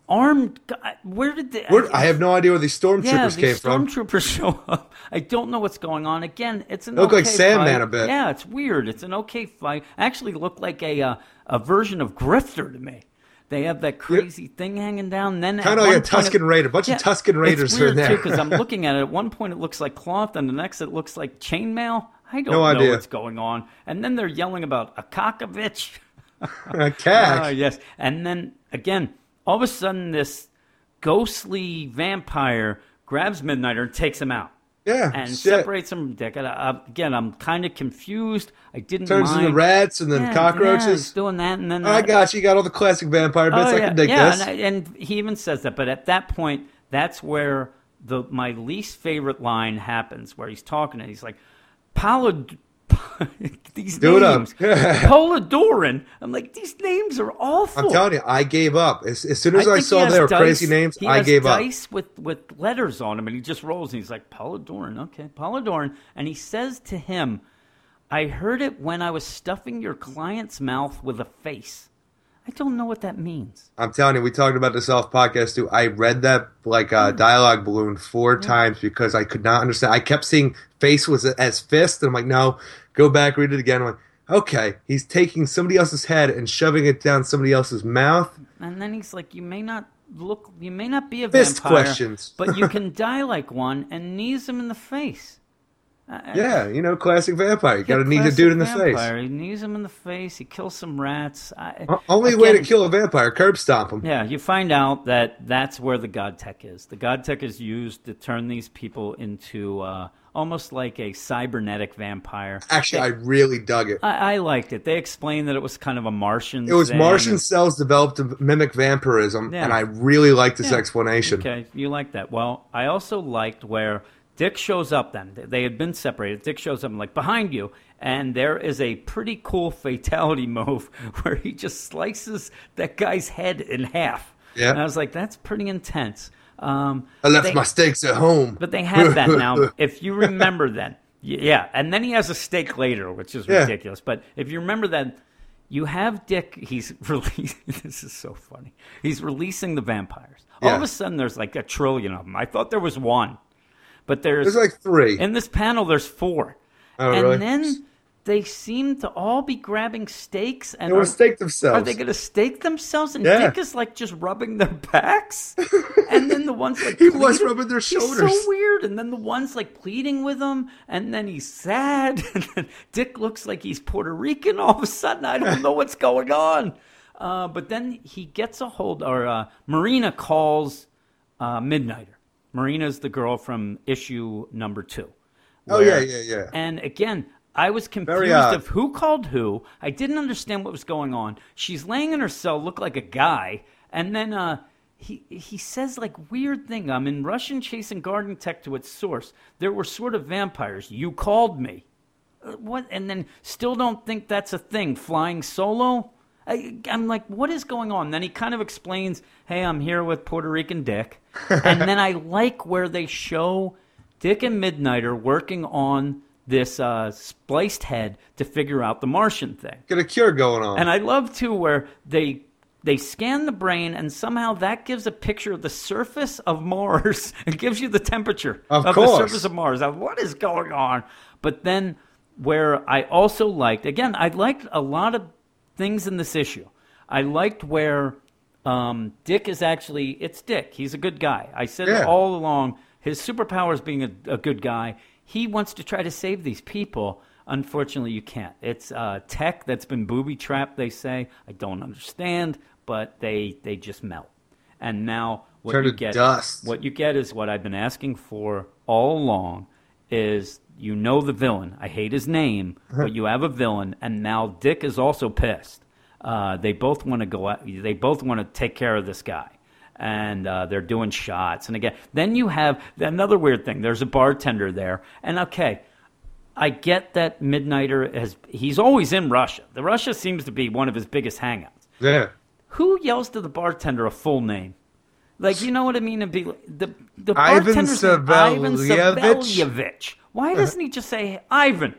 armed. Where did they? Where- I have no idea where these stormtroopers yeah, came these from. stormtroopers show up. I don't know what's going on. Again, it's an look like okay Sandman fight. a bit. Yeah, it's weird. It's an okay fight. Actually, looked like a uh, a version of Grifter to me. They have that crazy thing hanging down. Then Kinda like a Tusken it- Raider. A bunch of Tusken Raiders it's are weird there. because I'm looking at it. At one point, it looks like cloth, and the next, it looks like chainmail. I don't No know idea. what's going on. And then they're yelling about a Akakovich. a cat. Ah, yes. And then again, all of a sudden, this ghostly vampire grabs Midnighter and takes him out. Yeah. And shit. separates him from Dick. And, uh, again, I'm kind of confused. I didn't Turns mind. into rats and then Yeah, Yeah, cockroaches. he's doing that, and then I got you. You got all the classic vampire bits. Oh, I yeah, can dig yeah, this. And, I- and he even says that. But at that point, that's where the my least favorite line happens, where he's talking and he's like, Polid. these Do up. Um, names, Polidoran. I'm like, these names are awful. I'm telling you, I gave up as, as soon as I, he saw has they were dice- crazy names. I gave up. dice with with letters on him, and he just rolls. And he's like Polidorn, okay, Polidorn, and he says to him, "I heard it when I was stuffing your client's mouth with a face." I don't know what that means. I'm telling you, we talked about this off podcast too. I read that like uh, Hmm. dialogue balloon four times because I could not understand. I kept seeing face was as fist, and I'm like, no, go back, read it again. I'm like, okay, he's taking somebody else's head and shoving it down somebody else's mouth. And then he's like, "You may not look, you may not be a Fist vampire, questions. but you can die like one," and knees him in the face. Yeah, you know, classic vampire. You got to need a classic dude in the vampire. face. He knees him in the face. He kills some rats. I, Only way to kill a vampire, curb stomp him. Yeah, you find out that that's where the God Tech is. The God Tech is used to turn these people into uh, almost like a cybernetic vampire. Actually, I really dug it. I, I liked it. They explained that it was kind of a Martian. It was. Martian cells developed to mimic vampirism, Yeah. and I really liked this Yeah. explanation. Okay, you like that. Well, I also liked where Dick shows up then. They had been separated. Dick shows up, like, behind you. And there is a pretty cool fatality move where he just slices that guy's head in half. Yeah. And I was like, that's pretty intense. Um, I left they- my steaks at home. But they have that now. if you remember that, y- yeah. And then he has a steak later, which is Yeah. ridiculous. But if you remember that, you have Dick. He's releasing. this is so funny. He's releasing the vampires. All of a sudden, there's like a trillion of them. I thought there was one, but there's There's like three. in this panel. There's four, Oh, and really? then they seem to all be grabbing stakes and They are- stake themselves. are they going to stake themselves? And Yeah. Dick is like just rubbing their backs, and then the ones like He was rubbing their shoulders. so weird, and then the ones like pleading with him, and then he's sad, and then Dick looks like he's Puerto Rican. All of a sudden, I don't know what's going on. Uh, but then he gets a hold, or uh, Marina calls uh, Midnighter. Marina's the girl from issue number two. Oh, where- yeah, yeah, yeah. And again, I was confused of who called who. I didn't understand what was going on. She's laying in her cell, look like a guy, and then uh, he he says like weird thing. I'm in Russian chasing garden tech to its source. There were sort of vampires. You called me. Uh, What? And then still don't think that's a thing. Flying solo. I, I'm like, what is going on? Then he kind of explains, "Hey, I'm here with Puerto Rican Dick," and then I like where they show Dick and Midnighter working on this uh, spliced head to figure out the Martian thing. Get a cure going on. And I love too where they they scan the brain and somehow that gives a picture of the surface of Mars and gives you the temperature Of the surface of Mars. Now, what is going on? But then where I also liked again, I liked a lot of things in this issue. I liked where um, Dick is actually it's Dick. He's a good guy. I said Yeah. all along his superpower is being a, a good guy. He wants to try to save these people. Unfortunately, you can't. It's uh, tech that's been booby trapped. They say I don't understand, but they they just melt. And now what Turn you get dust. what you get is what I've been asking for all along is you know the villain. I hate his name, but you have a villain, and now Dick is also pissed. Uh, they both want to go out. They both want to take care of this guy, and uh, they're doing shots. And again, then you have another weird thing. There's a bartender there, and okay, I get that Midnighter has. He's always in Russia. The Russia seems to be one of his biggest hangouts. yeah. Who yells to the bartender a full name? Like you know what I mean? It'd be the the Ivan bartender's Ivan Savelyevich? Savelyevich. Why doesn't he just say Ivan?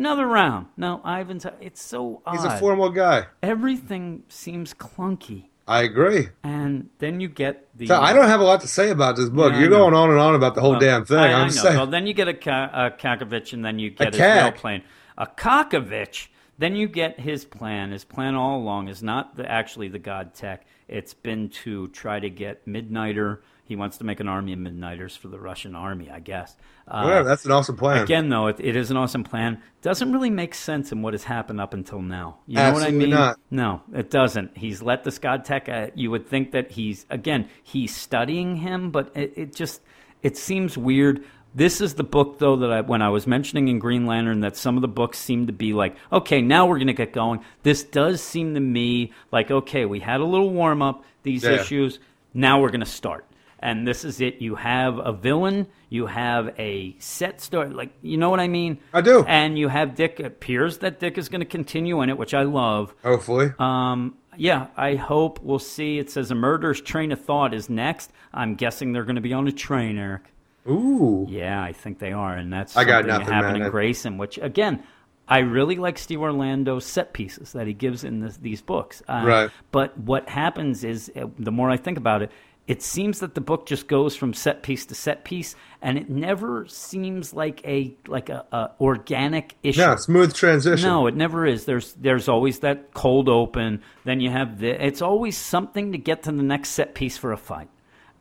Another round. No, Ivan's. It's so odd. He's a formal guy. Everything seems clunky, I agree. and then you get the. So I don't have a lot to say about this book. Yeah, You're going on and on about the whole Well, damn thing. I, I I'm know. saying. Well, then you get a, Ka- a Kakovich, and then you get his cack. real plan. A Kakovich, then you get his plan. His plan all along is not the, actually the God Tech. It's been to try to get Midnighter. He wants to make an army of Midnighters for the Russian army, I guess. Uh, Whatever, that's an awesome plan. Again, though, it, it is an awesome plan. Doesn't really make sense in what has happened up until now. You know what I mean? not. No, it doesn't. He's let this God Tech. Uh, you would think that he's again he's studying him, but it, it just it seems weird. This is the book though that I when I was mentioning in Green Lantern that some of the books seem to be like, okay, now we're going to get going. This does seem to me like okay, we had a little warm up these Yeah. issues. Now we're going to start. And this is it. You have a villain, you have a set story, like you know what I mean. I do. And you have Dick. It appears that Dick is going to continue in it, which I love. Hopefully. Um, yeah, I hope we'll see. It says a murderous train of thought is next. I'm guessing they're going to be on a train, Eric. Ooh. Yeah, I think they are, and that's I got nothing, happening man. in Grayson. Which again, I really like Steve Orlando's set pieces that he gives in this, these books. Uh, Right. But what happens is, uh, the more I think about it, it seems that the book just goes from set piece to set piece, and it never seems like a like a, a organic issue. Yeah, smooth transition. No, it never is. There's there's always that cold open. Then you have the. It's always something to get to the next set piece for a fight.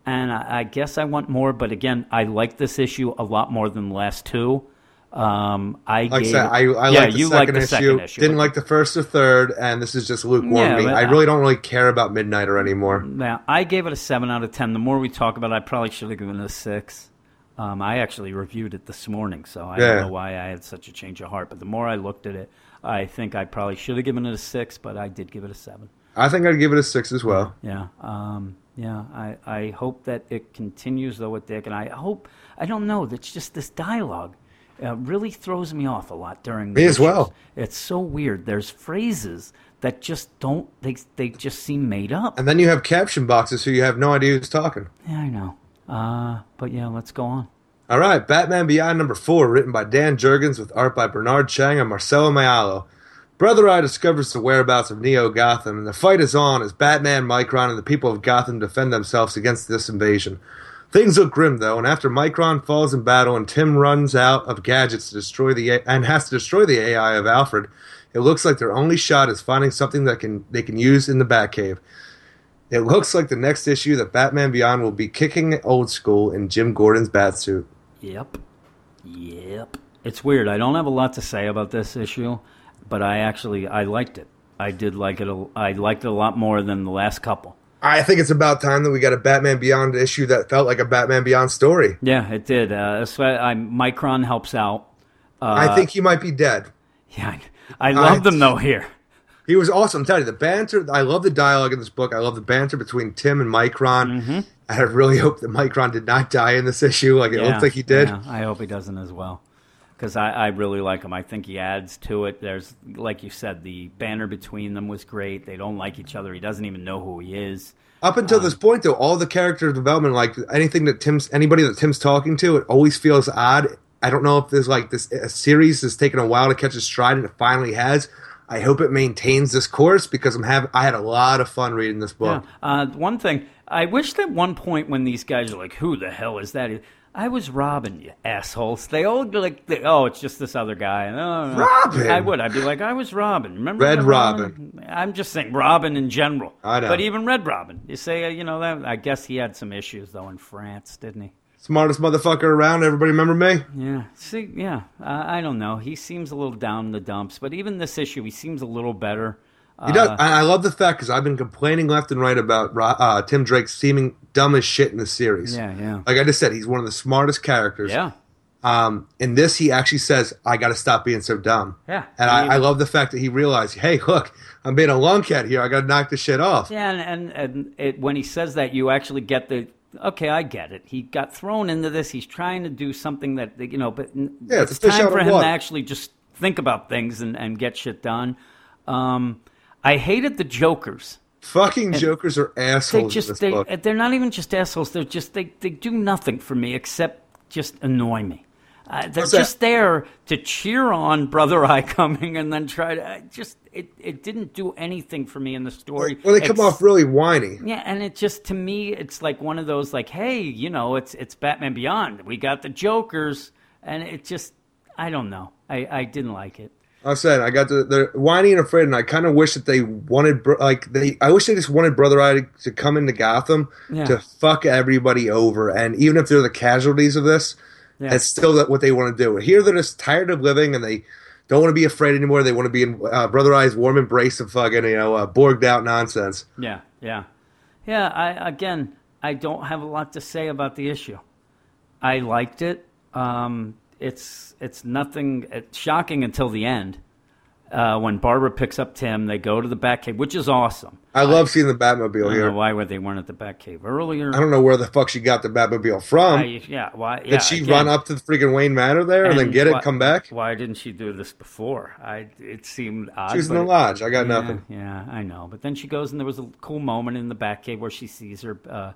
And I, I guess I want more, but again, I like this issue a lot more than the last two. Um, I Like I gave said, I, I yeah, like the second the issue. second issue. Didn't like the first or third, and this is just lukewarm. Yeah. I I- really don't really care about Midnighter anymore. Now, I gave it a seven out of ten. The more we talk about it, I probably should have given it a six. Um, I actually reviewed it this morning, so I Yeah. don't know why I had such a change of heart. But the more I looked at it, I think I probably should have given it a six, but I did give it a seven. I think I'd give it a six as well. Yeah, um, yeah. I, I hope that it continues though with Dick, and I hope I don't know. That's just this dialogue uh, really throws me off a lot during. Me as well. It's so weird. There's phrases that just don't. They they just seem made up. And then you have caption boxes, so you have no idea who's talking. Yeah, I know. Uh, but yeah, let's go on. All right, Batman Beyond number four, written by Dan Jurgens with art by Bernard Chang and Marcelo Maiolo. Brother Eye discovers the whereabouts of Neo Gotham, and the fight is on as Batman, Micron, and the people of Gotham defend themselves against this invasion. Things look grim though, and after Micron falls in battle and Tim runs out of gadgets to destroy the and has to destroy the AI of Alfred, it looks like their only shot is finding something that can they can use in the Batcave. It looks like the next issue that Batman Beyond will be kicking old school in Jim Gordon's batsuit. Yep. Yep. It's weird. I don't have a lot to say about this issue, but I actually I liked it. I did like it. A, I liked it a lot more than the last couple. I think it's about time that we got a Batman Beyond issue that felt like a Batman Beyond story. Yeah, it did. Uh, I, Micron helps out. I think he might be dead. Yeah, I, I love them though here. He was awesome. I'm telling you, the banter. I love the dialogue in this book. I love the banter between Tim and Micron. Mm-hmm. I really hope that Micron did not die in this issue, like it Yeah, looks like he did. yeah, I hope he doesn't as well, because I, I really like him. I think he adds to it. There's, like you said, the banner between them was great. They don't like each other. He doesn't even know who he is. Up until this point, though, all the character development, like anything that Tim's, anybody that Tim's talking to, it always feels odd. I don't know if there's like this a series has taken a while to catch a stride, and it finally has. I hope it maintains this course because I'm have I had a lot of fun reading this book. Yeah. Uh, one thing, I wish that one point when these guys are like, "Who the hell is that?" I was Robin, you assholes. They all like, they, "Oh, it's just this other guy." No. Robin? I would. I'd be like, "I was Robin." Remember Red that Robin. I'm just saying Robin in general. I know. But even Red Robin, you say, uh, you know that. I guess he had some issues though in France, didn't he? Smartest motherfucker around. Everybody remember me? Yeah. See, yeah. Uh, I don't know. He seems a little down in the dumps, but even this issue, he seems a little better. He does. Uh, I, love the fact because I've been complaining left and right about uh, Tim Drake seeming dumb as shit in the series. Yeah, yeah. Like I just said, he's one of the smartest characters. Yeah. Um, in this, he actually says, "I got to stop being so dumb." Yeah. And I, I love the fact that he realized, "Hey, look, I'm being a lunkhead here. I got to knock this shit off." Yeah, and and, and it, when he says that, you actually get the okay. I get it. He got thrown into this. He's trying to do something that you know, but Yeah, it's it's time for him water. to actually just think about things and, and get shit done. Um, I hated the Jokers. Fucking jokers are They assholes in just they book. they're not even just assholes. They're just they they do nothing for me except just annoy me. Uh, they're What's that? just there to cheer on Brother Eye coming and then try to I just it, it didn't do anything for me in the story. Well, they come off really whiny. Yeah, and it just to me, it's like one of those like, hey, you know, it's it's Batman Beyond. We got the Jokers, and it just, I don't know, I I didn't like it. I said I got the they're whiny and afraid, and I kind of wish that they wanted like they. I wish they just wanted Brother Eye to, to come into Gotham Yeah. to fuck everybody over, and even if they're the casualties of this, Yeah. it's still what they want to do. Here they're just tired of living, and they don't want to be afraid anymore. They want to be in uh, Brother Eye's warm embrace of fucking you know uh, borged out nonsense. Yeah, yeah, yeah. I again, I don't have a lot to say about the issue. I liked it. Um, it's it's nothing it's shocking until the end, Uh, when Barbara picks up Tim, they go to the Batcave, which is awesome. I love seeing the I Batmobile don't here. know why were they weren't at the Batcave earlier. I don't know where the fuck she got the Batmobile from. I- yeah, why? Yeah, Did she again, run up to the freaking Wayne Manor there and, then and get it, come back? Why didn't she do this before? I it seemed odd. She was in the lodge. I got yeah, nothing. Yeah, I know. But then she goes, and there was a cool moment in the Batcave where she sees her uh,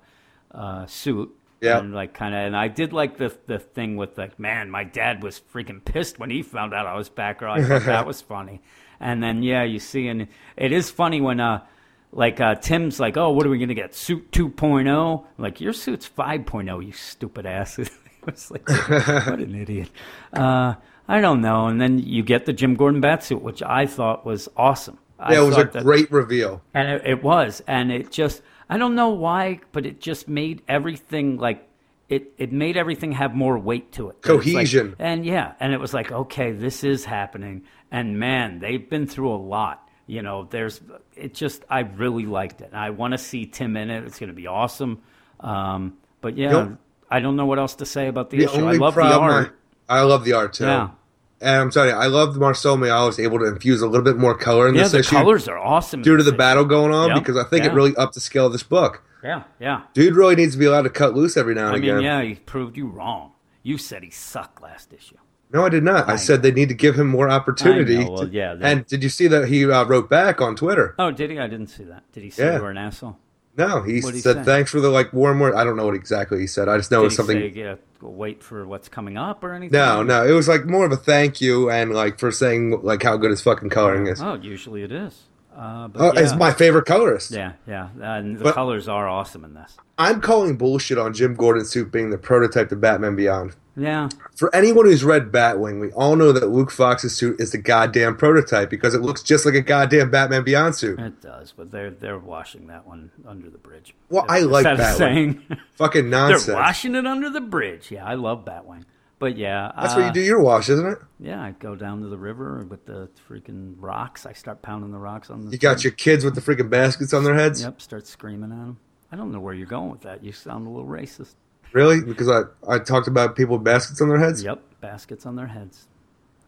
uh, suit. Yeah. And like kind of, and I did like the the thing with like, man, my dad was freaking pissed when he found out I was Batgirl. I thought that was funny. And then yeah, you see, and it is funny when uh, like uh, Tim's like, oh, what are we gonna get? Suit 2.0? Like your suit's 5.0, you stupid ass. it was like, what an idiot. Uh, I don't know. And then you get the Jim Gordon Batsuit, which I thought was awesome. I Yeah, it was a that- great reveal. and it, it was, and it just I don't know why, but it just made everything like it. It made everything have more weight to it. Was like- Cohesion. and yeah, and it was like okay, this is happening, and man, they've been through a lot. You know, there's it just I really liked it. I want to see Tim in it. It's going to be awesome. Um, but yeah, Nope. I don't know what else to say about the, The issue. I love the art. I, I love the art too. Yeah. And I'm sorry, I love Marcel Mayal was able to infuse a little bit more color in yeah, this the issue colors are awesome. due to the battle going on Yep. because I think Yeah. it really upped the scale of this book. Yeah, yeah. Dude really needs to be allowed to cut loose every now and I mean, again. yeah, he proved you wrong. You said he sucked last issue. No, I did not. I, said they need to give him more opportunity. I well, yeah, and did you see that he uh, wrote back on Twitter? Oh, did he? I didn't see that. Did he say Yeah. you were an asshole? No, he What'd said thanks for the like warm word. I don't know what exactly he said. I just know Did it's he something. say, yeah, wait for what's coming up or anything? No, no, it was like more of a thank you and like for saying like how good his fucking coloring is. Oh, usually it is. Uh, but Oh, yeah. It's my favorite colorist. Yeah, yeah. And the But- colors are awesome in this. I'm calling bullshit on Jim Gordon's suit being the prototype to Batman Beyond. Yeah. For anyone who's read Batwing, we all know that Luke Fox's suit is the goddamn prototype because it looks just like a goddamn Batman Beyond suit. It does, but they're they're washing that one under the bridge. Well, I like that saying? Fucking nonsense. they're washing it under the bridge. Yeah, I love Batwing. But yeah, That's uh, where you do your wash, isn't it? Yeah, I go down to the river with the freaking rocks. I start pounding the rocks on the. You got thing. your kids with the freaking baskets on their heads. Yep, start screaming at them. I don't know where you're going with that. You sound a little racist. Really? Because I, I talked about people with baskets on their heads? Yep, baskets on their heads.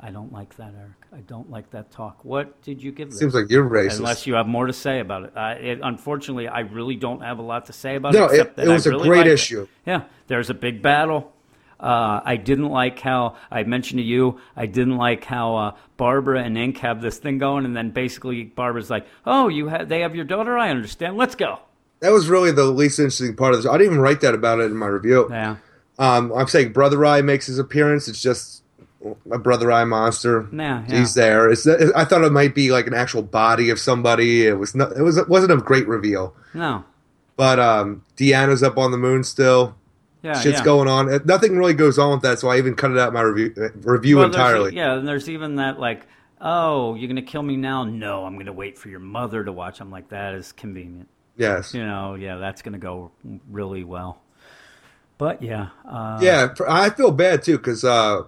I don't like that, Eric. I don't like that talk. What did you give this? Seems like you're racist. Unless you have more to say about it. Uh, it unfortunately, I really don't have a lot to say about No, it. except it- it was I a really great liked it. issue. Yeah, there's a big battle. Uh, I didn't like how I mentioned to you. I didn't like how uh, Barbara and Inque have this thing going, and then basically Barbara's like, "Oh, you have they have your daughter. I understand. Let's go." That was really the least interesting part of this. I didn't even write that about it in my review. Yeah, Um, I'm saying Brother Eye makes his appearance. It's just a Brother Eye monster. Yeah, yeah. He's there. It's, I thought it might be like an actual body of somebody. It was not. It was. It wasn't a great reveal. no, But um, Deanna's up on the moon still. yeah, Shit's yeah. going on. Nothing really goes on with that, so I even cut it out in my review uh, review Well, entirely. Yeah, and there's even that like, oh, you're gonna kill me now? No, I'm gonna wait for your mother to watch. I'm like, that is convenient. Yes. You know, yeah, that's gonna go really well. But yeah, uh, Yeah, I feel bad too because uh,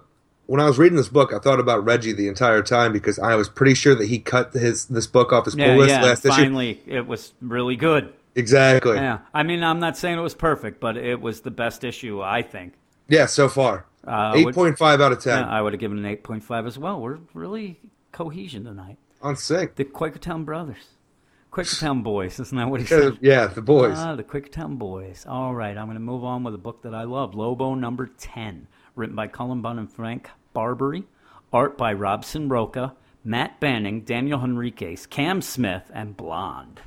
when I was reading this book, I thought about Reggie the entire time because I was pretty sure that he cut his this book off his yeah, pull list yeah. last issue. Finally, it was really good. Exactly. Yeah. I mean, I'm not saying it was perfect, but it was the best issue I think. Yeah, so far, Uh, eight would- point out of ten Yeah, I would have given an 8.5 as well. We're really cohesion tonight. on sync. The Quakertown brothers, Quakertown boys, isn't that what he Uh, said? yeah, the boys. Ah, the Quicktown Boys. All right, I'm going to move on with a book that I love, Lobo number 10, written by Cullen Bunn and Frank Barbiere, art by Robson Rocha, Matt Banning, Daniel Henriques, Cam Smith, and Blond.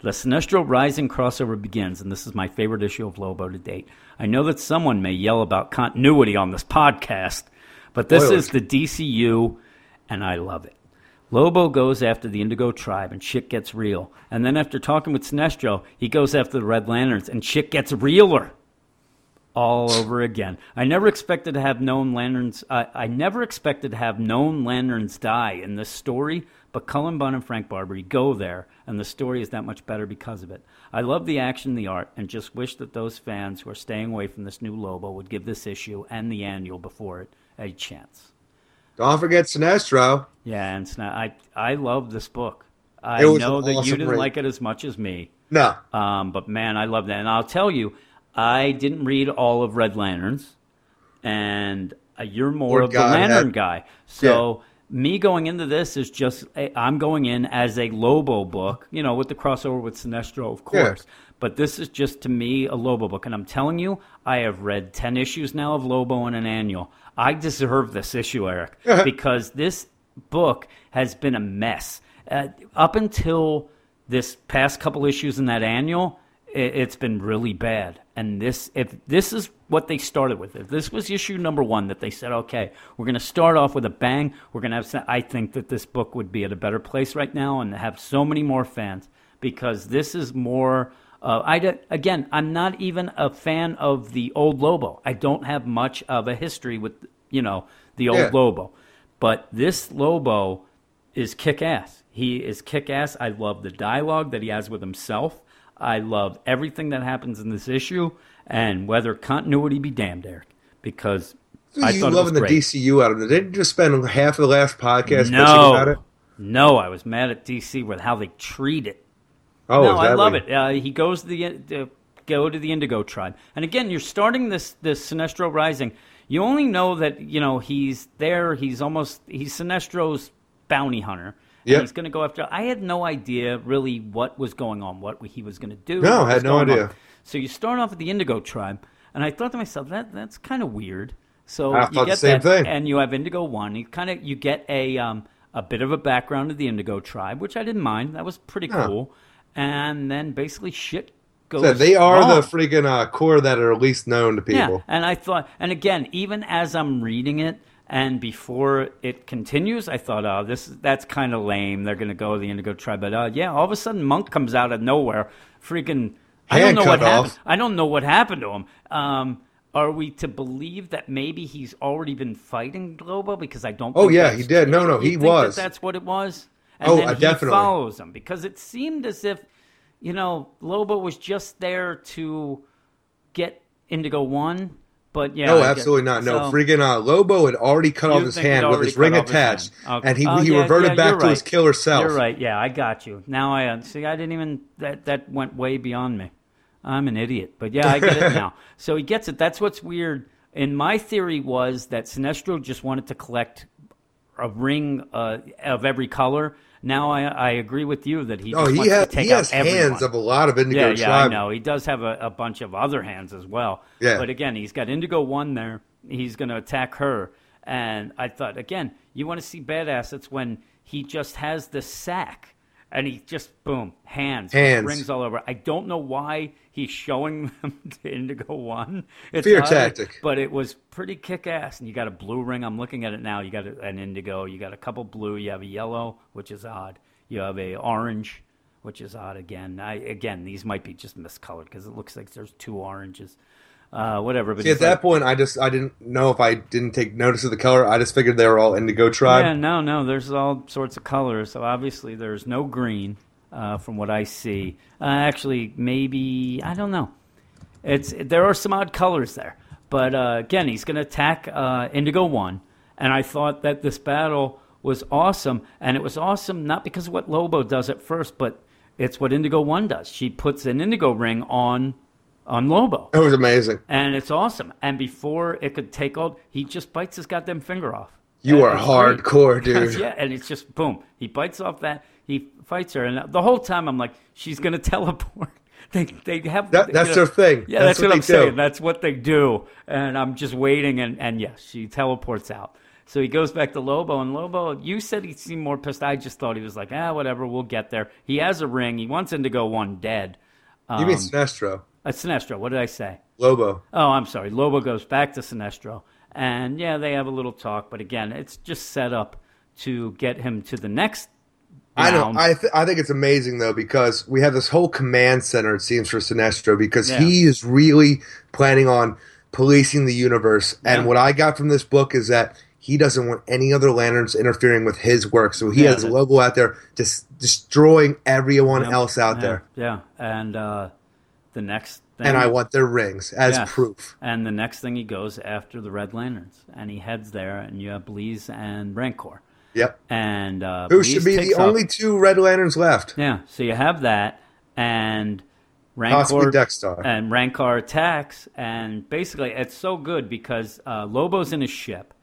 The Sinestro Rising crossover begins, and this is my favorite issue of Lobo to date. I know that someone may yell about continuity on this podcast, but this Spoilers. is the DCU, and I love it. Lobo goes after the Indigo tribe, and shit gets real. And then after talking with Sinestro, he goes after the Red Lanterns, and shit gets realer all over again. I never expected to have known lanterns. I never expected to have known lanterns die in this story, but Cullen Bunn and Frank Barbiere go there, and the story is that much better because of it. I love the action, the art, and just wish that those fans who are staying away from this new Lobo would give this issue and the annual before it a chance. Don't forget Sinestro. Yeah, and I I love this book. I know that you didn't read. like it as much as me. No, Um, but man, I love that. And I'll tell you, I didn't read all of Red Lanterns, and uh, you're more Lord of the Lantern had- guy. So me going into this is just i I'm going in as a Lobo book, you know, with the crossover with Sinestro, of Yeah. course. But this is just to me a Lobo book, and I'm telling you, I have read ten issues now of Lobo in an annual. I deserve this issue, Eric, because this book has been a mess uh, up until this past couple issues in that annual. It, it's been really bad, and this if this is what they started with, if this was issue number one, that they said, okay, we're going to start off with a bang. We're going to have. some- I think that this book would be at a better place right now, and have so many more fans because this is more. Uh, I d- again, I'm not even a fan of the old Lobo. I don't have much of a history with you know the old Yeah. Lobo, but this Lobo is kick ass. He is kick ass. I love the dialogue that he has with himself. I love everything that happens in this issue, and whether continuity be damned, Eric, because I you thought loving the great. DCU out of it. Didn't just spend half of the last podcast bitching about it? No, no, I was mad at DC with how they treat it. Oh, no, I love it. Uh, he goes to the uh, go to the Indigo tribe, and again, you're starting this this Sinestro Rising. You only know that you know he's there. He's almost he's Sinestro's bounty hunter. Yep. he's going to go after. I had no idea really what was going on, what he was going to do. No, I had no going on. idea. So you start off with the Indigo tribe, and I thought to myself that that's kind of weird. So I you thought the get same that, thing. and you have Indigo One. You kind of you get a um, a bit of a background of the Indigo tribe, which I didn't mind. That was pretty Yeah. cool. And then basically shit goes. So they are wrong. the freaking uh, core that are least known to people. yeah. And I thought, and again, even as I'm reading it. And before it continues, I thought, "Oh, this that's kind of lame. They're going to go to the Indigo tribe." But uh, yeah, all of a sudden, Munk comes out of nowhere, freaking. I don't know what cut happened. I don't know what happened to him. Um, are we to believe that maybe he's already been fighting Lobo? Because I don't. Oh, think yeah, he did. No, no, he think that was. that's what it was. And Oh, then uh, he definitely. follows him because it seemed as if, you know, Lobo was just there to get Indigo One. But yeah, no, I absolutely not. No, so- freaking uh, Lobo had already cut off his hand with his ring off his attached. Okay. and he Oh, he yeah, reverted yeah, back you're to his killer self. You're right. Yeah, I got you. Now I uh, see. I didn't even that that went way beyond me. I'm an idiot, but yeah, I get it now. So he gets it. That's what's weird. And my theory was that Sinestro just wanted to collect a ring uh, of every color. Now I, I agree with you that he Oh, he wants has to take he has hands of a lot of Indigo Yeah, yeah, I know. He does have a, a bunch of other hands as well. Yeah. But again, he's got Indigo One there. He's going to attack her. And I thought, again, you want to see badass. It's when he just has the sack and he just, boom, hands, Hands. rings all over. I don't know why he's showing them to Indigo One. It's Fear odd, tactic. But it was pretty kick ass. And you got a blue ring. I'm looking at it now. You got an indigo. You got a couple blue. You have a yellow, which is odd. You have a orange, which is odd again. I again, these might be just miscolored because it looks like there's two oranges. Uh, whatever. But See, at that like- point, I just I didn't know if I didn't take notice of the color. I just figured they were all Indigo tribe. Yeah, no, no. There's all sorts of colors. So obviously, there's no green, uh, from what I see. Uh, actually, maybe I don't know. It's there are some odd colors there, but uh, again, he's going to attack uh, Indigo One, and I thought that this battle was awesome, and it was awesome not because of what Lobo does at first, but it's what Indigo One does. She puts an Indigo ring on on Lobo. It was amazing. And it's awesome. And before it could take hold, he just bites his goddamn finger off. You And are hardcore, dude. yeah, and it's just boom. He bites off that. He fights her, and the whole time I'm like, she's gonna teleport. They they have That- you that's know- their thing. Yeah, That's that's, what what, I'm they do. saying. That's what they do. And I'm just waiting, and and yes, she teleports out. So he goes back to Lobo, and Lobo, you said he seemed more pissed. I just thought he was like, ah, whatever, we'll get there. He has a ring. He wants Indigo One dead. you mean Um, Sinestro, uh, Sinestro. What did I say? Lobo? Oh, I'm sorry. Lobo goes back to Sinestro, and yeah, they have a little talk. But again, it's just set up to get him to the next. I know. round. I th- I think it's amazing though because we have this whole command center. It seems for Sinestro because Yeah. he is really planning on policing the universe. And Yeah. what I got from this book is that he doesn't want any other lanterns interfering with his work. So he Yeah, has that- Lobo out there just destroying everyone Yep. else out Yeah, there. Yeah, and uh, the next thing, And I want their rings as Yes. proof. And the next thing, he goes after the Red Lanterns, and he heads there, and you have Bleez and Rankorr, Yep. and uh, Who Bleez should be the off- only two Red Lanterns left? Yeah, so you have that, and Rankorr Dex-Starr. and Rankorr attacks, and basically it's so good because uh, Lobo's in his ship,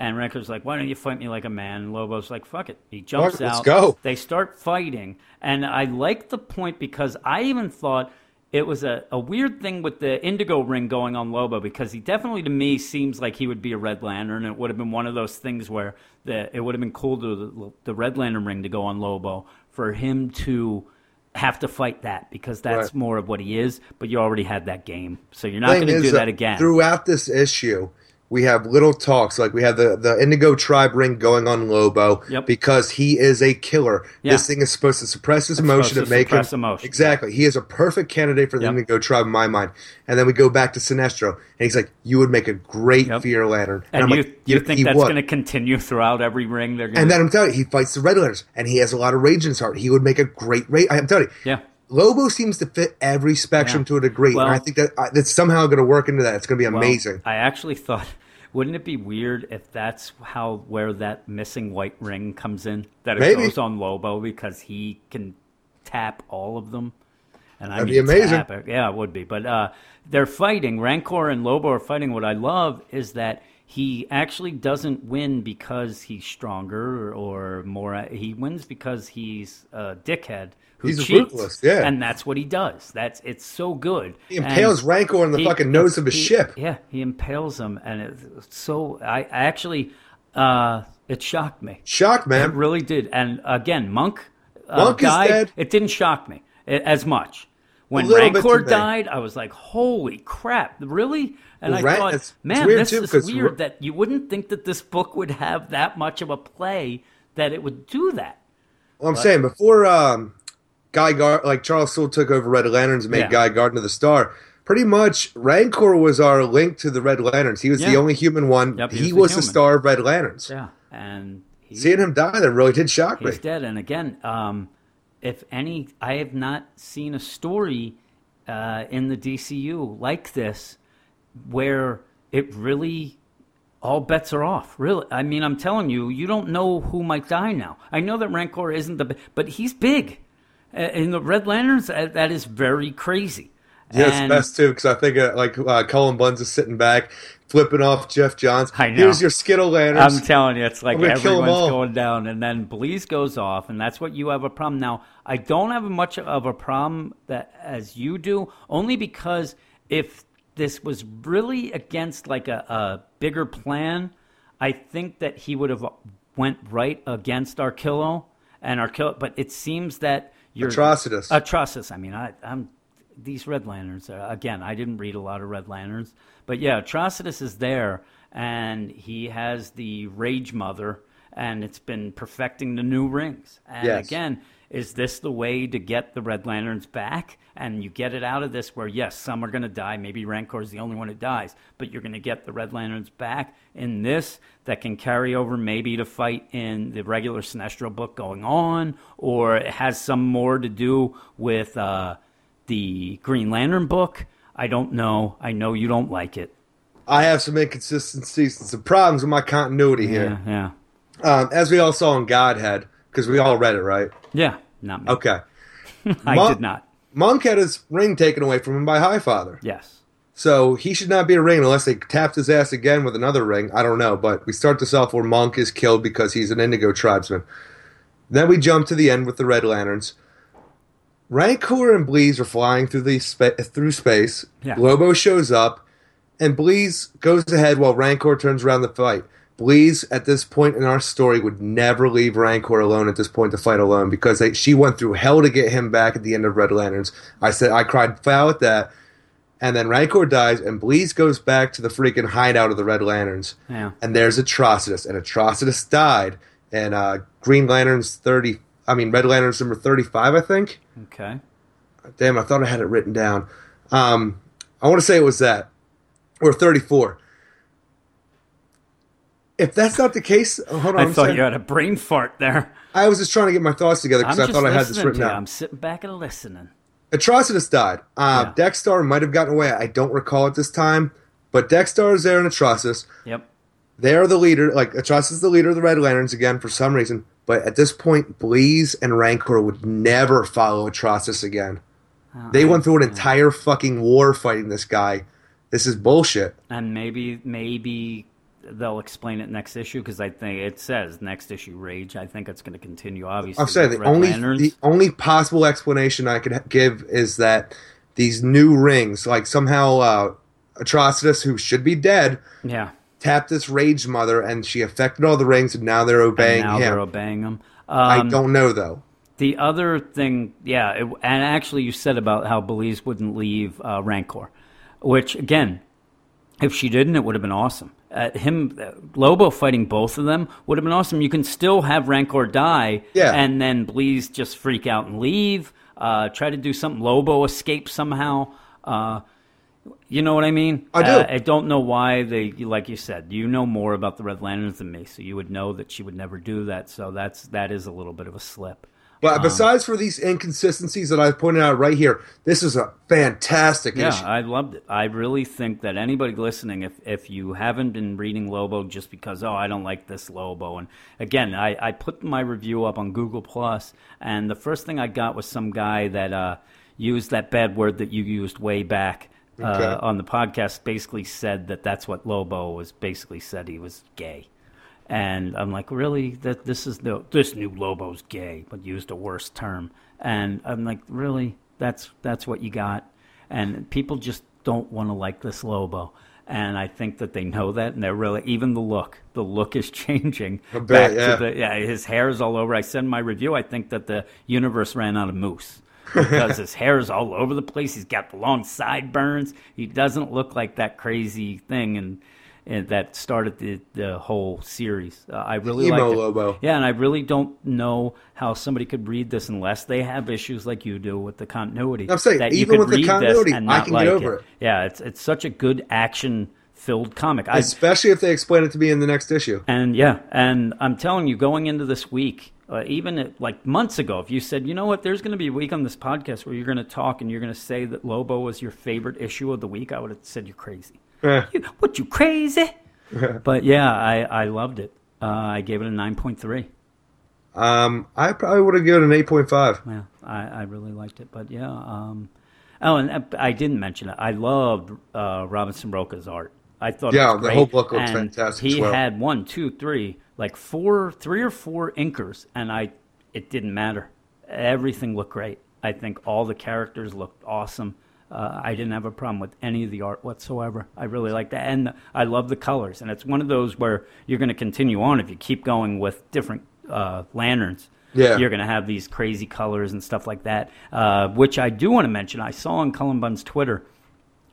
And Rankorr's like, "Why don't you fight me like a man?" And Lobo's like, "Fuck it." He jumps let's out. go. They start fighting, and I like the point because I even thought it was a, a weird thing with the indigo ring going on Lobo because he definitely to me seems like he would be a Red Lantern. It would have been one of those things where the it would have been cool to the, the Red Lantern ring to go on Lobo for him to have to fight that because that's Right. more of what he is. But you already had that game, so you're not going to do that again. Throughout this issue, we have little talks. Like we have the, the Indigo Tribe ring going on Lobo Yep. because he is a killer. Yeah. This thing is supposed to suppress his It's emotion and make him emotion. exactly. He is a perfect candidate for the Yep. Indigo Tribe in my mind. And then we go back to Sinestro, and he's like, "You would make a great Yep. Fear Lantern." and I'm you, like, you "Yeah, think that's going to continue throughout every ring? They're gonna... And then I'm telling you, he fights the Red Lanterns, and he has a lot of rage in his heart. He would make a great rage. I'm telling you, yeah. Lobo seems to fit every spectrum Yeah. to a degree, Well- and I think that uh, that's somehow going to work into that. It's going to be Well, amazing. I actually thought, wouldn't it be weird if that's how where that missing white ring comes in? That it Maybe. goes on Lobo because he can tap all of them. And I That'd mean, be amazing. tap. Yeah, it would be. But uh, they're fighting. Rankorr and Lobo are fighting. What I love is that he actually doesn't win because he's stronger or more. He wins because he's a dickhead who He's cheats. ruthless, yeah. and that's what he does. That's it's so good. He impales And Rankorr in the he- fucking nose of his he- ship. Yeah, he impales him, and it's so I, I actually uh, it shocked me. Shocked, It man. really did. And again, Munk, uh, Munk is died. dead. It didn't shock me as much. When Rankorr died, I was like, "Holy crap! Really?" And Well, I thought, it's- it's "Man, weird, this too, is weird that you wouldn't think that this book would have that much of a play that it would do that." Well, I'm saying before um, Guy Gar like Charles Soule took over Red Lanterns and made Yeah. Guy Gardner the Star. Pretty much, Rankorr was our link to the Red Lanterns. He was the only human one. Yep, he he was was the the star of Red Lanterns. Yeah, and he, Seeing him die, that really did shock me. He's dead. And again, um, if any, I have not seen a story uh, in the DCU like this where it really all bets are off. Really, I mean, I'm telling you, you don't know who might die now. I know that Rankorr isn't the, but he's big. Uh, in the Red Lanterns, uh, that is very crazy. Yeah, it's And- best too because I think uh, like uh, Cullen Bunn's is sitting back, flipping off Geoff Johns. I know. Here's your Skittle Lanterns. I'm telling you, it's like I'm gonna kill 'em everyone's going down, and then Bleez goes off, and that's what you have a problem. Now, I don't have much of a problem that as you do, only because if this was really against like a, a bigger plan, I think that he would have went right against Arkillo and Arkillo. But it seems that you're Atrocitus. Atrocitus. I mean, I, I'm these Red Lanterns. Uh, again, I didn't read a lot of Red Lanterns, but yeah, Atrocitus is there, and he has the Rage Mother, and it's been perfecting the new rings. And Yes. again, is this the way to get the Red Lanterns back? And you get it out of this where yes, some are going to die. Maybe Rankorr is the only one who dies, but you're going to get the Red Lanterns back in this that can carry over maybe to fight in the regular Sinestro book going on, or it has some more to do with uh, the Green Lantern book. I don't know. I know you don't like it. I have some inconsistencies and some problems with my continuity Yeah, here. yeah, Um, as we all saw in Godhead, because we all read it, right? yeah. Not me. Okay. I Mon- did not. Munk had his ring taken away from him by Highfather. Yes. So he should not be a ring unless they tapped his ass again with another ring. I don't know, but we start this off where Munk is killed because he's an Indigo tribesman. Then we jump to the end with the Red Lanterns. Rankorr and Bleez are flying through the spa- through space. Yeah. Lobo shows up, and Bleez goes ahead while Rankorr turns around the fight. Bleez, at this point in our story, would never leave Rankorr alone at this point to fight alone because they, she went through hell to get him back at the end of Red Lanterns. I said I cried foul at that. And then Rankorr dies, and Bleez goes back to the freaking hideout of the Red Lanterns. Yeah. And there's Atrocitus, and Atrocitus died. And uh, Green Lanterns 30, I mean, Red Lanterns number 35, I think. Okay. Damn, I thought I had it written down. Um, I want to say it was that, or 34. If that's not the case, oh, hold on. I I'm thought sorry. you had a brain fart there. I was just trying to get my thoughts together because I thought I had this written down. I'm sitting back and listening. Atrocitus died. Uh, Yeah. Dex-Starr might have gotten away. I don't recall at this time, but Dex-Starr is there in Atrocitus. Yep. They are the leader. Like Atrocitus is the leader of the Red Lanterns again for some reason. But at this point, Bleez and Rankorr would never follow Atrocitus again. They went through an entire fucking war fighting this guy. This is bullshit. And maybe maybe they'll explain it next issue because I think it says next issue Rage. I think it's going to continue. Obviously, I'm saying the Red only Lanterns. the only possible explanation I could give is that these new rings, like somehow uh, Atrocitus, who should be dead, yeah. tapped this Rage Mother, and she affected all the rings, and now they're obeying and now him. they're obeying them. I Um, don't know though. The other thing, yeah, it, and actually, you said about how Belize wouldn't leave uh, Rankorr, which again, if she didn't, it would have been awesome. Uh, him, uh, Lobo fighting both of them would have been awesome. You can still have Rankorr die, Yeah. and then Belize just freak out and leave. Uh, try to do something. Lobo escape somehow. Uh, you know what I mean? I do. Uh, I don't know why they, like you said, you know more about the Red Lanterns than me, so you would know that she would never do that. So that's that is a little bit of a slip. But um, besides for these inconsistencies that I've pointed out right here, this is a fantastic Yeah, issue. I loved it. I really think that anybody listening, if if you haven't been reading Lobo just because oh I don't like this Lobo, and again I, I put my review up on Google Plus, and the first thing I got was some guy that uh, used that bad word that you used way back uh, on the podcast. Basically said that that's what Lobo was. Basically said he was gay. And I'm like, really? That this is the this new Lobo's gay, but used a worse term. And I'm like, really? That's that's what you got? And people just don't want to like this Lobo. And I think that they know that, and they're really even the look. The look is changing I bet, back yeah. to the yeah. His hair is all over. I said in my review, I think that the universe ran out of moose because his hair is all over the place. He's got the long sideburns. He doesn't look like that crazy thing and, and that started the the whole series. Uh, I really Emo it. Lobo. Yeah, and I really don't know how somebody could read this unless they have issues like you do with the continuity. I'm saying, that you even with the continuity, and I can get over it. it. Yeah, it's it's such a good action filled comic. I Especially if they explain it to me in the next issue. and yeah, and I'm telling you, going into this week, uh, even at, like months ago, if you said, you know what, there's going to be a week on this podcast where you're going to talk and you're going to say that Lobo was your favorite issue of the week, I would have said you're crazy. Eh. You, what you crazy? but yeah, I I loved it. Uh, I gave it a nine point three. Um, I probably would have given it an 8.5. Yeah, I, I really liked it. But yeah, um, oh, and uh, I didn't mention it. I loved uh, Robinson Rocha's art. I thought Yeah, it was the whole book looks and fantastic He well. had one, two, three, like four, three or four inkers, and I it didn't matter. Everything looked great. I think all the characters looked awesome. Uh, I didn't have a problem with any of the art whatsoever. I really liked that, and I love the colors. And it's one of those where you're going to continue on if you keep going with different uh, lanterns. Yeah. you're going to have these crazy colors and stuff like that. Uh, which I do want to mention. I saw on Cullen Bunn's Twitter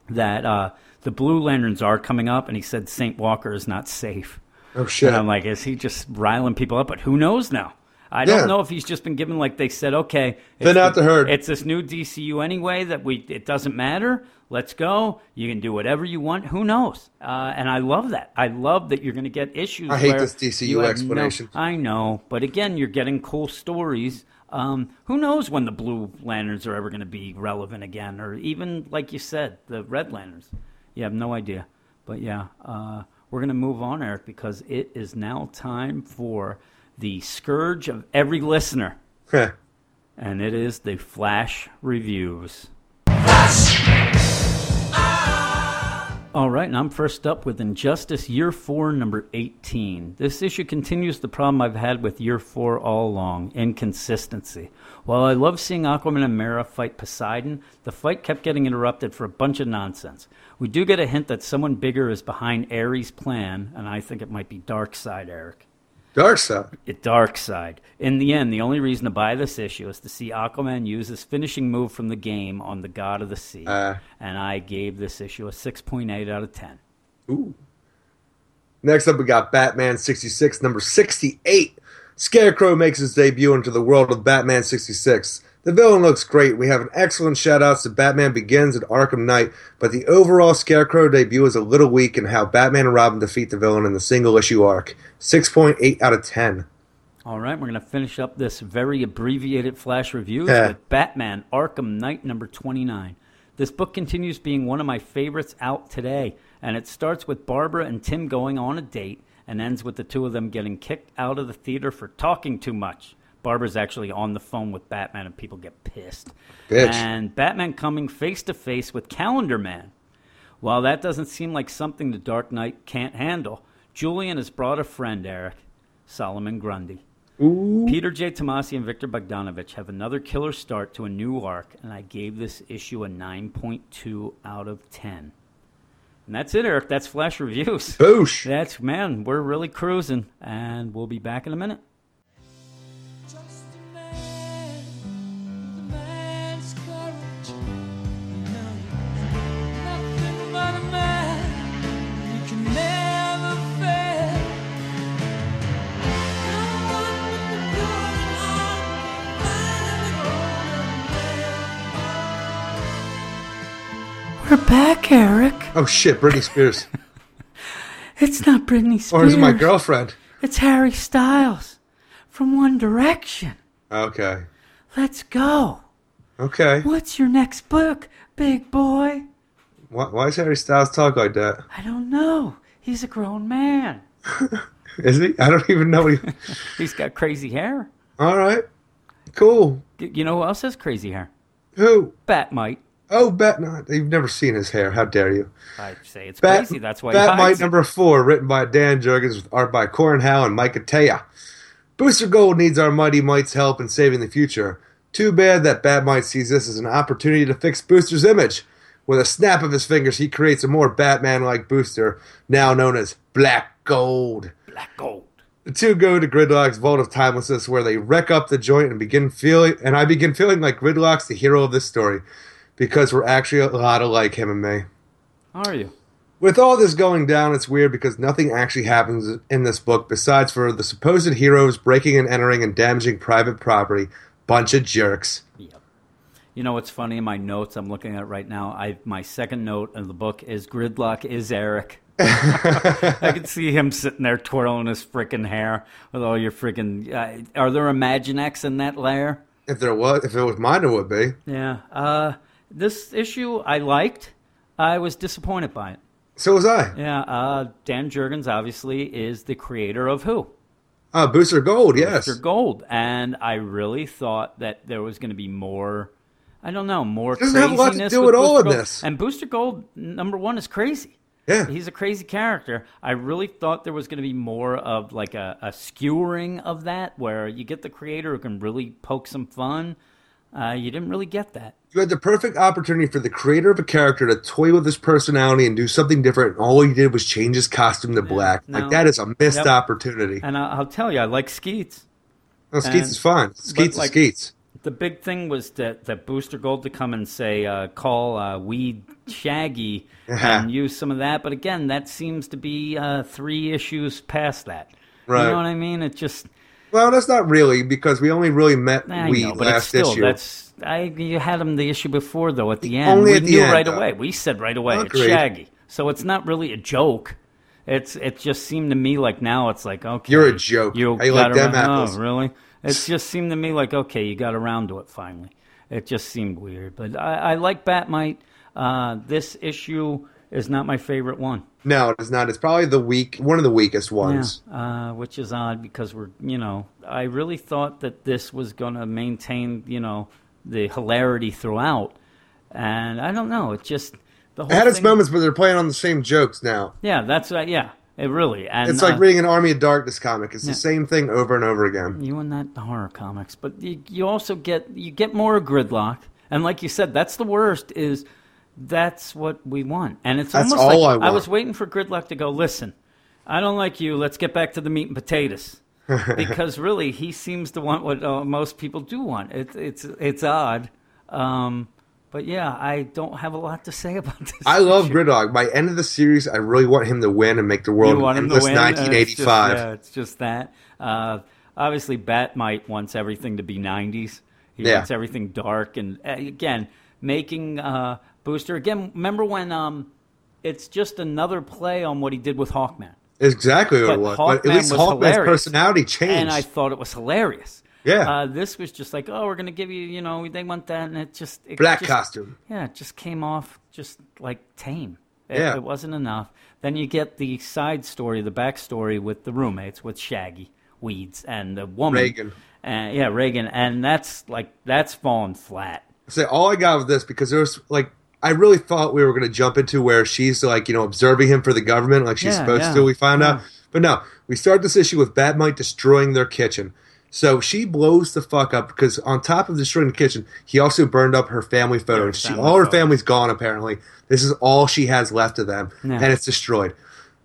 that uh, the Blue Lanterns are coming up, and he said Saint Walker is not safe. Oh, shit. And I'm like, is he just riling people up? But who knows now? I Yeah. don't know if he's just been given like they said, okay, Thin it's out the herd. It's this new DCU anyway that we it doesn't matter. Let's go. You can do whatever you want. Who knows? Uh, and I love that. I love that you're going to get issues. I hate this DCU have no- I know, but again, you're getting cool stories. Um, who knows when the Blue Lanterns are ever going to be relevant again, or even like you said, the Red Lanterns. You have no idea. But yeah, uh, we're going to move on, Eric, because it is now time for the scourge of every listener, Heh. and it is the Flash reviews. All right, and I'm first up with Injustice Year 4, number 18. This issue continues the problem I've had with Year 4 all along inconsistency. While I love seeing Aquaman and Mera fight Poseidon, the fight kept getting interrupted for a bunch of nonsense. We do get a hint that someone bigger is behind Ares' plan, and I think it might be Darkseid, Eric. Darkseid. It Darkseid. In the end, the only reason to buy this issue is to see Aquaman use his finishing move from the game on the God of the Sea. Uh. and I gave this issue a 6.8 out of 10. Ooh. Next up, we got Batman 66, number 68. Scarecrow makes his debut into the world of Batman 66. The villain looks great. We have an excellent shout outs to Batman Begins and Arkham Knight, but the overall Scarecrow debut is a little weak in how Batman and Robin defeat the villain in the single issue arc. 6.8 out of 10. All right, we're going to finish up this very abbreviated flash review Yeah. with Batman Arkham Knight number 29. This book continues being one of my favorites out today, and it starts with Barbara and Tim going on a date and ends with the two of them getting kicked out of the theater for talking too much. Barbara's actually on the phone with Batman, and people get pissed. Bitch. And Batman coming face to face with Calendar Man. While that doesn't seem like something the Dark Knight can't handle, Julian has brought a friend, Eric, Solomon Grundy. Ooh. Peter J. Tomasi and Viktor Bogdanovic have another killer start to a new arc, and I gave this issue a 9.2 out of 10. And that's it, Eric. That's Flash Reviews. Boosh. That's, man, we're really cruising, and we'll be back in a minute. We're back, Eric. Oh shit, Britney Spears. It's not Britney Spears. or is it my girlfriend? It's Harry Styles from One Direction. Okay. Let's go. Okay. What's your next book, big boy? Why, why does Harry Styles talk like that? I don't know. He's a grown man. Is he? I don't even know. He... He's got crazy hair. All right. Cool. You know who else has crazy hair? Who? Bat-Mite. Oh, Bat. No, you've never seen his hair. How dare you? I say it's Bat, crazy. That's why Bat-Mite number four, written by Dan Jurgens with art by Corin Howe and Mike Atiyeh. Booster Gold needs our Mighty Mite's help in saving the future. Too bad that Bat-Mite sees this as an opportunity to fix Booster's image. With a snap of his fingers, he creates a more Batman-like Booster, now known as Black Gold. Black gold. The two go to Gridlock's Vault of Timelessness, where they wreck up the joint and begin feeling. And I begin feeling like Gridlock's the hero of this story, because we're actually a lot alike him and me. How are you? With all this going down, it's weird because nothing actually happens in this book besides for the supposed heroes breaking and entering and damaging private property. Bunch of jerks. Yep. You know what's funny in my notes I'm looking at right now? I my second note in the book is Gridlock is Eric. I can see him sitting there twirling his freaking hair with all your freaking. Uh, are there Imaginext in that lair? If there was, if it was mine, it would be. Yeah. Uh, this issue I liked. I was disappointed by it. So was I. Yeah. Uh, Dan Jurgens obviously is the creator of Who. Uh, Booster Gold, yes. Booster Gold, and I really thought that there was going to be more. I don't know, more Doesn't have a lot to do with all of this. And Booster Gold, number one, is crazy. Yeah. He's a crazy character. I really thought there was going to be more of like a, a skewering of that, where you get the creator who can really poke some fun. Uh, you didn't really get that. You had the perfect opportunity for the creator of a character to toy with his personality and do something different. And all he did was change his costume to black. no. Like that is a missed Yep. opportunity. And I, I'll tell you, I like Skeets. No, Skeets and- is fine. Skeets is like- Skeets. The big thing was that, that Booster Gold to come and say, uh, call uh, Weed Shaggy Yeah. and use some of that. But again, that seems to be uh, three issues past that. Right. You know what I mean? It just, Well, that's not really because we only really met I Weed know, but last still, issue. that's, I, you had him the issue before, though, at the end. Only we knew end, right though. away. We said right away, it's. Shaggy. So it's not really a joke. It's It just seemed to me like now it's like, okay. You're a joke. You got like them around- apples? Oh, really? It just seemed to me like, okay, you got around to it finally. It just seemed weird. But I, I like Bat-Mite. Uh, this issue is not my favorite one. no, it's not. It's probably the weak, one of the weakest ones. Yeah, uh, which is odd because we're, you know, I really thought that this was going to maintain, you know, the hilarity throughout. And I don't know. It just, the whole It had its moments, but they're playing on the same jokes now. Yeah, that's, uh, yeah, it really. And, It's like uh, reading an Army of Darkness comic. It's Yeah. the same thing over and over again. you and that horror comics, but you, you also get you get more gridlock, and like you said, that's the worst. Is that's what we want, and it's That's almost all like I want. was waiting for gridlock to go. Listen, I don't like you. Let's get back to the meat and potatoes, because really he seems to want what uh, most people do want. It's it's it's odd, um, but yeah, I don't have a lot to say about this. I love. Gridlock. By end of the series, I really want him to win and make the world You want him to endless win? and it's just- 1985. yeah, it's just that. Uh, obviously, Bat-Mite wants everything to be 90s. He Yeah. wants everything dark. And uh, again, making uh, Booster. Again, remember when um, it's just another play on what he did with Hawkman? Exactly what But it was. But at least was Hawkman's hilarious. personality changed. And I thought it was hilarious. Yeah. Uh, this was just like, oh, we're going to give you, you know, they want that. And it just. It Black just- costume. yeah, it just came off just like tame. It, Yeah. it wasn't enough. Then you get the side story, the backstory with the roommates, with Shaggy, Weeds, and the woman. Reagan. Uh, yeah, Reagan. And that's like, that's fallen flat. Say all I got with this because there was like I really thought we were going to jump into where she's like you know observing him for the government like she's Yeah, supposed yeah, to. We found yeah. out, But no, we start this issue with Bat-Mite destroying their kitchen. So she blows the fuck up because on top of destroying the kitchen, he also burned up her family photos. she, family all her family's gone apparently. This is all she has left of them, Yeah. and it's destroyed.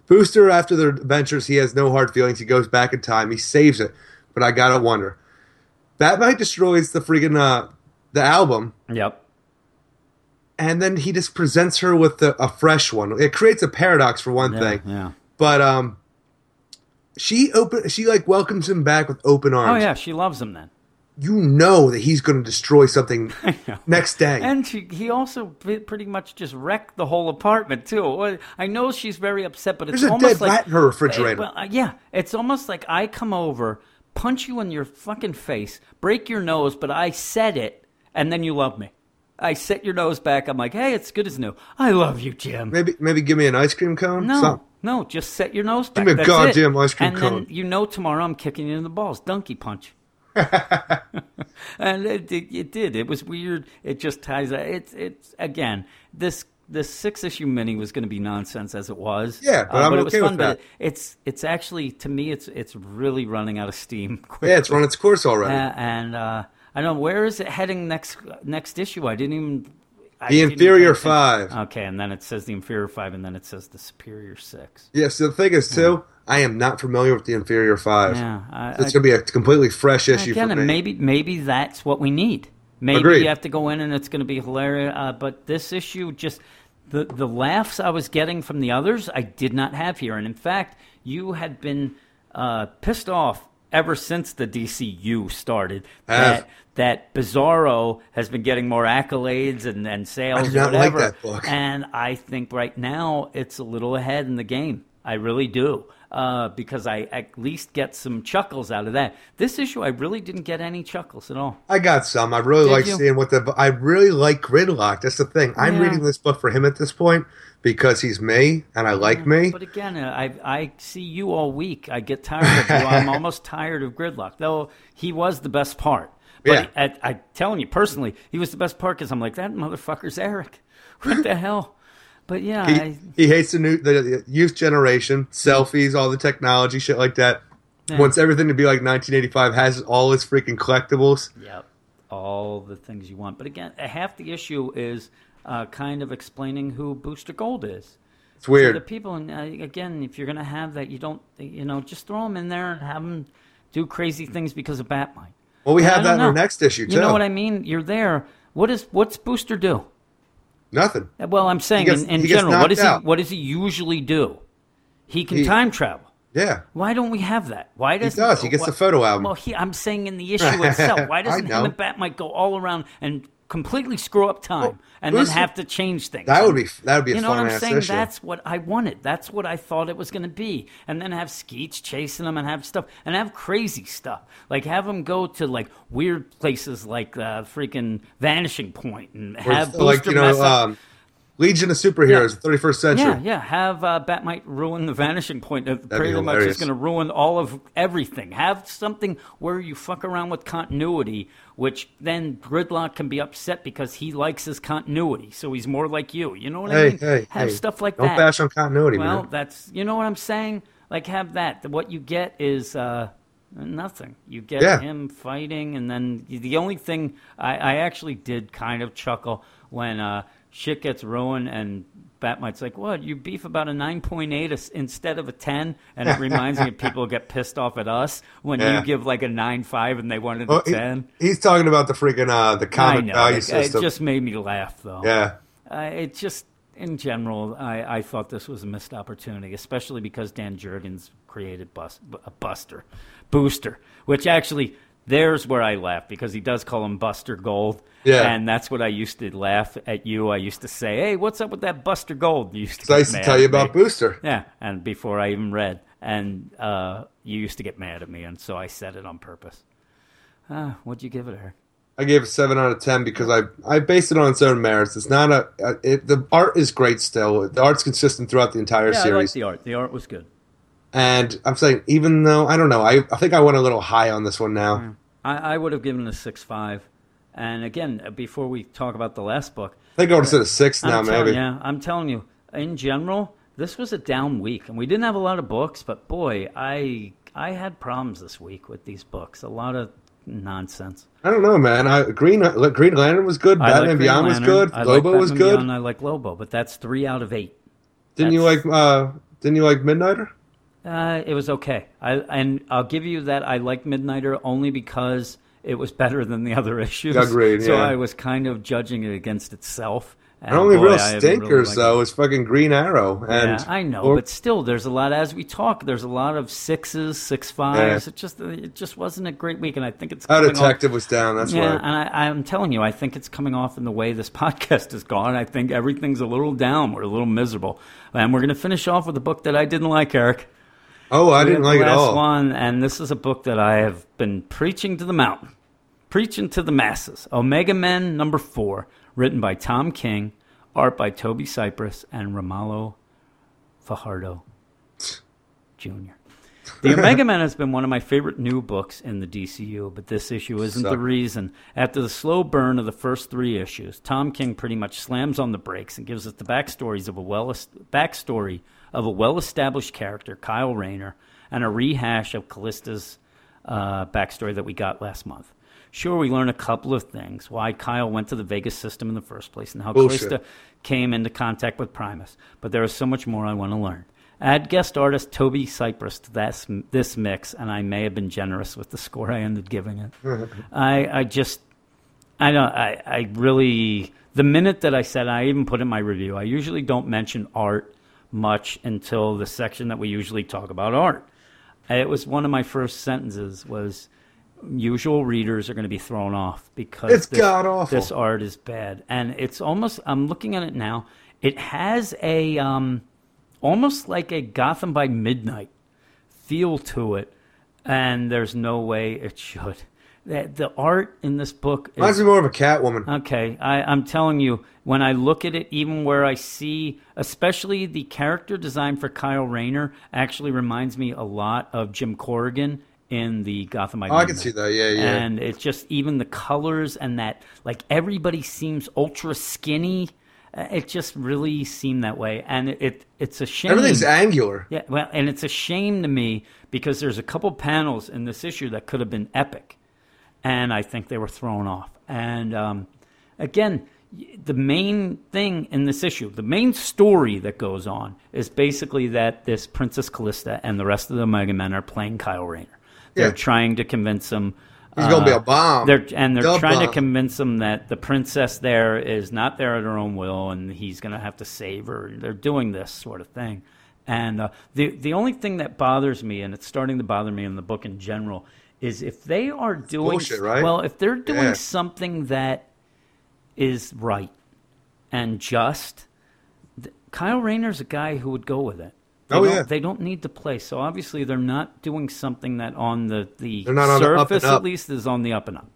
Booster, after their adventures, he has no hard feelings. He goes back in time. He saves it. But I gotta wonder, Bat-Mite destroys the freaking uh, the album, Yep. And then he just presents her with a, a fresh one. It creates a paradox for one Yeah, thing. yeah. But um, she open she like welcomes him back with open arms. Oh yeah, she loves him then. You know that he's going to destroy something next day. And she, he also pretty much just wrecked the whole apartment too. I know she's very upset, but it's There's almost like her refrigerator. Well, uh, yeah, it's almost like I come over, punch you in your fucking face, break your nose, but I said it, and then you love me. I set your nose back. I'm like, hey, it's good as new. I love you, Jim. maybe maybe give me an ice cream cone. No, no, just set your nose back. Give me a goddamn ice cream cone. and cone. then you know tomorrow I'm kicking you in the balls, donkey punch. and it, it, it did. It was weird. It just ties. It's it's again this this six issue mini was going to be nonsense as it was. Yeah, but I'm it was okay with fun. that. But it's it's actually to me it's it's really running out of steam. Quickly. yeah, it's run its course already. Uh, and uh, I don't know where is it heading next next issue. I didn't even. I The didn't inferior even five. Okay, and then it says the inferior five, and then it says the superior six. yeah, so the thing is too, I am not familiar with the inferior five. Yeah, I, So it's going to be a completely fresh issue again, for me. maybe maybe that's what we need. Maybe Agreed. you have to go in and it's going to be hilarious. Uh, but this issue, just the the laughs I was getting from the others, I did not have here. And in fact, you had been uh, pissed off ever since the DCU started that that Bizarro has been getting more accolades and, and sales I not like that book. And I think right now it's a little ahead in the game. I really do. Uh, because I at least get some chuckles out of that. This issue, I really didn't get any chuckles at all. I got some. I really Did like you? seeing what the. I really like Gridlock. That's the thing. I'm Yeah. reading this book for him at this point because he's me and I like me. But again, I I see you all week. I get tired of you. I'm almost tired of Gridlock, though he was the best part. But Yeah. I, I'm telling you personally, he was the best part because I'm like that motherfucker's Eric. What the hell? But yeah, He, I, he hates the new the youth generation, selfies, all the technology, shit like that. Wants everything to be like 1985. Has all his freaking collectibles. Yep. All the things you want. But again, half the issue is uh, kind of explaining who Booster Gold is. It's So weird. the people, and uh, again, if you're going to have that, you don't, you know, just throw them in there and have them do crazy things because of Bat-Mite. Well, we have that in our next issue too. You know what I mean? You're there. What is what's Booster do? Nothing. Uh, Well, I'm saying gets- in, in general, what does he out. what does he usually do? He can He- time travel. Yeah. Why don't we have that? Why does he does. He gets the photo album. Well, he, I'm saying in the issue itself. Why doesn't him and Bat-Mite go all around and completely screw up time Well, and then have to change things? That would be that would be a you know fun what I'm saying? issue. That's what I wanted. That's what I thought it was going to be. And then have Skeets chasing them and have stuff and have crazy stuff. Like have them go to like weird places like uh, freaking Vanishing Point and have like you know, um, Legion of Superheroes, 31st century. Yeah, yeah. Have uh, Bat-Mite ruin the vanishing point. Uh, pretty much is going to ruin all of everything. Have something where you fuck around with continuity, which then Gridlock can be upset because he likes his continuity, so he's more like you. You know what I Hey, mean? hey, have hey. stuff like Don't that. bash on continuity, well, man. that's you know what I'm saying. Like have that. What you get is. Uh, Nothing. You get Yeah. him fighting, and then the only thing I, I actually did kind of chuckle when uh, shit gets ruined and Bat-Mite's like, "What? You beef about a nine point eight instead of a 10? And it reminds me of people get pissed off at us when Yeah. you give like a nine five and they wanted Well, a he- ten. he's talking about the freaking uh, the comic know. value It, it just made me laugh, though. yeah. Uh, it just, in general, I, I thought this was a missed opportunity, especially because Dan Jurgens created Bus, a Buster, Booster, which actually, there's where I laugh because he does call him Buster Gold. Yeah. And that's what I used to laugh at you. I used to say, hey, what's up with that Buster Gold? You used to So I used to tell you at me. about Booster. Yeah, and before I even read. And uh, you used to get mad at me, and so I said it on purpose. Uh, what'd you give it, Eric? I gave it seven out of ten because I I based it on its own merits. It's not a it, the art is great still. The art's consistent throughout the entire series. Yeah, I like the art. The art was good. and I'm saying even though I don't know, I I think I went a little high on this one now. I, I would have given it a six five. And again, uh, before we talk about the last book, I think I would have said a six now, I'm telling, maybe. yeah, I'm telling you, in general, this was a down week, and we didn't have a lot of books. But boy, I I had problems this week with these books. A lot of nonsense. I don't know, man. I, Green Green Lantern was good. I like Batman Green Beyond was good. I like Lobo was Batman good. Beyond, I like Lobo, but that's three out of eight. Didn't you like? uh Didn't you like Midnighter? Uh, it was okay. I and I'll give you that. I like Midnighter only because it was better than the other issues. Agreed, So yeah. I was kind of judging it against itself. And The only boy, real stinkers really though is fucking Green Arrow. And yeah, I know, or- but still, there's a lot. As we talk, there's a lot of sixes, six fives. Yeah. It just, it just wasn't a great week, and I think it's Our Detective off, was down. That's yeah, and I, I'm telling you, I think it's coming off in the way this podcast has gone. I think everything's a little down. We're a little miserable, and we're going to finish off with a book that I didn't like, Eric. Oh, I didn't like it all. one, and this is a book that I have been preaching to the mountain, preaching to the masses. Omega Men number four, written by Tom King, art by Toby Cypress and Romulo Fajardo Jr. The Omega Men has been one of my favorite new books in the DCU, but this issue isn't the reason. After the slow burn of the first three issues, Tom King pretty much slams on the brakes and gives us the backstories of a well backstory of a well-established character, Kyle Rayner, and a rehash of Kalista's uh, backstory that we got last month. Sure, we learn a couple of things: why Kyle went to the Vegas system in the first place, and how Bullshit. Callista came into contact with Primus. But there is so much more I want to learn. Add guest artist Toby Cypress to this, this mix, and I may have been generous with the score I ended giving it. I, I just, I don't, I, I really, the minute that I said, I even put in my review, I usually don't mention art much until the section that we usually talk about art. It was one of my first sentences was, usual readers are going to be thrown off because It's this, god-awful. this art is bad, and it's almost. I'm looking at it now. It has a um, almost like a Gotham by Midnight feel to it, and there's no way it should. The, the art in this book Reminds me more of a Catwoman. Okay, I, I'm telling you, when I look at it, even where I see, especially the character design for Kyle Rayner, actually reminds me a lot of Jim Corrigan in the Gotham Oh, I can see that. Yeah, yeah. And it's just even the colors and that, like everybody seems ultra skinny. Uh, It just really seemed that way, and it, it it's a shame. Everything's angular. Yeah, well, and it's a shame to me because there's a couple panels in this issue that could have been epic, and I think they were thrown off. And um, again, the main thing in this issue, the main story that goes on, is basically that this Princess Kalista and the rest of the Omega Men are playing Kyle Rayner. They're Yeah. trying to convince him. He's gonna be a bomb. They're and they're Dub trying to convince him that the princess there is not there at her own will, and he's going to have to save her. They're doing this sort of thing, and uh, the the only thing that bothers me, and it's starting to bother me in the book in general, is if they are doing bullshit, right? well, if they're doing Yeah. something that is right and just. Kyle Rayner's a guy who would go with it. They Oh, don't, yeah. They don't need to play. So obviously they're not doing something that on the, the on the surface at least is on the up and up.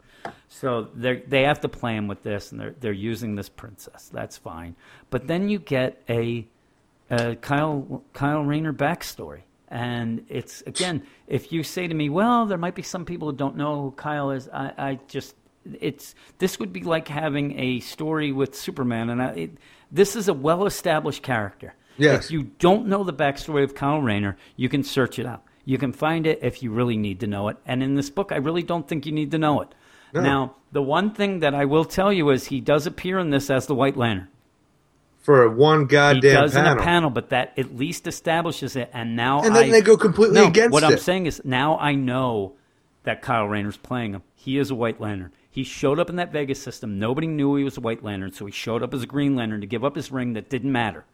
So they they have to play him with this, and they're they're using this princess. That's fine. But then you get a, a Kyle Kyle Rayner backstory, and it's again, if you say to me, well, there might be some people who don't know who Kyle is. I, I just it's this would be like having a story with Superman, and I, it, this is a well established character. Yes. If you don't know the backstory of Kyle Rayner, you can search it out. You can find it if you really need to know it. And in this book, I really don't think you need to know it. Now, the one thing that I will tell you is he does appear in this as the White Lantern. For one goddamn He does panel. in a panel, but that at least establishes it. And now And then I- they go completely No, against What I'm saying is now I know that Kyle Rayner's playing him. He is a White Lantern. He showed up in that Vegas system. Nobody knew he was a White Lantern, so he showed up as a Green Lantern to give up his ring that didn't matter.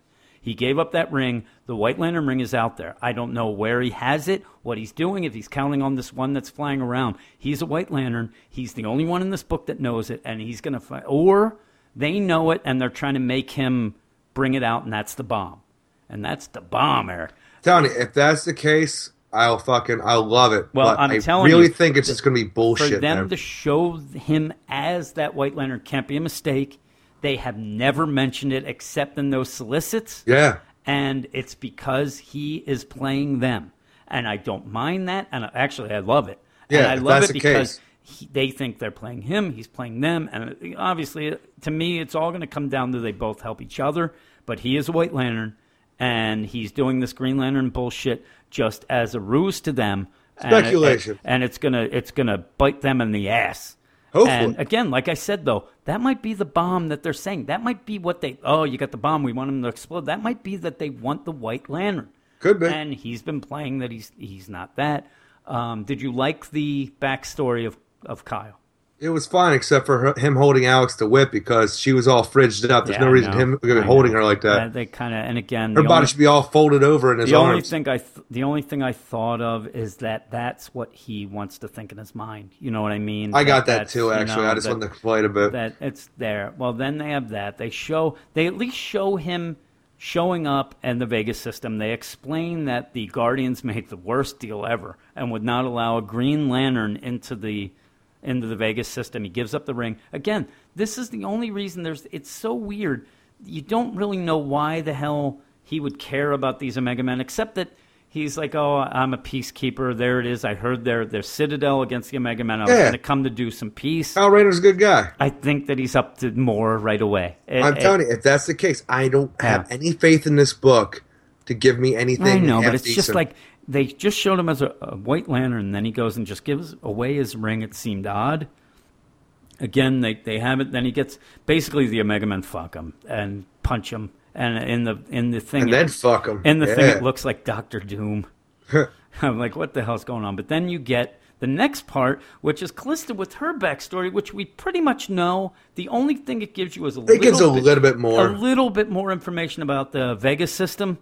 He gave up that ring. The White Lantern ring is out there. I don't know where he has it, what he's doing, if he's counting on this one that's flying around. He's a White Lantern. He's the only one in this book that knows it, and he's going to find. Or they know it, and they're trying to make him bring it out, and that's the bomb. And that's the bomb, Eric. Tony, if that's the case, I'll fucking I'll love it. Well, but I'm I telling really you, think it's just gonna be bullshit. For them man. to show him as that White Lantern can't be a mistake. They have never mentioned it except in those solicits. yeah. and it's because he is playing them, and I don't mind that. And I- actually, I love it. and Yeah, I love it because he, they think they're playing him. He's playing them, and obviously, to me, it's all going to come down to they both help each other. But he is a White Lantern, and he's doing this Green Lantern bullshit just as a ruse to them. and it- Speculation. and it's gonna it's gonna bite them in the ass. Hopefully. And again, like I said though, that might be the bomb that they're saying. That might be what they. Oh, you got the bomb. We want him to explode. That might be that they want the White Lantern. Could be. And he's been playing that he's he's not that. Um, did you like the backstory of of Kyle? It was fine, except for her, him holding Alex DeWitt because she was all fridged up. There's Yeah, no reason him holding her like that. they kind of and again, Her body only- should be all folded over in his the only thing I th- the only thing I thought of is that that's what he wants to think in his mind. You know what I mean? I got that too. you Actually, know, I just that- wanted to explain a bit. that it's there. Well, then they have that. They show they at least show him showing up in the Vegas system. They explain that the Guardians made the worst deal ever and would not allow a Green Lantern into the into the Vegas system. He gives up the ring. Again, this is the only reason there's it's so weird. You don't really know why the hell he would care about these Omega Men except that He's like, oh, I'm a peacekeeper. There it is. I heard their their citadel against the Omega Men. I was Yeah. to come to do some peace. Kyle Rayner's a good guy. I think that he's up to more right away. It- I'm it- telling you, if that's the case, I don't have Yeah. any faith in this book to give me anything. I know, but it's just like they just showed him as a, a white lantern, and then he goes and just gives away his ring. It seemed odd. Again, they they have it. Then he gets basically the Omega Men fuck him and punch him, and in the in the thing, and then fuck him. in the thing, it looks like Doctor Doom. I'm like, what the hell's going on? But then you get the next part, which is Kalista with her backstory, which we pretty much know. The only thing it gives you is a It gives little a little bit more. a little bit more information about the Vegas system,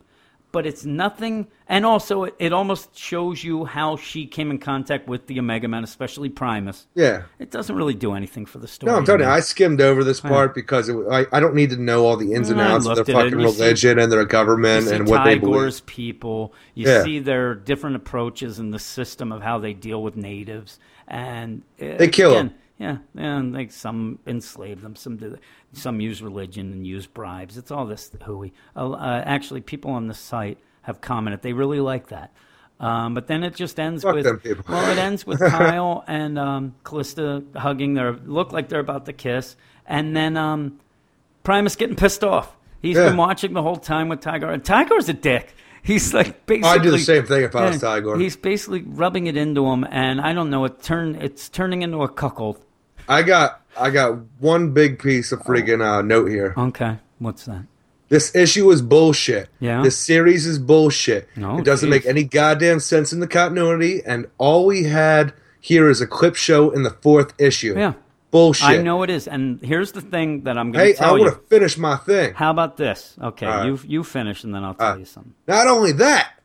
but it's nothing. And also, it, it almost shows you how she came in contact with the Omega Men, especially Primus. yeah. It doesn't really do anything for the story. No, I'm telling you. I skimmed over this part because it, I, I don't need to know all the ins and I outs of their fucking and see- religion and their government and what they believe. People. You Yeah. see their different approaches in the system of how they deal with natives, and They kill again, 'em. Yeah, and like some enslave them, some do, some use religion and use bribes. It's all this hooey. Uh, uh, actually, people on the site have commented they really like that. Um, but then it just ends Fuck with well, it ends with Kyle and um, Kalista hugging. They look like they're about to kiss, and then um, Primus getting pissed off. He's Yeah. been watching the whole time with Tigorr, and Tigorr's a dick. He's like basically. I'd do the same thing if I was Tigorr. He's basically rubbing it into him, and I don't know. It turn it's turning into a cuckold. I got I got one big piece of friggin' uh, note here. Okay, what's that? This issue is bullshit. Yeah? This series is bullshit. No, it doesn't jeez. make any goddamn sense in the continuity, and all we had here is a clip show in the fourth issue. Yeah. Bullshit. I know it is, and here's the thing that I'm going to Hey, I tell want you. to finish my thing. How about this? Okay, right. you you finish, and then I'll tell you something. Not only that,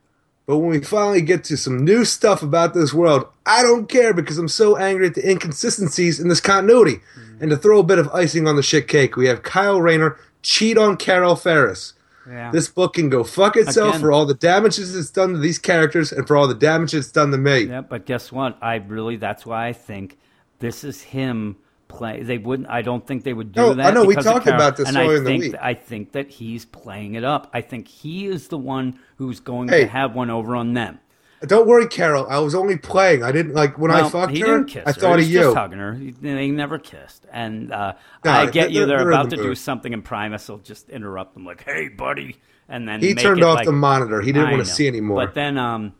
but when we finally get to some new stuff about this world, I don't care because I'm so angry at the inconsistencies in this continuity. Mm. And to throw a bit of icing on the shit cake, we have Kyle Rayner cheat on Carol Ferris. Yeah. This book can go fuck itself Again. for all the damages it's done to these characters and for all the damage it's done to me. Yeah, but guess what? I really that's why I think this is him play. They wouldn't. I don't think they would do No, that. I know, we talked about this and I in the think week. I think that he's playing it up. I think he is the one who's going Hey. to have one over on them. Don't worry, Carol. I was only playing. I didn't like when I Well, fucked he her. didn't kiss I her. thought he of you. hugging her. He- They never kissed. And uh, No, I get you. they're- They're, they're about the to do something, and Primus will just interrupt them, like, "Hey, buddy," and then He turned off like- the monitor. He didn't I want to know. see anymore. But then, um,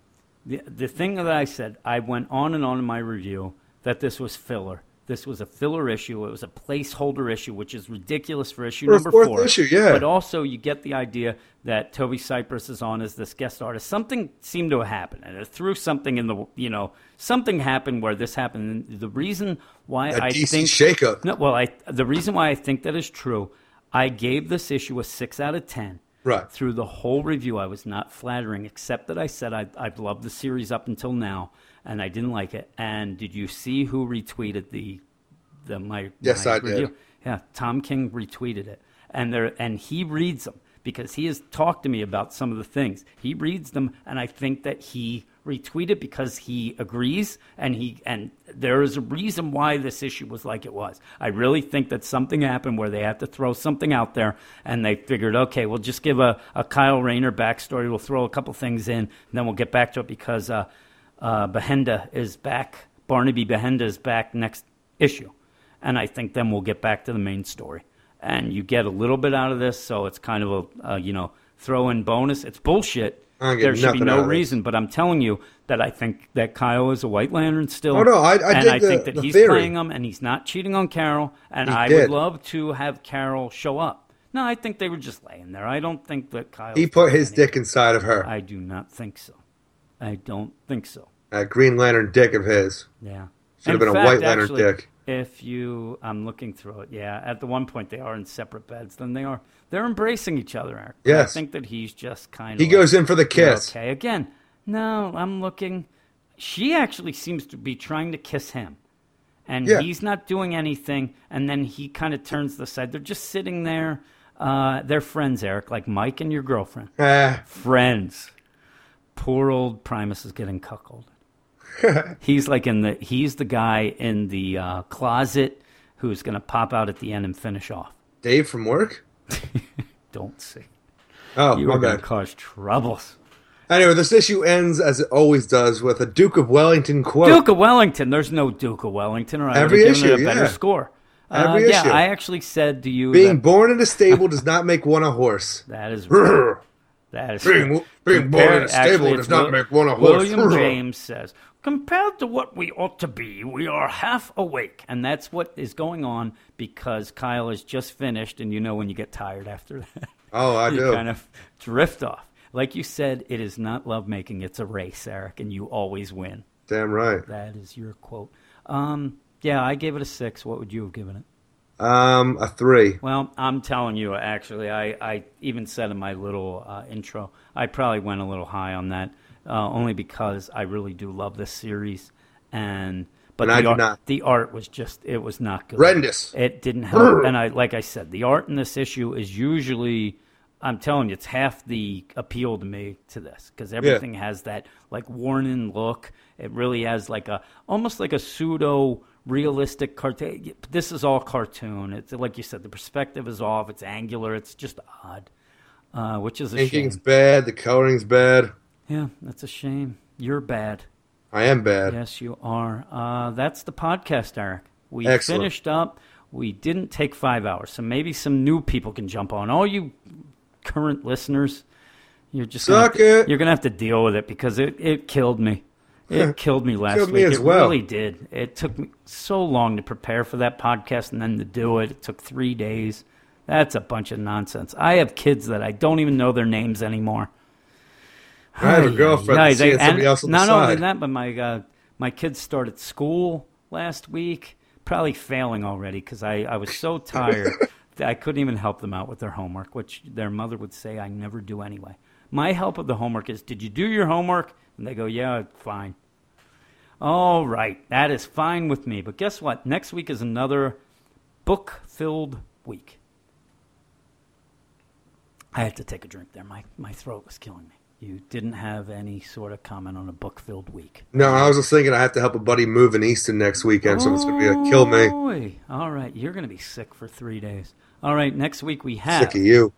the the thing that I said, I went on and on in my review that this was filler. This was a filler issue. It was a placeholder issue, which is ridiculous for issue For number four. issue, yeah. But also, you get the idea that Toby Cypress is on as this guest artist. Something seemed to happen, and it threw something in the you know something happened where this happened. And the reason why I DC think shakeup. no, well, I the reason why I think that is true, I gave this issue a six out of ten. Right. Through the whole review, I was not flattering, except that I said I, I've loved the series up until now, and I didn't like it. And did you see who retweeted the the my Yes, my I did. Yeah, Tom King retweeted it, and there and he reads them because he has talked to me about some of the things. He reads them, and I think that he retweeted because he agrees, and he and there is a reason why this issue was like it was. I really think that something happened where they had to throw something out there, and they figured, okay, we'll just give a, a Kyle Rayner backstory. We'll throw a couple things in, and then we'll get back to it because uh, uh, Behenda is back. Barnaby Behenda is back next issue and I think then we'll get back to the main story. And you get a little bit out of this, so it's kind of a, you know throw in bonus. It's bullshit. I don't get There should be no reason, but I'm telling you that I think that Kyle is a White Lantern still. Oh, no, I- I and I the- think that the he's theory. playing him, and he's not cheating on Carol. And He I did. would love to have Carol show up. No, I think they were just laying there. I don't think that Kyle. He put his dick inside of her. I do not think so. I don't think so. That Green Lantern dick of his. Yeah. Should have been a White Lantern actually, dick. If you, I'm looking through it. Yeah, at the one point they are in separate beds. Then they are. They're embracing each other, Eric. Yes. I think that he's just kind of. He goes in for the kiss. Okay. Again, no, I'm looking. She actually seems to be trying to kiss him, and Yeah. he's not doing anything. And then he kind of turns the side. They're just sitting there. Uh, they're friends, Eric, like Mike and your girlfriend. Ah, Friends. Poor old Primus is getting cuckolded. he's like in the he's the guy in the uh, closet who's going to pop out at the end and finish off. Dave from work? Don't see. Oh, You are going to cause troubles. Anyway, this issue ends as it always does with a Duke of Wellington quote. Duke of Wellington. There's no Duke of Wellington, or I would have Every given issue, it a better yeah. score. Every uh, yeah, issue. I actually said to you Being that, born in a stable does not make one a horse. that is Being, that is being born in a stable does not make one a horse. William James says, compared to what we ought to be, we are half awake. And that's what is going on because Kyle has just finished, and you know when you get tired after that. Oh, I you do. kind of drift off. Like you said, it is not lovemaking, it's a race, Eric, and you always win. Damn right. That is your quote. Um, yeah, I gave it a six. What would you have given it? Um, a three. Well, I'm telling you, actually, I, I even said in my little uh, intro, I probably went a little high on that, uh, only because I really do love this series, and but And I the art, not. the art was just it was not good. Horrendous. It didn't help, and I like I said, the art in this issue is usually. I'm telling you, it's half the appeal to me to this because everything has that like warning look. It really has like a almost like a pseudo realistic cartoon. This is all cartoon. It's like you said, the perspective is off. It's angular. It's just odd, uh, which is a Inking's shame. bad. The coloring's bad. Yeah, that's a shame. You're bad. I am bad. Yes, you are. Uh, that's the podcast, Eric. We Excellent. finished up. We didn't take five hours, so maybe some new people can jump on. All you current listeners, you're just gonna Suck to- it. You're gonna have to deal with it because it, it killed me. It killed me last Killed me week. as it well. really did. It took me so long to prepare for that podcast and then to do it. It took three days. That's a bunch of nonsense. I have kids that I don't even know their names anymore. I have a girlfriend Yeah, that's they- seeing somebody else on the not only that, but my uh, my kids started school last week, probably failing already because I, I was so tired that I couldn't even help them out with their homework, which their mother would say I never do anyway. My help with the homework is, did you do your homework? And they go, yeah, fine. All right, that is fine with me. But guess what? Next week is another book-filled week. I had to take a drink there. My my throat was killing me. You didn't have any sort of comment on a book-filled week. No, I was just thinking I have to help a buddy move in Easton next weekend, so it's going to be a kill me. All right, you're going to be sick for three days. All right, next week we have. Sick of you.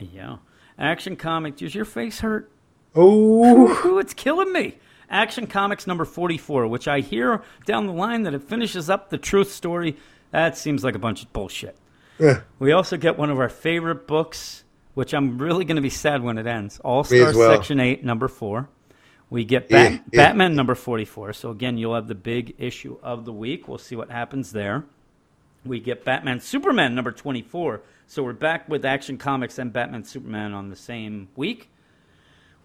Yeah. Action Comics. Does your face hurt? Oh, it's killing me. Action Comics number 44, which I hear down the line that it finishes up the truth story. That seems like a bunch of bullshit. Yeah. We also get one of our favorite books, which I'm really going to be sad when it ends. All Star well. Section 8, number 4. We get Bat- Yeah, yeah. Batman number 44. So, again, you'll have the big issue of the week. We'll see what happens there. We get Batman Superman number 24. So, we're back with Action Comics and Batman Superman on the same week.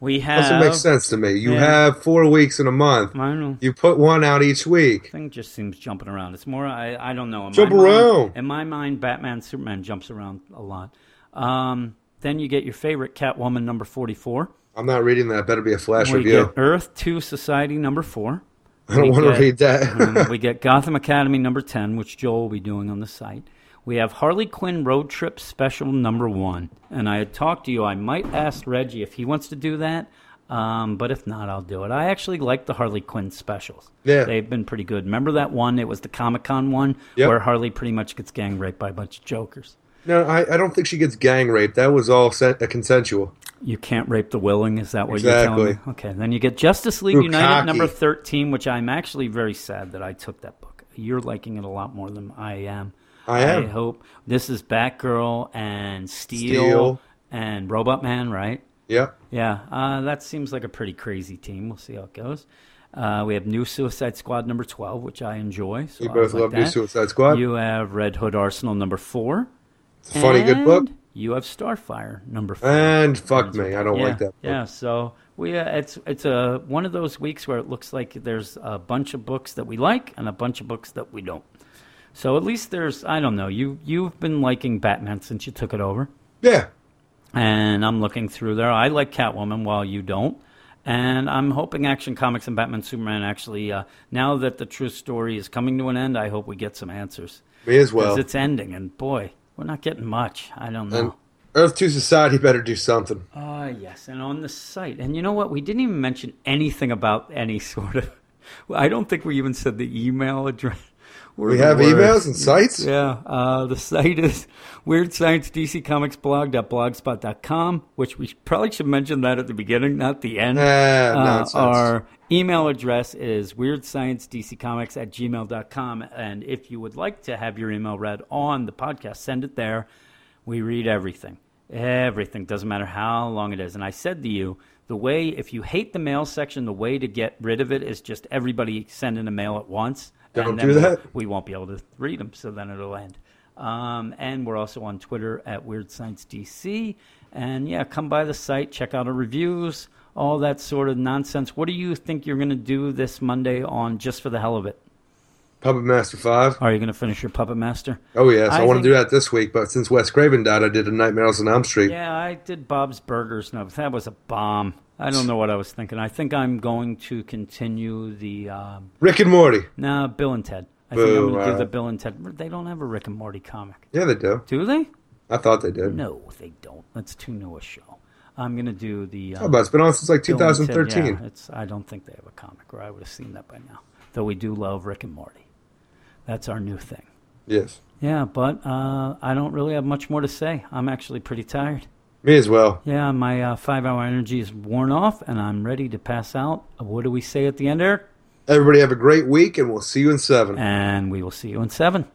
We have. doesn't make sense to me. You Yeah. have four weeks in a month. I know. You put one out each week. thing just seems jumping around. It's more I, I don't know. In Jump my mind- in my mind, Batman, Superman jumps around a lot. Um, then you get your favorite Catwoman number forty four. I'm not reading that. Better be a flash We review. get Earth Two Society number four. I don't we want to read that. Um, we get Gotham Academy number 10, which Joel will be doing on the site. We have Harley Quinn Road Trip Special number one. And I had talked to you, I might ask Reggie if he wants to do that. Um, but if not, I'll do it. I actually like the Harley Quinn specials. Yeah. They've been pretty good. Remember that one? It was the Comic Con one Yep. where Harley pretty much gets gang raped by a bunch of jokers. No, I, I don't think she gets gang raped. That was all sen- uh, consensual. You can't rape the willing, is that what you're telling me? Okay, then you get Justice League United cocky. number 13, which I'm actually very sad that I took that book. You're liking it a lot more than I am. I am. I hope this is Batgirl and Steel, Steel. and Robot Man, right? Yep. Yeah, uh, that seems like a pretty crazy team. We'll see how it goes. Uh, we have new Suicide Squad number 12, which I enjoy. So We both like love New. Suicide Squad. You have Red Hood Arsenal number 4. It's a funny, good book. You have Starfire number 4. And fuck me, I don't yeah, like that book. Yeah, so we uh, it's it's a one of those weeks where it looks like there's a bunch of books that we like and a bunch of books that we don't. So at least there's I don't know you you've been liking Batman since you took it over, Yeah. and I'm looking through there. I like Catwoman while you don't, and I'm hoping Action Comics and Batman Superman actually uh, now that the true story is coming to an end, I hope we get some answers Me as because well. it's ending, and boy, we're not getting much. I don't know. And Earth 2 Society better do something. Ah, yes, and on the site. And you know what? We didn't even mention anything about any sort of. I don't think we even said the email address. We're We have worst. emails and sites? Yeah, uh, the site is Weird Science DC Comics blog.blogspot.com, which we probably should mention that at the beginning, not the end. Ah, Uh, nonsense. our email address is weirdsciencedccomics at gmail.com. And if you would like to have your email read on the podcast, send it there. We read everything. Everything. Doesn't matter how long it is. And I said to you, the way, if you hate the mail section, the way to get rid of it is just everybody send in a mail at once. Don't and then do that. We won't be able to read them, so then it'll end. Um, and we're also on Twitter at Weird Science DC. And yeah, come by the site, check out our reviews, all that sort of nonsense. What do you think you're going to do this Monday on Just for the Hell of It? Puppet Master 5. Are you going to finish your Puppet Master? Oh, yes. I, I want to do that this week, but since Wes Craven died, I did a Nightmares on Elm Street. Yeah, I did Bob's Burgers. No, that was a bomb. I don't know what I was thinking. I think I'm going to continue the um, Rick and Morty. no Bill and Ted. I think I'm going to do the Bill and Ted. They don't have a Rick and Morty comic, Yeah, they do. do they? I thought they did. No, they don't. That's too new a show. I'm going to do the. Oh, but it's been on since like Bill and Ted. 2013. Yeah, it's. I don't think they have a comic, or I would have seen that by now. Though we do love Rick and Morty. That's our new thing. Yes. Yeah, but uh, I don't really have much more to say. I'm actually pretty tired. Me as well. Yeah, my uh, five-hour energy is worn off, and I'm ready to pass out. What do we say at the end, Eric? Everybody have a great week, and we'll see you in seven. And we will see you in seven.